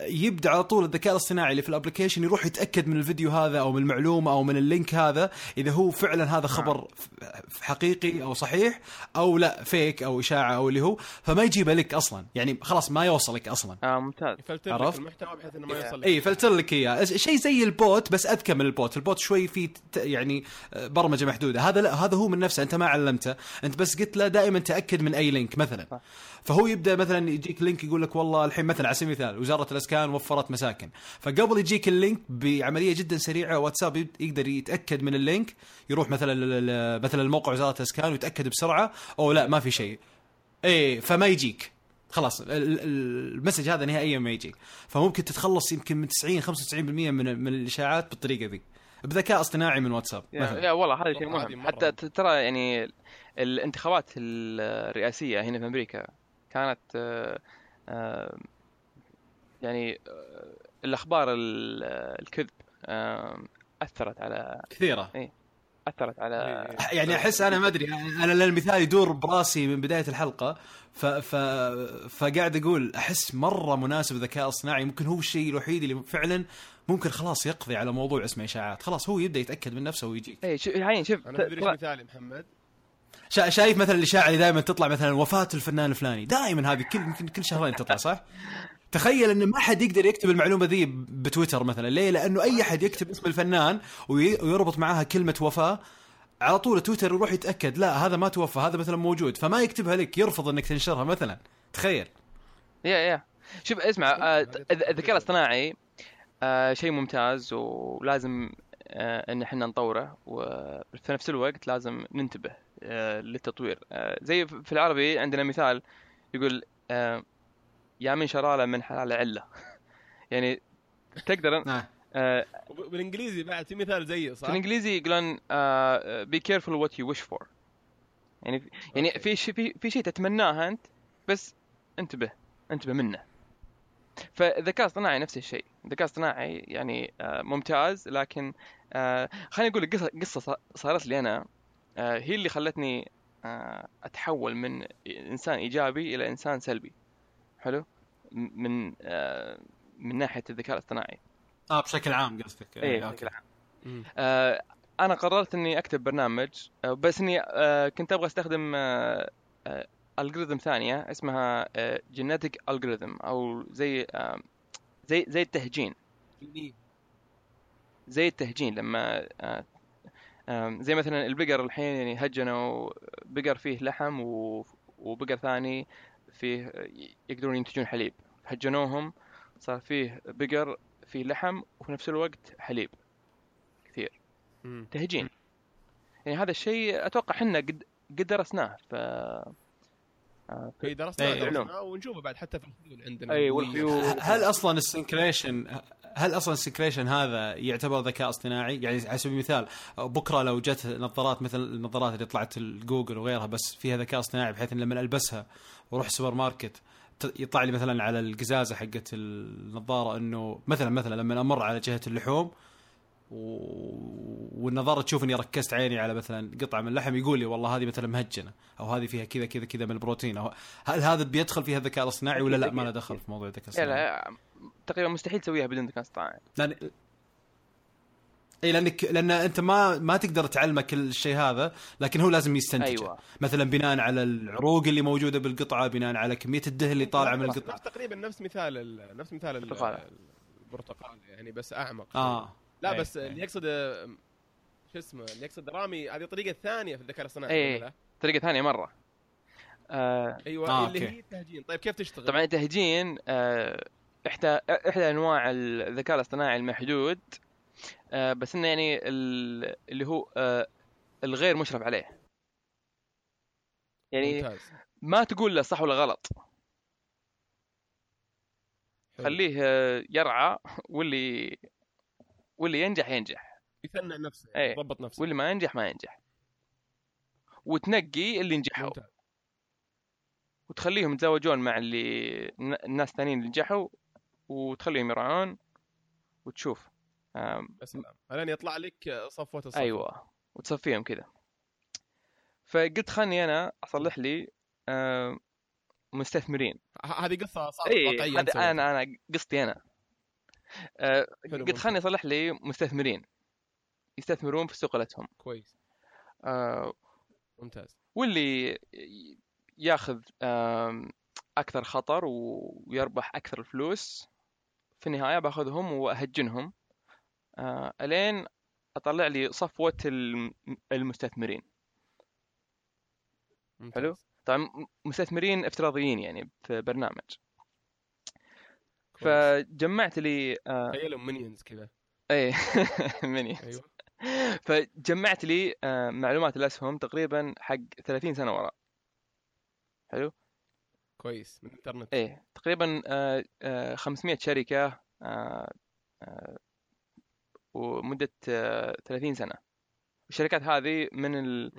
S2: يبدأ على طول الذكاء الاصطناعي اللي في ال application يروح يتأكد من الفيديو هذا أو من المعلومة أو من ال link هذا إذا هو فعلا هذا خبر ف- حقيقي أو صحيح أو لا fake أو إشاعة أو اللي هو فما يجيبه لك أصلا. يعني خلاص ما يوصلك أصلا.
S3: آه ممتاز.
S1: يفلتر لك
S2: عرفت؟
S1: المحتوى بحيث إنه ما يوصل لك.
S2: اي فلتر لك إياه. شيء زي ال bot بس أذكى من ال bot. ال bot شوي في ت- يعني آه، برمجة محدودة. هذا لا هذا هو من نفسه. أنت ما علمته. أنت بس قلت له دائما تأكد من أي link مثلا.
S3: صح.
S2: فهو يبدأ مثلا يجيك link يقول لك والله الحين مثلا على سبيل المثال وزارة الاسكان وفرت مساكن. فقبل يجيك ال link بعملية جدا سريعة واتساب يقدر يتأكد من ال link يروح مثلا مثلا الموقع وزارة الإسكان ويتأكد بسرعة أو لا ما في شيء. إيه فما يجيك. خلاص ال- ال- المسج هذا نهائيا ما يجيك. فممكن تتخلص يمكن من 90 95% من من الإشاعات بالطريقة ذي. بذكاء اصطناعي من واتساب.
S3: يا,
S2: مثلا.
S3: يا والله هذا شيء مهم. حتى ت- ترى يعني الانتخابات الرئاسية هنا في أمريكا كانت آه، آه، يعني آه، الأخبار ال- الكذب أثرت على
S2: كثيرة
S3: أثرت على.
S2: يعني أحس أنا ما أدري أنا المثال يدور براسي من بداية الحلقة ف ف فقاعد أقول أحس مرة مناسب الذكاء الاصطناعي ممكن هو الشيء الوحيد اللي فعلا ممكن خلاص يقضي على موضوع اسمه إشاعات خلاص هو يبدأ يتأكد من نفسه ويجيك
S3: إي شوف الحين شوف
S1: أنا أدري
S3: إيش
S1: مثالي محمد
S2: شا- شايف مثلا الإشاعة اللي دائما تطلع مثلا وفاة الفنان الفلاني دائما هذه كل يمكن كل شهرين تطلع صح؟ تخيل ان ما حد يقدر يكتب المعلومة ذي بتويتر مثلا. ليه؟ لأنه أي أحد يكتب اسم الفنان وي- ويربط معاها كلمة وفاة على طول تويتر يروح يتأكد لا هذا ما توفى هذا مثلا موجود فما يكتبها لك يرفض إنك تنشرها مثلا. تخيل.
S3: يا يا. شوف اسمع آه، الذ- الذكاء الاصطناعي آه، شيء ممتاز ولازم آه، إن إحنا نطوره وفي نفس الوقت لازم ننتبه للتطوير. زي في العربي عندنا مثال يقول يا من شراره من حلال علة. يعني تقدر
S2: نعم.
S3: آه،
S1: بالإنجليزي بعد في مثال زيه صح؟
S3: الإنجليزي يقولون be careful what you wish for. يعني يعني. في شيء في, في شيء تتمناه أنت بس انتبه انتبه منه. فالذكاء الاصطناعي نفس الشيء. الذكاء الاصطناعي يعني آه، ممتاز لكن آه خليني أقول لك قصه قصة ص- صارت لي أنا. آه هي اللي خلتني أتحول من إنسان إيجابي إلى إنسان سلبي. حلو؟ من آه من ناحية الذكاء الاصطناعي.
S2: آه بشكل عام قصدك.
S3: إيه
S2: أوكي.
S3: بشكل عام. آه أنا قررت إني أكتب برنامج آه بس إني آه كنت أبغى أستخدم آه آه algorithm ثانية اسمها آه genetic algorithm أو زي آه زي زي التهجين. زي التهجين لما آه، زي مثلا البقر الحين يعني هجنوا بقر فيه لحم وبقر ثاني فيه يقدرون ينتجون حليب. هجنوهم صار فيه بقر فيه لحم وفي نفس الوقت حليب. كثير.
S1: مم.
S3: تهجين. يعني هذا الشيء أتوقع إحنا قد قد درسناه ف
S1: في درسنا
S2: إيه،
S1: درسنا ونشوفه بعد حتى في الخيول عندنا. أي.
S3: والخيول
S2: هل أصلا السنكريشن هل أصلا السنكريشن هذا يعتبر ذكاء اصطناعي؟ يعني على سبيل المثال بكرة لو جت نظارات مثل النظارات اللي طلعت الجوجل وغيرها بس فيها ذكاء اصطناعي بحيث إن لما ألبسها وأروح سوبر ماركت يطلع لي مثلا على القزازة حقت النظارة إنه مثلا مثلا لما أمر على جهة اللحوم. والنظارة تشوف إني ركزت عيني على مثلا قطعة من اللحم يقول لي والله هذه مثلا مهجنة أو هذه فيها كذا كذا كذا من البروتين أو هل هذا بيدخل فيها الذكاء الاصطناعي ولا لا ما له دخل في موضوع الذكاء
S3: لا
S2: الاصطناعي؟
S3: لا تقريبا مستحيل تسويها بدون ذكاء اصطناعي
S2: لأن إي لانك لأن أنت ما ما تقدر تعلمه كل الشيء هذا لكن هو لازم يستنتجه
S3: أيوة.
S2: مثلا بناء على العروق اللي موجودة بالقطعة بناء على كمية الدهن اللي طالعة من
S1: نفس
S2: القطعة
S1: تقريبا نفس مثال ال- نفس مثال. البرتقال يعني بس أعمق
S2: آه
S1: لا
S2: إيه،
S1: بس. اللي يقصد شو اسمه اللي يقصد رامي هذه الطريقة الثانية في الذكاء الاصطناعي لا؟
S3: طريقة ثانية مرة آه
S1: أيوه
S2: آه،
S1: اللي
S2: أوكي.
S1: هي التهجين طيب كيف تشتغل؟
S3: طبعا التهجين آه، احدى إحدى أنواع الذكاء الاصطناعي المحدود آه، بس إنه يعني ال- اللي هو آه، الغير مشرف عليه. يعني
S1: ممتاز.
S3: ما تقول له صح ولا غلط. خليه آه، يرعى واللي واللي ينجح ينجح.
S1: يثنى نفسه
S3: إيه.
S1: يضبط نفسه.
S3: واللي ما ينجح ما ينجح. وتنقي اللي نجحوا. وتخليهم يتزوجون مع اللي الن- الناس الثانيين اللي نجحوا وتخليهم يرعون وتشوف.
S1: الين يطلع لك صفوة الصف
S3: أيوه وتصفيهم كذا. فقلت خلني أنا أصلح لي مستثمرين.
S1: هذه قصة صارت
S3: اي
S1: واقعيه
S3: هذا. أنا أنا قصتي أنا. آه، قلت خلني أصلح لي مستثمرين. يستثمرون في سوق
S1: كويس.
S3: آه
S1: ممتاز.
S3: واللي ياخذ آم، أكثر خطر ويربح أكثر الفلوس في النهاية باخذهم وأهجنهم آه، إلين أطلع لي صفوة الم- المستثمرين.
S1: ممتاز.
S3: حلو. طبعا مستثمرين افتراضيين يعني في برنامج.
S1: كويس.
S3: فجمعت لي آه
S1: تخيلهم مينيونز كذا.
S3: إيه مني
S1: أيوه.
S3: فجمعت لي آه معلومات الأسهم تقريبا حق 30 سنة وراء. حلو؟
S1: كويس من الإنترنت.
S3: إيه تقريبا آه آه 500 شركة آه آه ومدة آه 30 سنة. الشركات هذه من ال.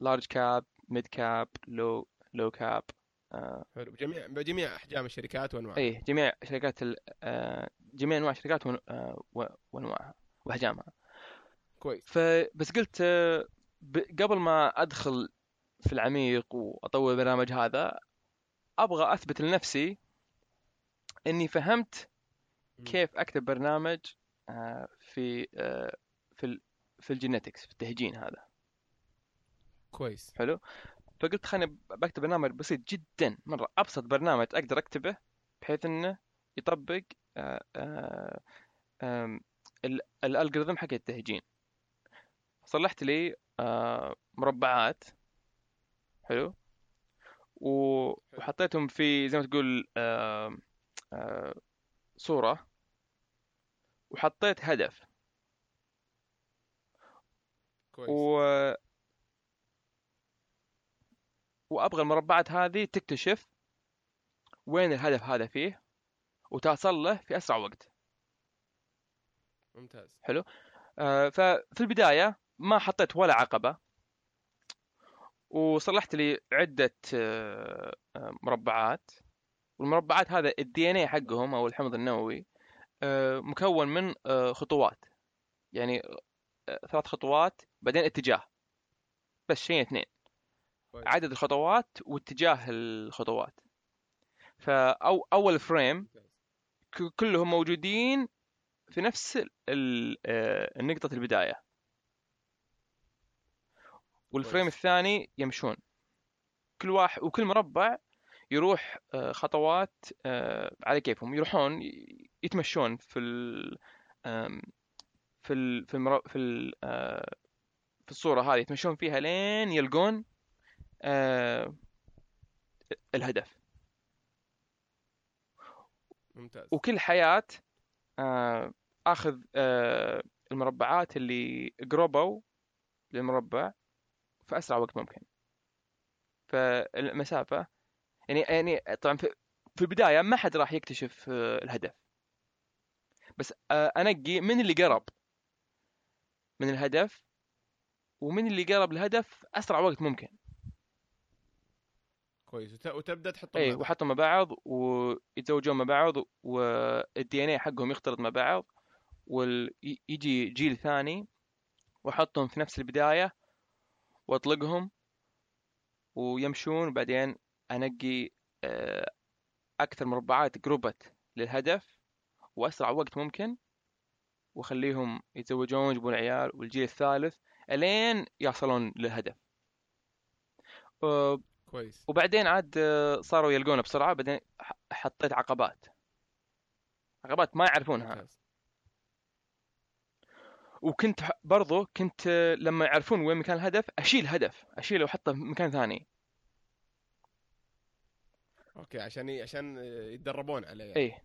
S3: large cap mid cap low low cap
S1: حلو. بجميع بجميع أحجام الشركات وأنواعها.
S3: إيه جميع شركات ال- آه، جميع أنواع الشركات آه، وأنواعها وأحجامها.
S1: كويس.
S3: فبس قلت آه، قبل ما أدخل في العميق وأطور البرنامج هذا أبغى أثبت لنفسي إني فهمت. كيف أكتب برنامج آه، في آه، في في الجينيتكس في التهجين هذا.
S1: كويس.
S3: حلو؟ فقلت خليني بكتب برنامج بسيط جدا مرة أبسط برنامج أقدر أكتبه بحيث إنه يطبق آه، الالجوريثم حق التهجين. صلحت لي مربعات. حلو. و- وحطيتهم في زي ما تقول آه، صورة. وحطيت هدف.
S1: كويس.
S3: و وأبغى المربعات هذه تكتشف وين الهدف هذا فيه وتصل له في أسرع وقت.
S1: ممتاز.
S3: آه، ففي البداية ما حطيت ولا عقبة. وصلحت لي عدة آه، آه، مربعات. والمربعات هذا الدي ان اي حقهم أو الحمض النووي آه، مكون من خطوات. يعني ثلاث خطوات بعدين اتجاه. بس شيء اثنين. عدد الخطوات واتجاه الخطوات. فأو أول فريم كلهم موجودين في نفس نقطة البداية. والفريم. الثاني يمشون. كل واحد وكل مربع يروح آه، خطوات آه، على كيفهم. يروحون يتمشون في ال في ال في المر... في ال آه، في الصورة هذه. يتمشون فيها لين يلقون الهدف.
S1: ممتاز.
S3: وكل حياة آخذ آه، المربعات اللي قربوا للمربع في أسرع وقت ممكن. فالمسافة يعني يعني طبعا في في البداية ما حد راح يكتشف آه، الهدف. بس آه، أنقي من اللي قرب. من الهدف ومن اللي قرب الهدف أسرع وقت ممكن.
S1: كويس. وت- وتبدأ تحطهم
S3: اي. وحطهم مع بعض ويتزوجون مع بعض والدي ان اي حقهم يختلط مع بعض ويجي جيل ثاني وأحطهم في نفس البداية واطلقهم ويمشون وبعدين انقي آه، أكثر مربعات قربت للهدف واسرع وقت ممكن واخليهم يتزوجون يجيبون عيال والجيل الثالث الين يصلون للهدف.
S1: كويس.
S3: وبعدين عاد آه، صاروا يلقونه بسرعة بعدين حطيت عقبات. عقبات ما يعرفونها.
S1: ممتاز.
S3: وكنت برضو كنت آه، لما يعرفون وين مكان الهدف أشيل هدف أشيله وأحطه في مكان ثاني
S1: okay عشان ي- عشان يتدربون عليه يعني.
S3: إيه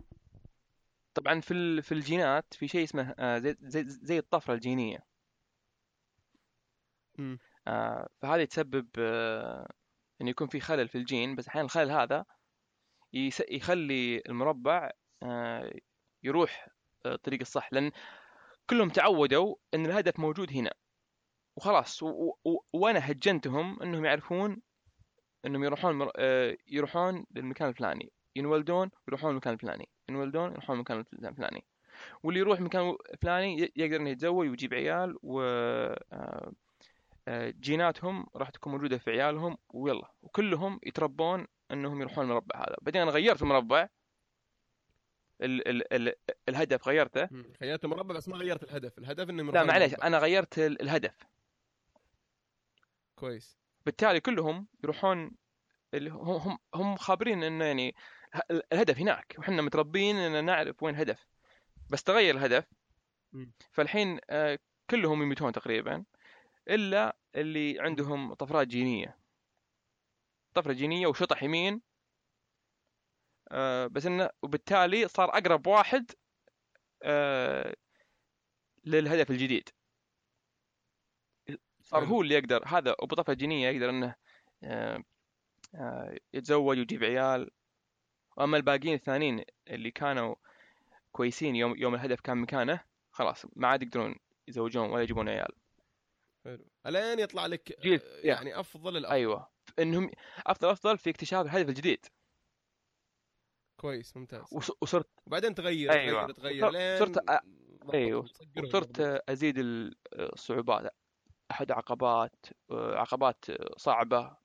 S3: طبعا في ال- في الجينات في شيء اسمه آه، زي زي زي الطفرة الجينية
S1: مم.
S3: آه، فهذه تسبب آه، انه يكون في خلل في الجين بس أحيانا الخلل هذا يس- يخلي المربع آه، يروح آه، الطريق الصح لأن كلهم تعودوا إن الهدف موجود هنا. وخلاص و- و- وأنا هجنتهم إنهم يعرفون إنهم يروحون مر... آه، يروحون للمكان الفلاني. ينولدون يروحون المكان الفلاني. ينولدون يروحون المكان الفلاني. واللي يروح مكان فلاني يقدر إنه يتزوج ويجيب عيال و آه، آه، جيناتهم راح تكون موجودة في عيالهم ويلا. وكلهم يتربون إنهم يروحون المربع هذا. بعدين أنا غيرت المربع ال ال ال الهدف غيرته.
S1: غيرت مربع بس ما غيرت الهدف. الهدف إنه
S3: لا معليش أنا غيرت ال- الهدف.
S1: كويس.
S3: بالتالي كلهم يروحون اللي هم هم هم خابرين إنه يعني الهدف هناك. وحنا متربين ان نعرف وين الهدف بس تغير الهدف. فالحين آه، كلهم يموتون تقريبا إلا اللي عندهم طفرات جينية. طفرة جينية وشطح يمين آه، بس إنه وبالتالي صار أقرب واحد آه، للهدف الجديد. صار. هو اللي يقدر هذا وبطفره جينية يقدر إنه آه، آه، يتزوج ويجيب عيال. وأما الباقيين الثانيين اللي كانوا كويسين يوم يوم الهدف كان مكانه خلاص ما عاد يقدرون يزوجون ولا يجيبون عيال.
S1: حلو. الين يطلع لك
S3: جيل.
S1: يعني أفضل الأفضل.
S3: أيوه. إنهم أفضل أفضل في اكتشاف الهدف الجديد.
S1: كويس ممتاز
S3: وص- وصرت
S1: وبعدين تغير
S3: أيوة.
S1: تغير تغير لين
S3: صرت أ-
S1: أيوه
S3: وصرت. أزيد ال- الصعوبات أحد عقبات عقبات صعبة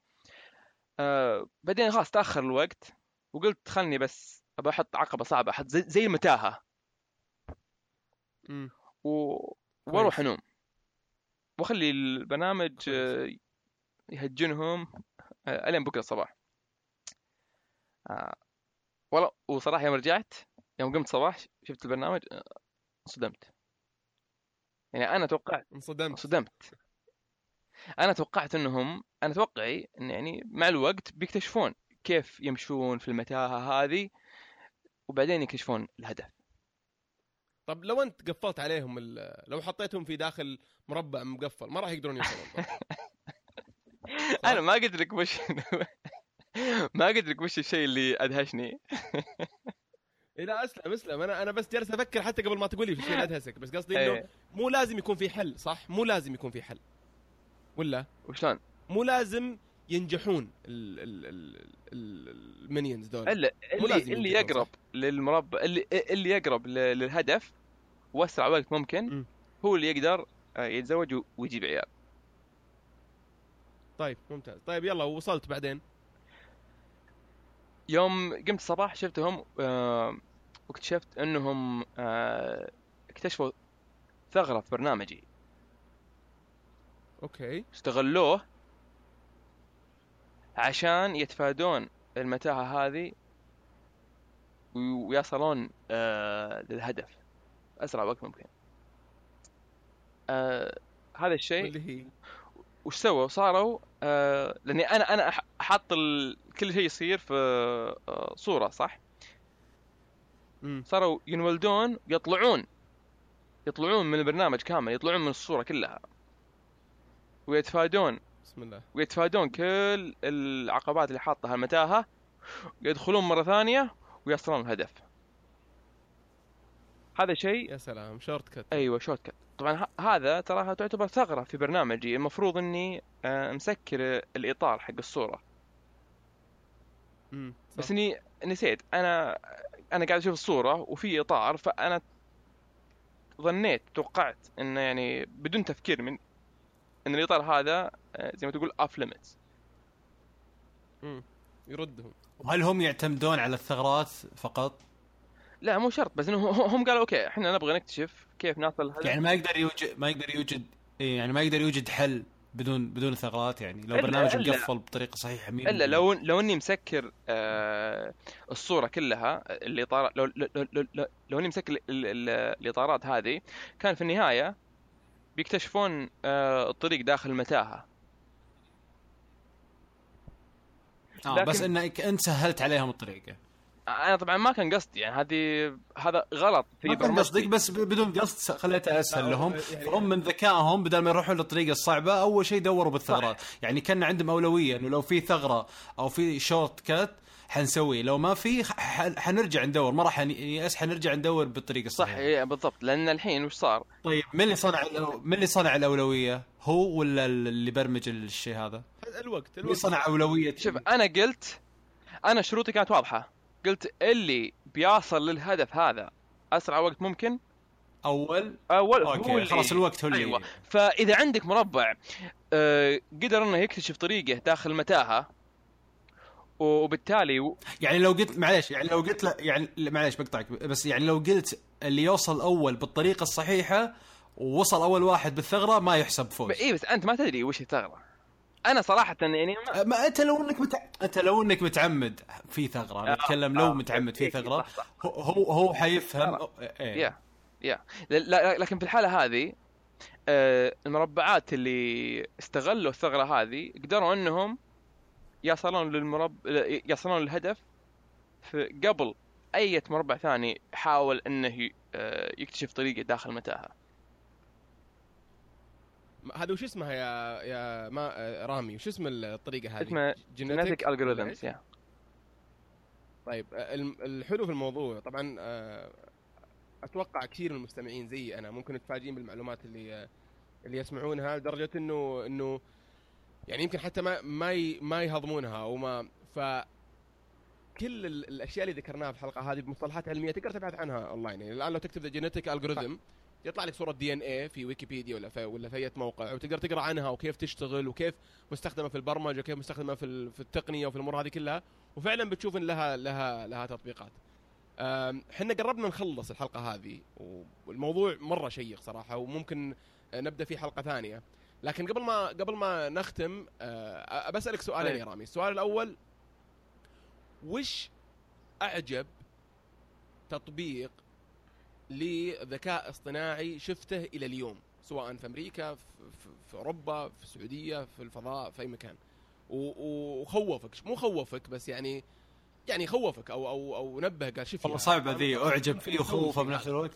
S3: آه، بعدين خلاص تأخر الوقت وقلت خلني بس أبى أحط عقبة صعبة أحط زي, زي
S1: المتاهة.
S3: و... وأروح أنوم وأخلي البرنامج. آه، يهجنهم آه، الين بكرة الصباح آه، والله وصراحة يوم رجعت يوم قمت صباح شفت البرنامج آه، انصدمت. يعني أنا توقعت
S1: انصدمت.
S3: انصدمت. أنا توقعت إنهم أنا توقعي إن يعني مع الوقت بيكتشفون كيف يمشون في المتاهة هذه وبعدين يكتشفون الهدف.
S1: طب لو أنت قفلت عليهم لو حطيتهم في داخل مربع مقفل ما راح يقدرون يوصلون.
S3: أنا ما قلت لك وش ما قلت لك وش الشيء اللي أدهشني؟
S1: إيه لا أسلم أسلم. أنا أنا بس جالس أفكر حتى قبل ما تقول لي في الشيء اللي ادهسك بس قصدي إنه
S3: إيه.
S1: مو لازم يكون في حل صح؟ مو لازم يكون في حل. ولا؟
S3: وشلون؟
S1: مو لازم ينجحون ال- ال- ال- ال- المينيونز دول. إلا
S3: اللي, اللي يقرب للمربع اللي اللي يقرب للهدف واسرع وقت ممكن
S1: مم.
S3: هو اللي يقدر آه، يتزوج ويجيب عيال.
S1: طيب ممتاز. طيب يلا وصلت بعدين.
S3: يوم قمت الصباح شفتهم آه، واكتشفت انهم آه، اكتشفوا ثغرة في برنامجي.
S1: أوكي.
S3: استغلوه عشان يتفادون المتاهة هذه وي- ويصلون آه، للهدف. أسرع وقت ممكن. آه، هذا الشيء
S1: واللي هي؟
S3: وش سووا؟ صاروا آه لأني أنا أنا أحط ال... كل شيء يصير في آه صورة صح؟
S1: مم.
S3: صاروا ينولدون يطلعون يطلعون من البرنامج كامل يطلعون من الصورة كلها ويتفادون
S1: بسم الله
S3: ويتفادون كل العقبات اللي حاطها المتاهه يدخلون مرة ثانية ويصلون الهدف هذا شيء
S1: يا سلام
S3: shortcut أيوه shortcut طبعا هذا تراها تعتبر ثغرة في برنامجي المفروض إني آه، مسكر الإطار حق
S1: الصورة.
S3: بس إني نسيت. أنا أنا قاعد أشوف الصورة وفي إطار فأنا ظنيت توقعت انه يعني بدون تفكير من إن الإطار هذا آه، زي ما تقول off
S1: limits. يردهم.
S2: وهل هم يعتمدون على الثغرات فقط؟
S3: لا مو شرط بس إنه هم قالوا أوكي إحنا نبغى نكتشف كيف نصل
S2: يعني ما يقدر يوجد ما يقدر يوجد إيه يعني ما يقدر يوجد حل. بدون بدون ثغرات يعني. لو برنامج
S3: إلا-
S2: مقفل بطريقة صحيحة مين
S3: إلا لو لو إني مسكر آه الصورة كلها الاطار لو لو, لو, لو, لو, لو إني مسكر ال- ال- الإطارات هذه كان في النهاية بيكتشفون آه الطريق داخل المتاهه
S2: آه
S3: لكن-
S2: بس إنك أنت سهلت عليهم الطريقة.
S3: أنا طبعا ما كان قصدي يعني هذه هذا غلط في
S2: ما كان. قصدك بس بدون قصد خليتها اسهل لهم.
S1: يعني-
S2: فهم من ذكائهم بدل ما يروحون للطريقة الصعبة أول شيء دوروا بالثغرات. يعني كان عندهم أولوية إنه لو في ثغرة أو في shortcut حنسويه. لو ما في ح- ح- حنرجع ندور. ما راح نيأس حنرجع ندور بالطريقة
S3: صح
S2: الصحيحة.
S3: إيه بالضبط. لأن الحين وش صار؟
S2: طيب من اللي صنع من اللي صنع الأولوية؟ هو ولا اللي برمج الشيء هذا؟
S1: الوقت
S2: اللي
S1: الوقت.
S2: صنع أولوية
S3: شوف أنا قلت أنا شروطي كانت واضحة. قلت اللي بيصل للهدف هذا أسرع وقت ممكن؟
S2: أول؟
S3: أول هو
S2: okay
S3: اللي.
S2: خلاص الوقت هو اللي
S3: أيوه. فإذا عندك مربع آه، قدر إنه يكتشف طريقه داخل المتاهه وبالتالي و-
S2: يعني لو قلت معليش يعني لو قلت له يعني معليش بقطعك بس يعني لو قلت اللي يوصل أول بالطريقة الصحيحة ووصل أول واحد بالثغرة ما يحسب فوز.
S3: اي بس أنت ما تدري وش الثغرة. أنا صراحة يعني ما...
S2: ما أنت لو إنك متع... أنت لو إنك متعمد في ثغرة أنا
S3: آه،
S2: اتكلم لو
S3: آه،
S2: متعمد في
S3: إيه،
S2: ثغرة
S3: صح، صح.
S2: هو هو حيفهم. إيه.
S3: يا يا لكن في الحالة هذه آه، المربعات اللي استغلوا الثغرة هذه قدروا إنهم يصلون للمرب يصلون للهدف قبل أي مربع ثاني حاول إنه يكتشف طريقة داخل المتاهه
S1: هذا وش اسمها يا يا ما آه، رامي وش اسم الطريقة هذه؟
S3: اسمه جينيتك الجوريثمز يا
S1: طيب آه، الحلو في الموضوع طبعا آه، أتوقع كثير من المستمعين زي أنا ممكن يتفاجئين بالمعلومات اللي اللي يسمعونها لدرجة انه إنه يعني يمكن حتى ما ما ي- ما يهضمونها أو ما ف كل ال- الأشياء اللي ذكرناها في الحلقة هذه بمصطلحات علمية تقدر تبحث عنها اونلاين يعني الآن لو تكتب the genetic algorithm يطلع لك صورة DNA في ويكيبيديا ولا في ولا في أي موقع وتقدر تقرأ عنها وكيف تشتغل وكيف مستخدمة في البرمجة وكيف مستخدمة في في التقنية وفي الأمور هذه كلها وفعلا بتشوف إن لها لها لها تطبيقات. إحنا قربنا نخلص الحلقة هذه والموضوع مرة شيق صراحة وممكن نبدأ فيه حلقة ثانية لكن قبل ما قبل ما نختم آه، بسألك سؤالين يا. رامي السؤال الأول وش أعجب تطبيق لذكاء اصطناعي شفته إلى اليوم سواء في أمريكا في, في, أوروبا في السعودية في الفضاء في أي مكان. وخوفك مو خوفك بس يعني يعني خوفك أو أو أو نبه قال شوف
S2: والله صعبه ذي أعجب فيه وخوفه بنفس الوقت.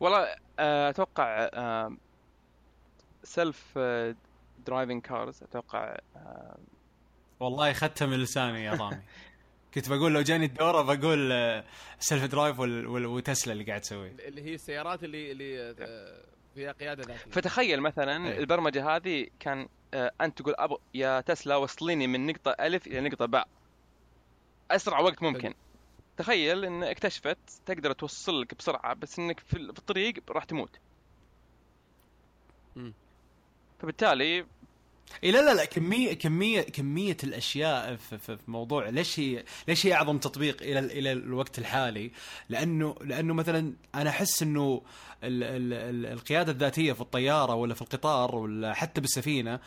S3: والله آه، أتوقع self-driving cars أتوقع آه،
S2: والله أخذتها من لساني يا رامي كنت بقول لو جاني الدورة بقول آه، self-drive وال- وال- وتسلا اللي قاعد تسويه.
S1: اللي هي السيارات اللي اللي آه، فيها قيادة ذاتية.
S3: فتخيل مثلا
S2: إيه.
S3: البرمجة هذه كان آه، أنت تقول أبغى يا تسلا وصليني من نقطة ألف إلى نقطة باء. أسرع وقت ممكن. تخيل إن اكتشفت تقدر توصل لك بسرعة بس إنك في ال- في الطريق راح تموت. فبالتالي
S2: اي لا لا لا كمية كمية كمية الأشياء في, في, موضوع ليش هي ليش هي أعظم تطبيق إلى ال- إلى الوقت الحالي؟ لأنه لأنه مثلا أنا أحس إنه ال ال ال القيادة الذاتية في الطيارة ولا في القطار ولا حتى بالسفينة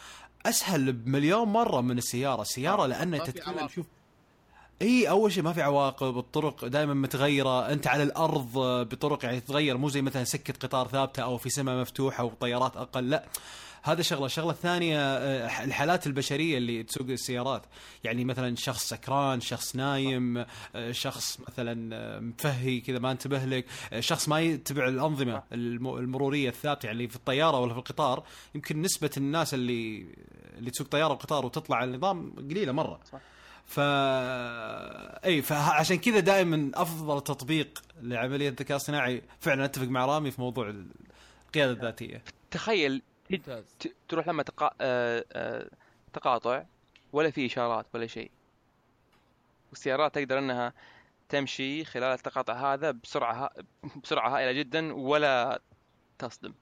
S2: أسهل بمليون مرة من السيارة، السيارة لأنها
S1: ما في
S2: تتكلم. شوف إي أول شيء ما في عواقب الطرق دائما متغيرة أنت على الأرض آه، بطرق يعني تتغير مو زي مثلا سكة قطار ثابتة أو في سماء مفتوحة وطيارات أقل لا هذا شغلة. الشغله الثانية آه، الحالات البشرية اللي تسوق السيارات. يعني مثلا شخص سكران شخص نايم آه، شخص مثلا آه، مفهي كذا ما انتبه لك شخص ما يتبع الأنظمة الم- المرورية الثابتة يعني في الطيارة ولا في القطار. يمكن نسبة الناس اللي اللي تسوق طيارة وقطار وتطلع على النظام قليلة مرة.
S3: صح.
S2: ف إي فعشان كذا دائما أفضل تطبيق لعملية الذكاء الصناعي فعلا أتفق مع رامي في موضوع القيادة الذاتية.
S3: تخيل
S1: ممتاز.
S3: ت- تروح لما تقا... آه، آه، تقاطع ولا في إشارات ولا شيء. والسيارات تقدر إنها تمشي خلال التقاطع هذا بسرعة ها... بسرعة هائلة جدا ولا تصدم.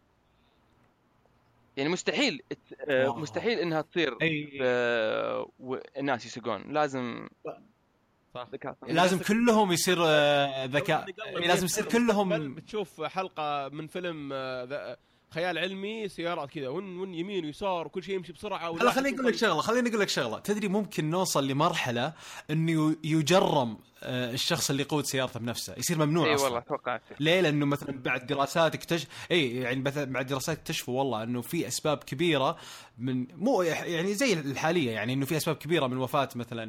S3: يعني مستحيل آه،. مستحيل إنها تصير أي. والناس يسوقون. لازم
S1: صح.
S3: ذكاء. صناعي.
S2: لازم كلهم يصير ذكاء. إي، لازم يصير كلهم
S1: بتشوف حلقة من فيلم ذا- خيال علمي سيارات كذا ون ون يمين ويسار وكل شيء يمشي بسرعة
S2: هلا خليني أقول لك شغلة خليني أقول لك شغلة. تدري ممكن نوصل لمرحلة إنه يجرم الشخص اللي يقود سيارته بنفسه يصير ممنوع إي
S3: والله أتوقع
S2: ليه؟ لأنه مثلا بعد دراسات اكتشف إي يعني مثلا بعد دراسات اكتشفوا والله إنه في أسباب كبيرة من مو يعني زي الحالية يعني إنه في أسباب كبيرة من وفاة مثلا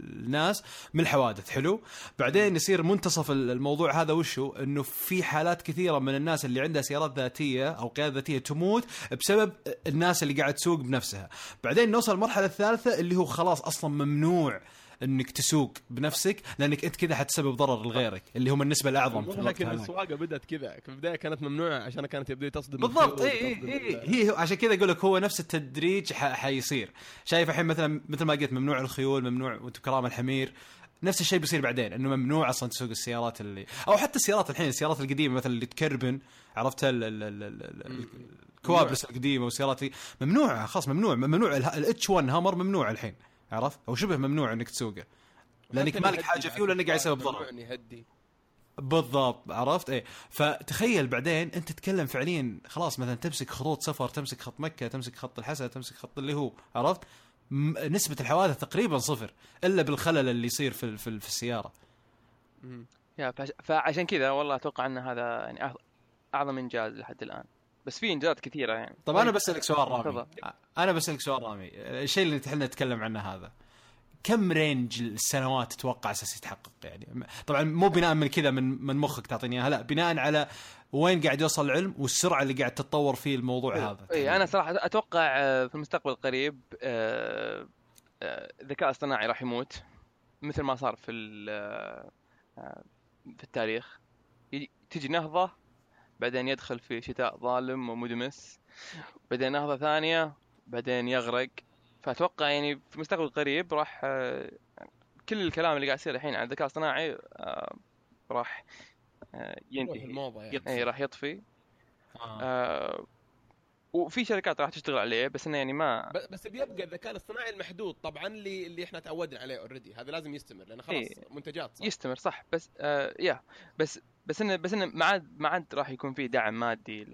S2: الناس من الحوادث حلو؟ بعدين يصير منتصف الموضوع هذا وشو؟ إنه في حالات كثيرة من الناس اللي عندها سيارات ذاتية أو قيادة ذاتية تموت بسبب الناس اللي قاعد تسوق بنفسها. بعدين نوصل المرحله الثالثة اللي هو خلاص أصلا ممنوع إنك تسوق بنفسك لأنك أنت كذا حتسبب ضرر لغيرك اللي هم النسبة الأعظم في الوقت
S1: لكن. السواقة بدأت كذا. في البداية كانت ممنوعة عشان كانت يبدو تصدم
S2: بالضبط اي اي هي عشان كذا أقول لك هو نفس التدريج حيصير. شايف الحين مثلا مثل ما قلت ممنوع الخيول ممنوع وأنتم كرام الحمير. نفس الشيء بيصير بعدين إنه ممنوع أصلا تسوق السيارات اللي أو حتى السيارات الحين السيارات القديمة مثلا اللي تكربن عرفت؟ ال- ال- ال- ال- ال- الكابرسات القديمة والسيارات دي. ممنوع خلاص ممنوع. ممنوع ال H1 هامر ممنوع الحين. عرفت؟ أو شبه ممنوع إنك تسوقه.
S1: لأنك
S2: مالك حاجة فيه ولا قاعد يسبب
S1: ممنوع
S2: ضرر
S1: إنه يهدي
S2: بالضبط عرفت؟ إيه. فتخيل بعدين أنت تتكلم فعليا خلاص مثلا تمسك خطوط سفر تمسك خط مكة تمسك خط الحسا تمسك خط اللي هو عرفت؟ نسبة الحوادث تقريبا صفر إلا بالخلل اللي يصير في في, في
S1: السيارة.
S3: يا فعش- فعشان كذا والله أتوقع إن هذا يعني أعظم إنجاز لحد الآن. بس في إنجازات كثيرة يعني.
S2: طب أنا بسألك سؤال رامي. أنا بسألك سؤال رامي. الشيء اللي إحنا نتكلم عنه هذا. كم رينج السنوات تتوقع أساس يتحقق يعني؟ طبعا مو بناء من كذا من من مخك تعطيني إياها لا بناء على وين قاعد يوصل العلم والسرعة اللي قاعد تتطور فيه الموضوع هذا.
S3: اي أنا صراحة أتوقع آه، في المستقبل القريب آه، آه، الذكاء الاصطناعي راح يموت مثل ما صار في في التاريخ. تجي نهضة بعدين يدخل في شتاء ظالم ومدمس. بعدين نهضه ثانية بعدين يغرق. فأتوقع يعني في المستقبل القريب راح آه، كل الكلام اللي قاعد يصير الحين عن الذكاء الاصطناعي آه، راح آه، ينتهي.
S1: الموضة يعني.
S3: اي راح يطفي.
S2: آه.
S3: آه وفي شركات راح تشتغل عليه بس إنه يعني ما
S1: بس بيبقى الذكاء الاصطناعي المحدود طبعا اللي اللي إحنا تعودنا عليه اوريدي هذا لازم يستمر لأنه خلاص
S3: إيه.
S1: منتجات صح؟
S3: يستمر صح. بس آه يا. بس بس انه بس انه ما عاد ما عاد راح يكون في دعم مادي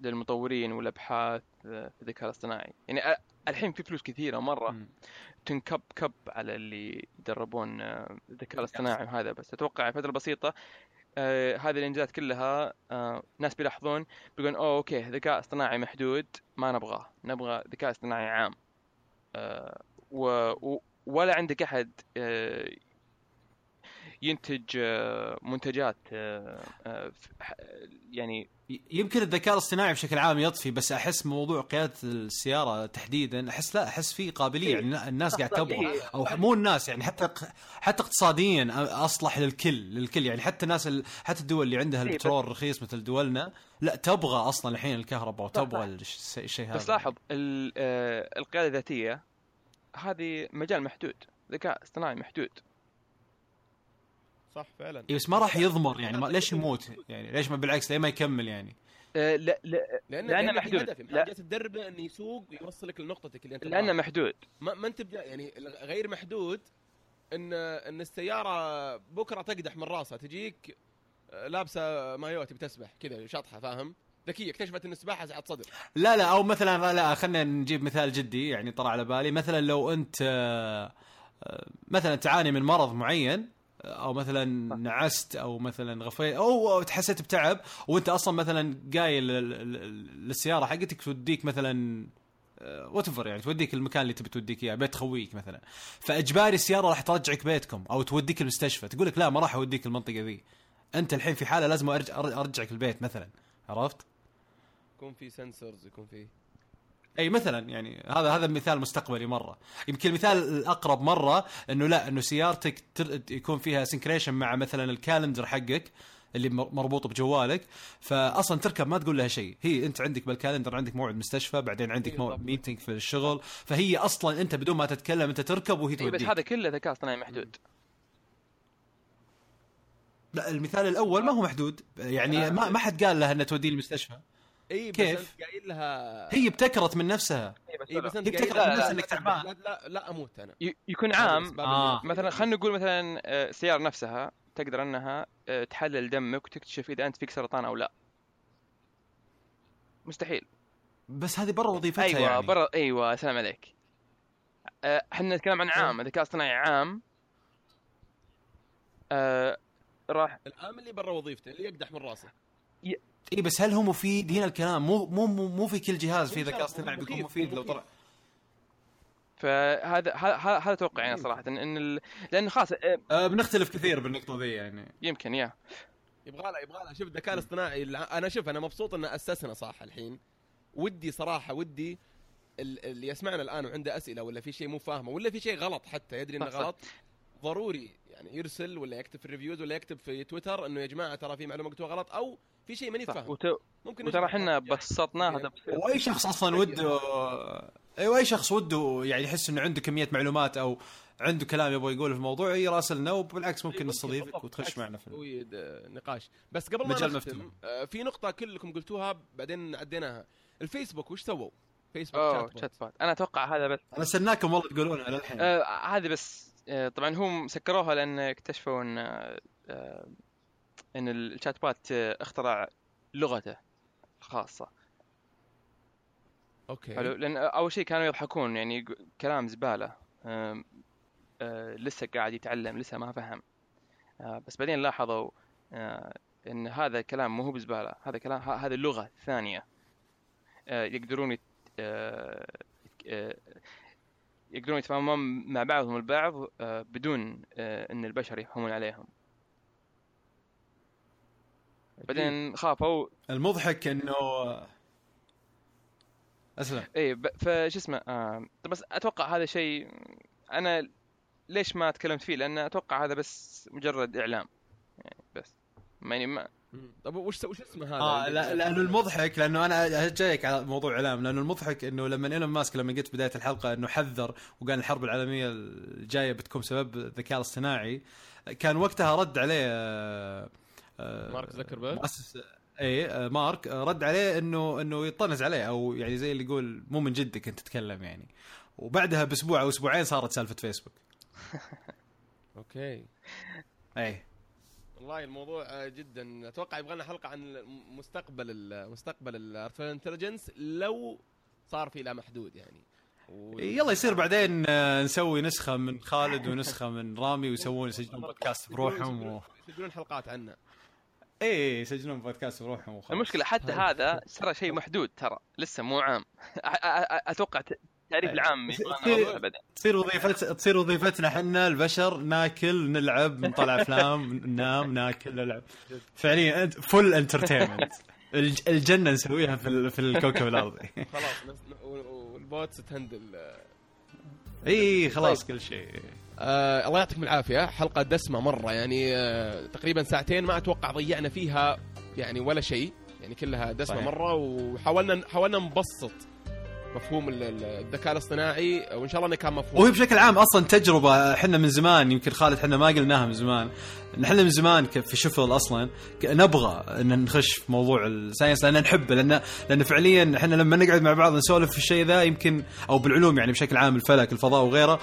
S3: للمطورين والأبحاث آه، في الذكاء الاصطناعي. يعني الحين في فلوس كثيرة
S2: مرة.
S3: تنكب كب على اللي يدربون آه، الذكاء الاصطناعي وهذا. بس أتوقع فتره بسيطه آه هذه الإنجازات كلها آه ناس بيلاحظون بيقولون أوه أوكي ذكاء اصطناعي محدود ما نبغاه. نبغى ذكاء اصطناعي عام. آه و و ولا عندك أحد آه ينتج آه، منتجات آه، آه، يعني
S2: يمكن الذكاء الاصطناعي بشكل عام يطفي بس أحس موضوع قيادة السيارة تحديدا أحس لا أحس في قابلية يعني الناس قاعد تبغى
S3: إيه.
S2: أو مو الناس يعني حتى حتى اقتصاديا أصلح للكل للكل يعني. حتى الناس ال- حتى الدول اللي عندها
S3: إيه،
S2: البترول رخيص مثل دولنا لا تبغى أصلا الحين الكهرباء وتبغى الشيء هذا.
S3: بس لاحظ ال- القيادة الذاتية هذه مجال محدود ذكاء اصطناعي محدود.
S1: صح فعلا.
S2: إيه بس ما راح يضمر يعني ما ليش يموت؟ يعني ليش ما بالعكس ليه ما يكمل يعني؟
S3: آه، لا لا.
S1: لأن
S3: لأنه
S1: لأن
S3: محدود.
S1: محدود
S3: لا.
S1: تدربه انه يسوق ويوصلك لنقطتك اللي
S3: أنت
S1: لأنه.
S3: محدود.
S1: ما, ما أنت يعني غير محدود ان إن السيارة بكرة تقدح من راسها تجيك آه، لابسة مايو تبي تسبح كذا شطحة فاهم؟ ذكية اكتشفت إن السباحة سعه صدر
S2: لا لا أو مثلا لا, لا خلينا نجيب مثال جدي يعني طلع على بالي. مثلا لو أنت آه، مثلا تعاني من مرض معين أو مثلا نعست أو مثلا غفيت أو تحسيت بتعب وأنت أصلا مثلا قايل لل- لل- للسيارة حقتك توديك مثلا وات يعني توديك المكان اللي تبي توديك إياه بيت خويك مثلا. فإجباري السيارة راح ترجعك بيتكم أو توديك المستشفى تقول لك لا ما راح أوديك المنطقة ذي. أنت الحين في حالة لازم ارجع أرجعك البيت مثلا عرفت؟
S1: يكون في sensors يكون في
S2: أي مثلا يعني هذا هذا مثال مستقبلي مرة. يمكن المثال الأقرب مرة إنه لا إنه سيارتك. يكون فيها synchronization مع مثلا ال calendar حقك اللي مر- مربوط بجوالك فأصلا تركب ما تقول لها شيء. هي أنت عندك بال calendar عندك موعد مستشفى بعدين عندك
S1: إيه
S2: مو...
S1: بالضبط.
S2: meeting في الشغل. فهي أصلا أنت بدون ما تتكلم أنت تركب وهي
S3: إيه، بس
S2: توديك.
S3: هذا كله ذكاء اصطناعي محدود.
S2: لا المثال الأول ما هو محدود. يعني ما ما حد قال لها إنها توديه المستشفى.
S1: إي بس
S2: كيف؟
S1: أنت قايل لها
S2: هي ابتكرت من نفسها.
S1: إي بس
S2: أنت
S1: لها
S2: الناس
S1: لا-
S2: إنك
S1: لا-
S2: تعبان.
S1: لا, لا, لا أموت
S3: أنا. يكون عام.
S2: آه.
S3: مثلا خلينا نقول مثلا آه، السيارة نفسها تقدر أنها آه، تحلل دمك وتكتشف إذا أنت فيك سرطان أو لا. مستحيل.
S2: بس هذه برا وظيفتها
S3: أيوه
S2: يعني.
S3: برا أيوه سلام عليك. آه، إحنا نتكلم عن عام ذكاء اصطناعي عام. آه، راح
S1: الان اللي برا وظيفته اللي يقدح من راسه.
S2: اي بس هل هو مفيد؟ هنا الكلام. مو مو مو, مو في كل جهاز في ذكاء اصطناعي بيكون
S1: مفيد،
S2: لو. طلع.
S3: فهذا هذا أتوقع يعني صراحة. إن ال... لأن خلاص آه،
S2: أه بنختلف كثير بالنقطة ذي يعني.
S3: يمكن يا.
S1: يبغى لها يبغى لها شوف الذكاء الاصطناعي أنا شوف أنا مبسوط ان أسسنا صح الحين. ودي صراحة ودي ال- اللي يسمعنا الآن وعنده أسئلة ولا في شيء مو فاهمة ولا في شيء غلط حتى يدري
S3: إنه.
S1: غلط. ضروري يعني يرسل ولا يكتب في ال reviews ولا يكتب في تويتر إنه يا جماعة ترى في معلومة مكتوبه غلط أو في شيء ماني فاهم
S3: وت...
S1: ممكن
S3: وترى. إحنا بسطناها
S1: يعني.
S2: واي شخص أصلا وده أيوه أي شخص وده يعني يحس إنه عنده كمية معلومات أو عنده كلام يبغى يقوله في الموضوع يراسلنا وبالعكس ممكن نستضيفك. وتخش
S1: بالعكس،
S2: معنا في
S1: د- نقاش بس قبل ما
S2: مجال
S1: نختم
S2: مفتوح.
S1: آه، في نقطة كلكم قلتوها بعدين عديناها الفيسبوك وش سووا فيسبوك أوه
S3: chatbot. chatbot أنا أتوقع هذا بس
S2: أنا استناكم والله تقولونها للحين
S3: آه هذه بس آه طبعا هم سكروها لأن اكتشفوا إن آه آه، إن الشات آه اخترع لغته الخاصه
S1: okay.
S3: حلو. لأن أول شيء كانوا يضحكون يعني كلام زبالة. آه لسه قاعد يتعلم لسه ما فهم. آه بس بعدين لاحظوا آه إن هذا كلام مو هو بزبالة. هذا كلام هذه اللغة ثانية. آه يقدرون يت... آه آه، يقدرون يتفاهمون مع بعضهم البعض بدون إن البشر يفهمون عليهم. بعدين خافوا
S2: المضحك إنه أسلم.
S3: اي ب- فش اسمه آه طب بس أتوقع هذا شيء أنا ليش ما تكلمت فيه؟ لأن أتوقع هذا بس مجرد إعلام. يعني بس. يعني ما.
S1: طب وش وش اسمه هذا؟ آه
S2: لا لأنه المضحك لأنه أنا جايك على موضوع إعلام. لأنه المضحك إنه لما إيلون ماسك لما قلت بداية الحلقة إنه حذر وقال الحرب العالمية الجاية بتكون بسبب الذكاء الاصطناعي كان وقتها رد عليه آه،
S1: مارك زكربيرج؟
S2: مؤسس اي مارك رد عليه انه إنه يطنز عليه أو يعني زي اللي يقول مو من جدك أنت تتكلم يعني. وبعدها بأسبوع أو أسبوعين صارت سالفة فيسبوك.
S1: okay.
S2: اي
S1: والله الموضوع جدا. أتوقع يبغى لنا حلقة عن مستقبل ال- مستقبل ال artificial intelligence لو صار في لا محدود يعني. و...
S2: يلا يصير بعدين آه، نسوي نسخة من خالد ونسخة من رامي ويسوون يسجلون بودكاست بروحهم و...
S1: يسجلون حلقات عنه.
S2: اي يسجلون بودكاست بروحهم وخلاص.
S3: المشكلة حتى هذا ترى شيء محدود ترى لسه مو عام. أتوقع التعريف العام
S2: تصير تصير وظيفة تصير وظيفتنا إحنا البشر ناكل نلعب نطلع أفلام ننام ناكل نلعب. فعليا full entertainment الجنة نسويها في في الكوكب الأرضي.
S1: خلاص وال bots ت handle
S2: اي خلاص طيب. كل شيء.
S1: آه الله يعطيكم العافية حلقة دسمة مرة يعني آه تقريبا ساعتين ما أتوقع ضيعنا فيها يعني ولا شيء يعني كلها دسمة صحيح. مرة وحاولنا حاولنا نبسط مفهوم الذكاء الاصطناعي وإن شاء الله إنه كان مفهوم.
S2: وهي بشكل عام أصلا تجربة إحنا من زمان يمكن خالد إحنا ما قلناها من زمان نحن من زمان في شفل أصلا نبغى إن نخش في موضوع ال science لأن نحبه لأن لأن فعليا إحنا لما نقعد مع بعض نسولف في الشيء ذا يمكن أو بالعلوم يعني بشكل عام الفلك الفضاء وغيره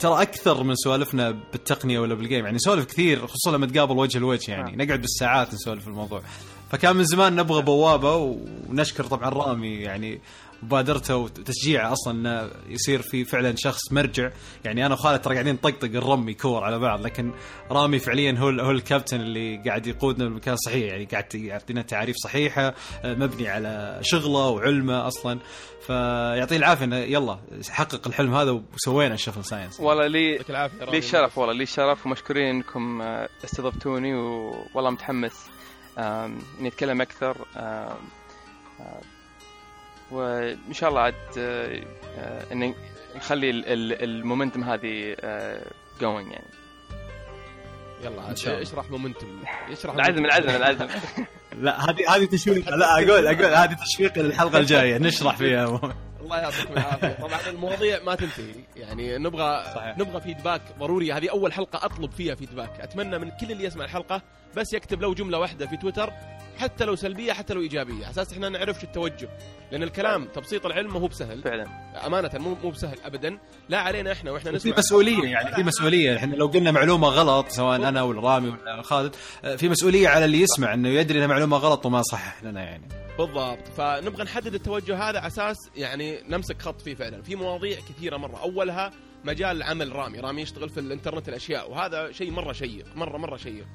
S2: ترى أكثر من سوالفنا بالتقنية ولا بال game يعني نسولف كثير خصوصا لما تقابل وجه لوجه يعني. آه. نقعد بالساعات نسولف في الموضوع. فكان من زمان نبغى بوابة ونشكر طبعا رامي يعني مبادرته وتشجيعه أصلا إنه يصير في فعلا شخص مرجع. يعني أنا وخالد ترى قاعدين نطقطق الرمي كور على بعض لكن رامي فعليا هو هو الكابتن اللي قاعد يقودنا بالمكان الصحيح يعني قاعد يعطينا تعاريف صحيحة مبني على شغله وعلمه أصلا. فيعطيه العافية إنه يلا حقق الحلم هذا وسوينا الشفل science.
S3: والله لي لي الشرف والله لي الشرف ومشكورين إنكم استضفتوني والله متحمس اني اتكلم أكثر وإن شاء الله عاد آه، ان نخلي ال momentum هذه going آه، يعني.
S1: يلا عاد اشرح momentum.
S3: اشرح العزم العزم العزم.
S2: لا هذه هذه تشويق. لا أقول أقول هذه تشويق للحلقه الجاية. نشرح فيها.
S1: الله يعطيكم العافية. طبعا المواضيع ما تنتهي. يعني نبغى صحيح. نبغى feedback ضروري. هذه أول حلقة أطلب فيها feedback أتمنى من كل اللي يسمع الحلقة بس يكتب لو جملة واحدة في تويتر. حتى لو سلبية حتى لو إيجابية. على أساس إحنا نعرف شو التوجه. لأن الكلام تبسيط العلم ما هو بسهل.
S3: فعلا.
S1: أمانة مو مو بسهل ابدا. لا علينا إحنا وإحنا نسمع.
S2: في مسؤولية يعني في مسؤولية. إحنا لو قلنا معلومة غلط سواء أنا ولا رامي ولا خالد في مسؤولية على اللي يسمع إنه يدري انها معلومة غلط وما صحح لنا يعني.
S1: بالضبط. فنبغى نحدد التوجه هذا على أساس يعني نمسك خط فيه فعلا. في مواضيع كثيرة مرة. أولها مجال عمل رامي. رامي يشتغل في الإنترنت الأشياء وهذا شيء مرة شيق مرة مرة شيق.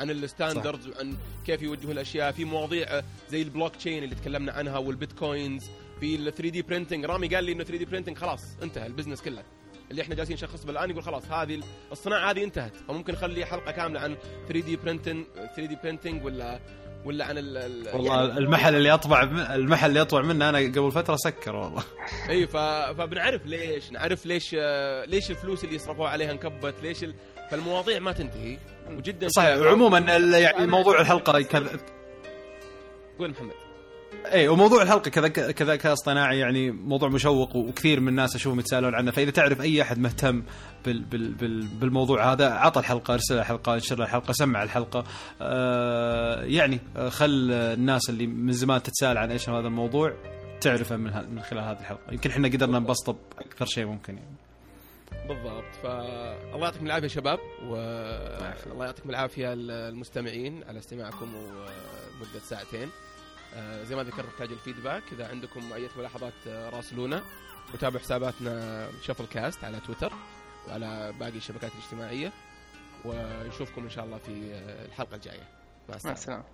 S1: عن ال standards وعن كيف يوجهوا الأشياء. في مواضيع زي البلوك تشين اللي تكلمنا عنها والبيتكوينز. في ال 3D printing رامي قال لي إنه 3D printing خلاص انتهى ال business كله. اللي إحنا جالسين نشخص بالآن يقول خلاص هذه الصناعة هذه انتهت. فممكن نخلي حلقة كاملة عن 3D printing 3D printing ولا ولا عن ال
S2: والله يعني المحل اللي اطبع المحل اللي اطبع منه أنا قبل فترة سكر والله.
S1: إي. فبنعرف ليش نعرف ليش ليش الفلوس اللي يصرفوها عليها انكبت ليش ال... فالمواضيع ما تنتهي وجدا
S2: صحيح عموما يعني موضوع الحلقة كذا
S1: قول محمد.
S2: اي وموضوع الحلقة كذا كذا اصطناعي يعني موضوع مشوق وكثير من الناس أشوفهم يتسالون عنه. فإذا تعرف أي أحد مهتم بال بال بال بالموضوع هذا عطى الحلقة ارسل الحلقة انشر الحلقة سمع الحلقة. آه يعني آه، خل الناس اللي من زمان تتساءل عن إيش هذا الموضوع تعرفه من من خلال هذه الحلقة. يمكن إحنا قدرنا نبسطه بأكثر شيء ممكن يعني.
S1: بالضبط. فالله يعطيكم العافية شباب والله يعطيكم العافية المستمعين على استماعكم ومدة ساعتين. آه، زي ما ذكرت نحتاج الفيدباك. إذا عندكم أي ملاحظات آه، راسلونا. وتابعوا حساباتنا شفل كاست على تويتر وعلى باقي الشبكات الاجتماعية. ونشوفكم إن شاء الله في آه، الحلقة الجاية.
S3: مع السلامة.